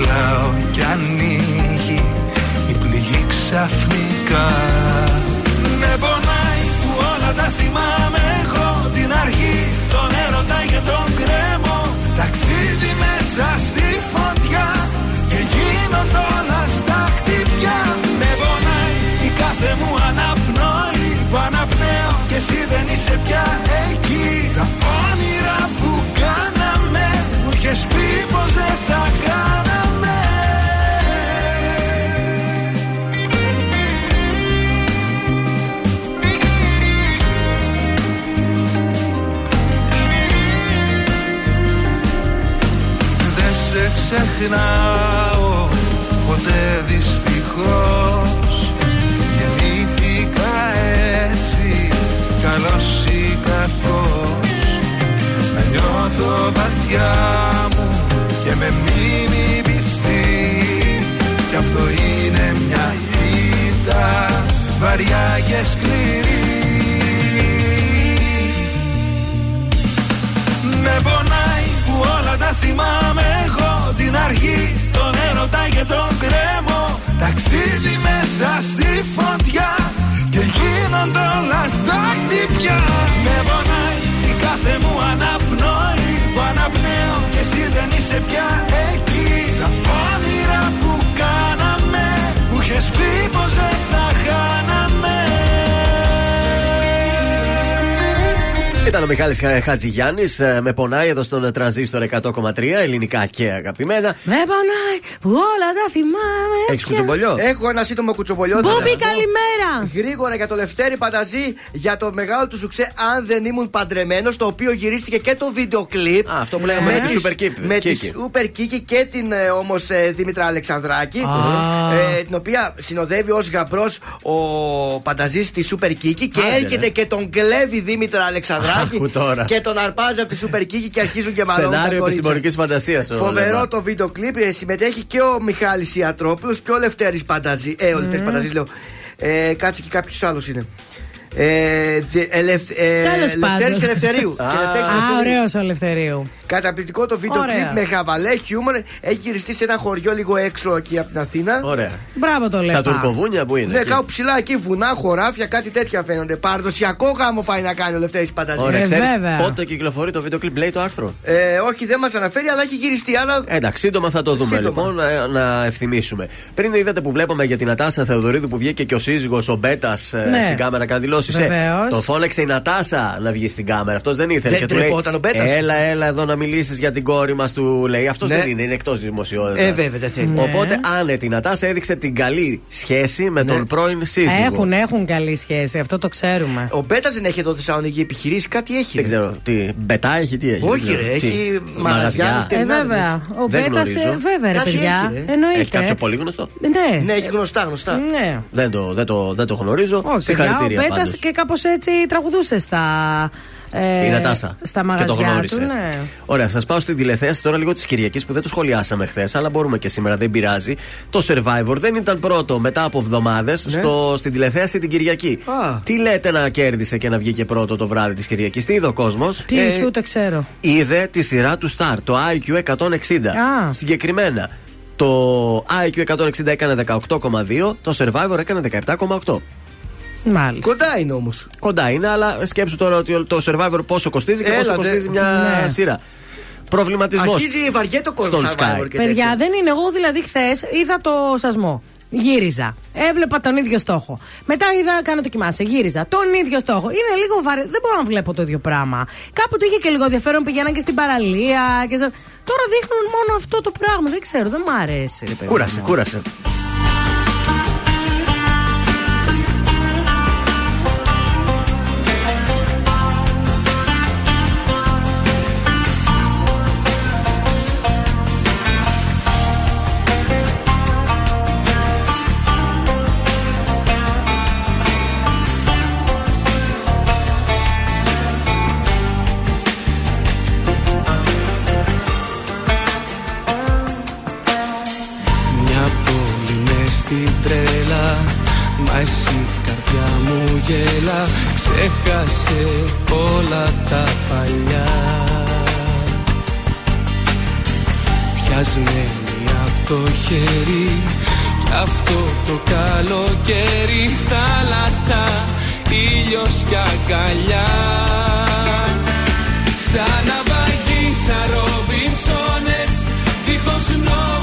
S6: Γελάω κι ανοίγει η πληγή ξαφνικά. Με πονάει που όλα τα θυμάμαι εγώ Την αρχή, τον έρωτα και τον κρέμο Ταξίδι μέσα στη φωτιά Και γίνονται όλα στα χτυπιά. Με πονάει η κάθε μου αναπνοή. Που αναπνέω και εσύ δεν είσαι πια εκεί. Τα όνειρα που κάναμε Μου είχες πει πως δεν θα ξεχνάω ποτέ δυστυχώς. Γεννήθηκα έτσι καλός ή κακός. Να νιώθω βαθιά μου και με μνήμη πιστή. Κι αυτό είναι μια ήττα βαριά και σκληρή. Με πονάει που όλα τα θυμάμαι εγώ Την αρχή, τον έρωτα και τον κρέμο. Ταξίδι μέσα στη φωτιά Και γίνονται όλα στα χτυπιά. Με πονάει η κάθε μου αναπνοή. Που αναπνέω και εσύ δεν είσαι πια εκεί. Τα όνειρα που κάναμε Μου είχες πει πως δεν θα χάναμε
S1: Ήταν ο Μιχάλης Χα- Χατζηγιάννης ε, με πονάει εδώ στον ε, τρανζίστορ 100,3 ελληνικά και αγαπημένα.
S2: Με πονάει που όλα τα θυμάμαι.
S1: Έχεις κουτσομπολιό;
S3: Έχω ένα σύντομο κουτσομπολιό. θα
S2: Μπούμπι,
S3: σας πω.
S2: καλημέρα.
S3: Γρήγορα για το Λευτέρη Πανταζή για το μεγάλο του σουξέ Αν δεν ήμουν παντρεμένος, το οποίο γυρίστηκε και το βίντεο κλιπ.
S1: Α, αυτό που λέγαμε με τη
S3: τη-
S1: Super Kiki.
S3: Με τη
S1: Kiki.
S3: Super Kiki και την όμως Δήμητρα Αλεξανδράκη.
S1: Α.
S3: ε, την οποία συνοδεύει ως γαμπρός ο Πανταζής στη Super Kiki και
S1: Άντε,
S3: έρχεται
S1: ρε.
S3: και τον κλέβει η Δήμητρα Αλεξανδράκη
S1: Άκου τώρα.
S3: και τον αρπάζει από τη Super Kiki και αρχίζουν και μαλώνουν. τα
S1: Σενάριο
S3: κορίτσια.
S1: επιστημονικής φαντασίας.
S3: Φοβερό το βίντεο κλιπ. ε, συμμετέχει και ο Μιχάλης Ιατρόπουλος και ο Λευτέρης Πανταζή. Ε, ο Λευτέρης Πανταζής λέω. Ε, κάτσε και κάποιος άλλος είναι. Ε, δε- ελευ- ε,
S2: Τέλος πάντων.
S3: Λευτέρης Ελευθερίου. Και Λευτέρης
S2: Α,
S3: Ελευθερίου.
S2: ωραίος ο Ελευθερίου.
S3: Καταπληκτικό το βίντεο
S2: Ωραία.
S3: κλιπ με χαβαλέ χιούμορ. Έχει γυριστεί σε ένα χωριό λίγο έξω εκεί από την Αθήνα.
S1: Ωραία.
S2: Μπράβο το λέω.
S1: Στα τουρκοβούνια που είναι.
S3: Ναι,
S1: εκεί.
S3: κάπου ψηλά εκεί, βουνά, χωράφια, κάτι τέτοια φαίνονται. Παραδοσιακό γάμο πάει να κάνει ο Λευτέρης Πανταζής.
S1: Ωραία,
S2: Ε,
S1: ξέρεις
S2: βέβαια.
S1: πότε κυκλοφορεί το βίντεο κλιπ, λέει το άρθρο;
S3: Ε, όχι, δεν μας αναφέρει, αλλά έχει γυριστεί. Αλλά
S1: Εντάξει, σύντομα θα το δούμε
S3: Σύντομα.
S1: λοιπόν, να, να ευθυμίσουμε. Πριν είδατε που βλέπαμε για την Ατάσα Θεοδωρίδου που βγήκε και ο σύζυγος, ο Μπέτας,
S2: Ναι.
S1: στην κάμερα και δηλώσει δηλώσει.
S2: Βεβαίως.
S1: Το φώναξε η Νατάσα να βγει στην κάμερα. Αυτός δεν ήθελε.
S3: Δεν
S1: και του λέει,
S3: τρεπόταν ο Μπέτας.
S1: Έλα, έλα εδώ να μιλήσεις για την κόρη μας, του λέει. Αυτός
S3: Ναι.
S1: δεν είναι, είναι εκτός δημοσιότητας.
S3: Ε, βέβαια, δεν θέλει. Ναι.
S1: Οπότε άνετη η Νατάσα έδειξε την καλή σχέση με τον πρώην σύζυγο.
S2: Έχουν, έχουν καλή σχέση, αυτό το ξέρουμε.
S3: Ο Μπέτα δεν έχει εδώ Θεσσαλονίκη επιχειρήσει, κάτι έχει.
S1: Δεν ξέρω τι. Μπετά έχει, τι έχει.
S3: Όχι,
S1: δεν
S3: ρε,
S1: ξέρω. Τι,
S3: έχει μαγαζιά.
S2: Ε, βέβαια. Ο
S1: Δεν
S2: Μπέτα,
S1: γνωρίζω.
S2: βέβαια, ρε
S3: Κάτι
S2: παιδιά.
S3: έχει, ρε.
S2: Εννοείται.
S1: Έχει κάποιο πολύ γνωστό;
S2: Ναι.
S3: Ναι, έχει γνωστά, γνωστά.
S2: Ναι.
S1: Δεν το, δεν το, δεν το γνωρίζω.
S2: Όχι, παιδιά, ο
S1: Συγχαρητήρια
S2: Μπέτα
S1: πάντως.
S2: Και κάπως έτσι τραγουδούσε στα. ε,
S1: Η Νατάσα.
S2: Στα
S1: και το
S2: μαγαζιά
S1: γνώρισε.
S2: του, ναι.
S1: Ωραία, σας πάω στην τηλεθέαση τώρα λίγο της Κυριακής που δεν το σχολιάσαμε χθες, αλλά μπορούμε και σήμερα, δεν πειράζει. Το survivor δεν ήταν πρώτο μετά από εβδομάδες στην τηλεθέαση την Κυριακή.
S3: Α.
S1: Τι λέτε να κέρδισε και να βγήκε πρώτο το βράδυ της Κυριακής, τι είδε ο κόσμος;
S2: Τι είχε, ούτε ξέρω.
S1: Είδε τη σειρά του Star, το IQ 160.
S2: Α.
S1: Συγκεκριμένα, το IQ 160 έκανε 18,2, το Survivor έκανε 17,8.
S2: Μάλιστα.
S3: Κοντά είναι όμως.
S1: Κοντά είναι, αλλά σκέψου τώρα ότι το Survivor πόσο κοστίζει και πόσο
S3: Έλατε.
S1: κοστίζει μια
S2: Ναι.
S1: σειρά. Προβληματισμός.
S3: Αρχίζει βαριέται ο κόσμος.
S1: Στον Sky.
S2: Παιδιά, δεν είναι. Εγώ δηλαδή χθες είδα το σασμό. Γύριζα. Έβλεπα τον ίδιο στόχο. Μετά είδα, κάνω δοκιμάσεις. Γύριζα. Τον ίδιο στόχο. Είναι λίγο βαρύ. Δεν μπορώ να βλέπω το ίδιο πράγμα. Κάποτε είχε και λίγο ενδιαφέρον. Πηγαίναν και στην παραλία. Και... σε- Τώρα δείχνουν μόνο αυτό το πράγμα. Δεν ξέρω, δεν μ' αρέσει. ρε παιδί
S1: Κούρασε,
S2: μου.
S1: κούρασε.
S7: Γέλα Ξέχασε όλα τα παλιά. Πιασμένη από το χέρι Κι αυτό το καλοκαίρι Θάλασσα, ήλιος κι αγκαλιά. Σαν ναυαγή, σαν Ρόμπινσόνες Δίχως νόμους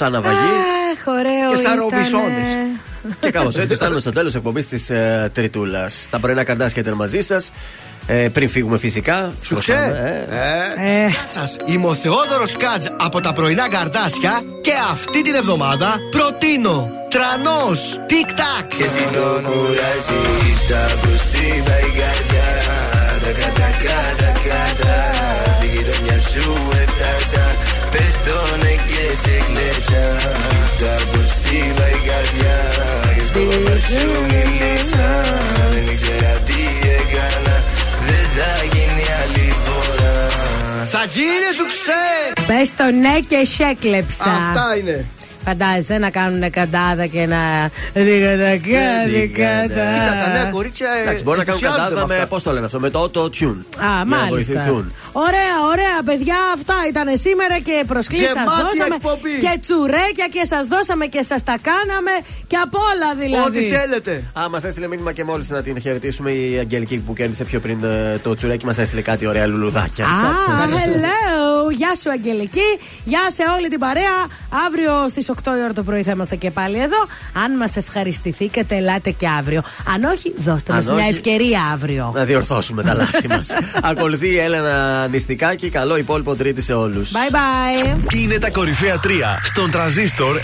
S7: σαν ναυαγή.
S2: Αχ, ωραίο
S1: Και σαν
S2: ήτανε.
S1: Ρομπισόνες. (laughs) Και κάπω έτσι φτάνουμε στο τέλος εκπομπής της ε, Τριτούλας. Τα πρωινά καρτάσια ήταν μαζί σας. Ε, πριν φύγουμε φυσικά.
S3: Σου
S1: προσάμε, ε.
S3: Ε. Γεια σας. Είμαι ο Θεόδωρος Κάτζ από τα πρωινά καρτάσια και αυτή την εβδομάδα προτείνω τρανός TikTok.
S7: Και εσύ το κουράζει Στα προστίβα η καρδιά Τα κατά κατά κατά Στη γειτονιά σου έφτασα Πες το ναι και σε κλέψα Τα προστίβα η καρδιά Και στο παπά σου μιλήσα Δεν ήξερα τι έκανα Δεν θα γίνει άλλη φορά
S3: Θα γίνει σου ξέ.
S2: Πες το ναι και σε έκλεψα.
S3: Αυτά είναι.
S2: Φαντάζεσαι να κάνουν καντάδα και να. Δικατακά, δικατά.
S3: Κοίτα, τα νέα κορίτσια. ε,
S1: Εντάξει, μπορεί να κάνουν
S3: ενθουσιάζονται
S1: κατάδα
S3: με
S1: με.
S3: αυτά.
S1: Πώς το λένε αυτό, με το auto-tune.
S2: Α,
S1: Για να
S2: μάλιστα.
S1: βοηθηθούν.
S2: Ωραία, ωραία, παιδιά. Αυτά ήταν σήμερα και προσκλήσεις σας
S3: Γεμάτη
S2: δώσαμε.
S3: εκπομπή.
S2: Και τσουρέκια και σας δώσαμε και σας τα κάναμε. Και απ' όλα δηλαδή.
S3: Ό,τι θέλετε.
S1: Α, μας έστειλε μήνυμα και μόλις να την χαιρετήσουμε η Αγγελική που κέρδισε πιο πριν ε, το τσουρέκι. Μας έστειλε κάτι ωραία λουλουδάκια.
S2: Α, hello! Γεια σου, Αγγελική. Γεια σε όλη την παρέα. Αύριο στις 8 η ώρα το πρωί θα είμαστε και πάλι εδώ. Αν μας ευχαριστηθήκατε, ελάτε και αύριο. Αν όχι, δώστε
S1: Αν
S2: μα μια
S1: όχι,
S2: ευκαιρία αύριο.
S1: Να διορθώσουμε τα λάθη μας. (laughs) Ακολουθεί η Έλενα Νηστικάκη. Καλό υπόλοιπο Τρίτη σε όλους.
S2: Bye bye.
S5: Είναι τα κορυφαία 3 στον τραζίστορ 100,3.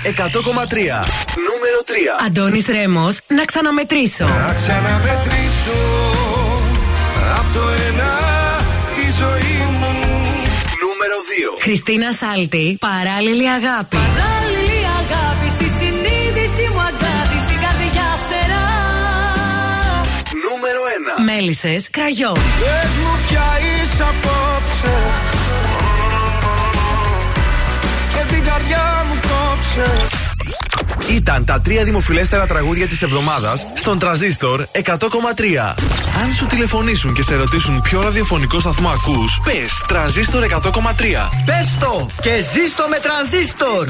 S5: Νούμερο 3.
S19: Αντώνης Ρέμος, να ξαναμετρήσω.
S4: Να ξαναμετρήσω από το ένα τη ζωή μου.
S5: Νούμερο 2.
S19: Χριστίνα Σάλτη, παράλληλη αγάπη.
S9: Παράλληλη αγάπη στη συνείδηση μου αγάπη στην καρδιά φτερά.
S5: Νούμερο 1.
S19: Μέλισσες, κραγιό.
S4: Πες μου πια είσαι απόψε καρδιά μου κόψε
S5: Ήταν τα τρία δημοφιλέστερα τραγούδια της εβδομάδας στον Τραζίστορ 100,3. Αν σου τηλεφωνήσουν και σε ρωτήσουν ποιο ραδιοφωνικό σταθμό ακούς, πες Τραζίστορ 100,3.
S3: Πες το και ζήστο με τρανζίστορ.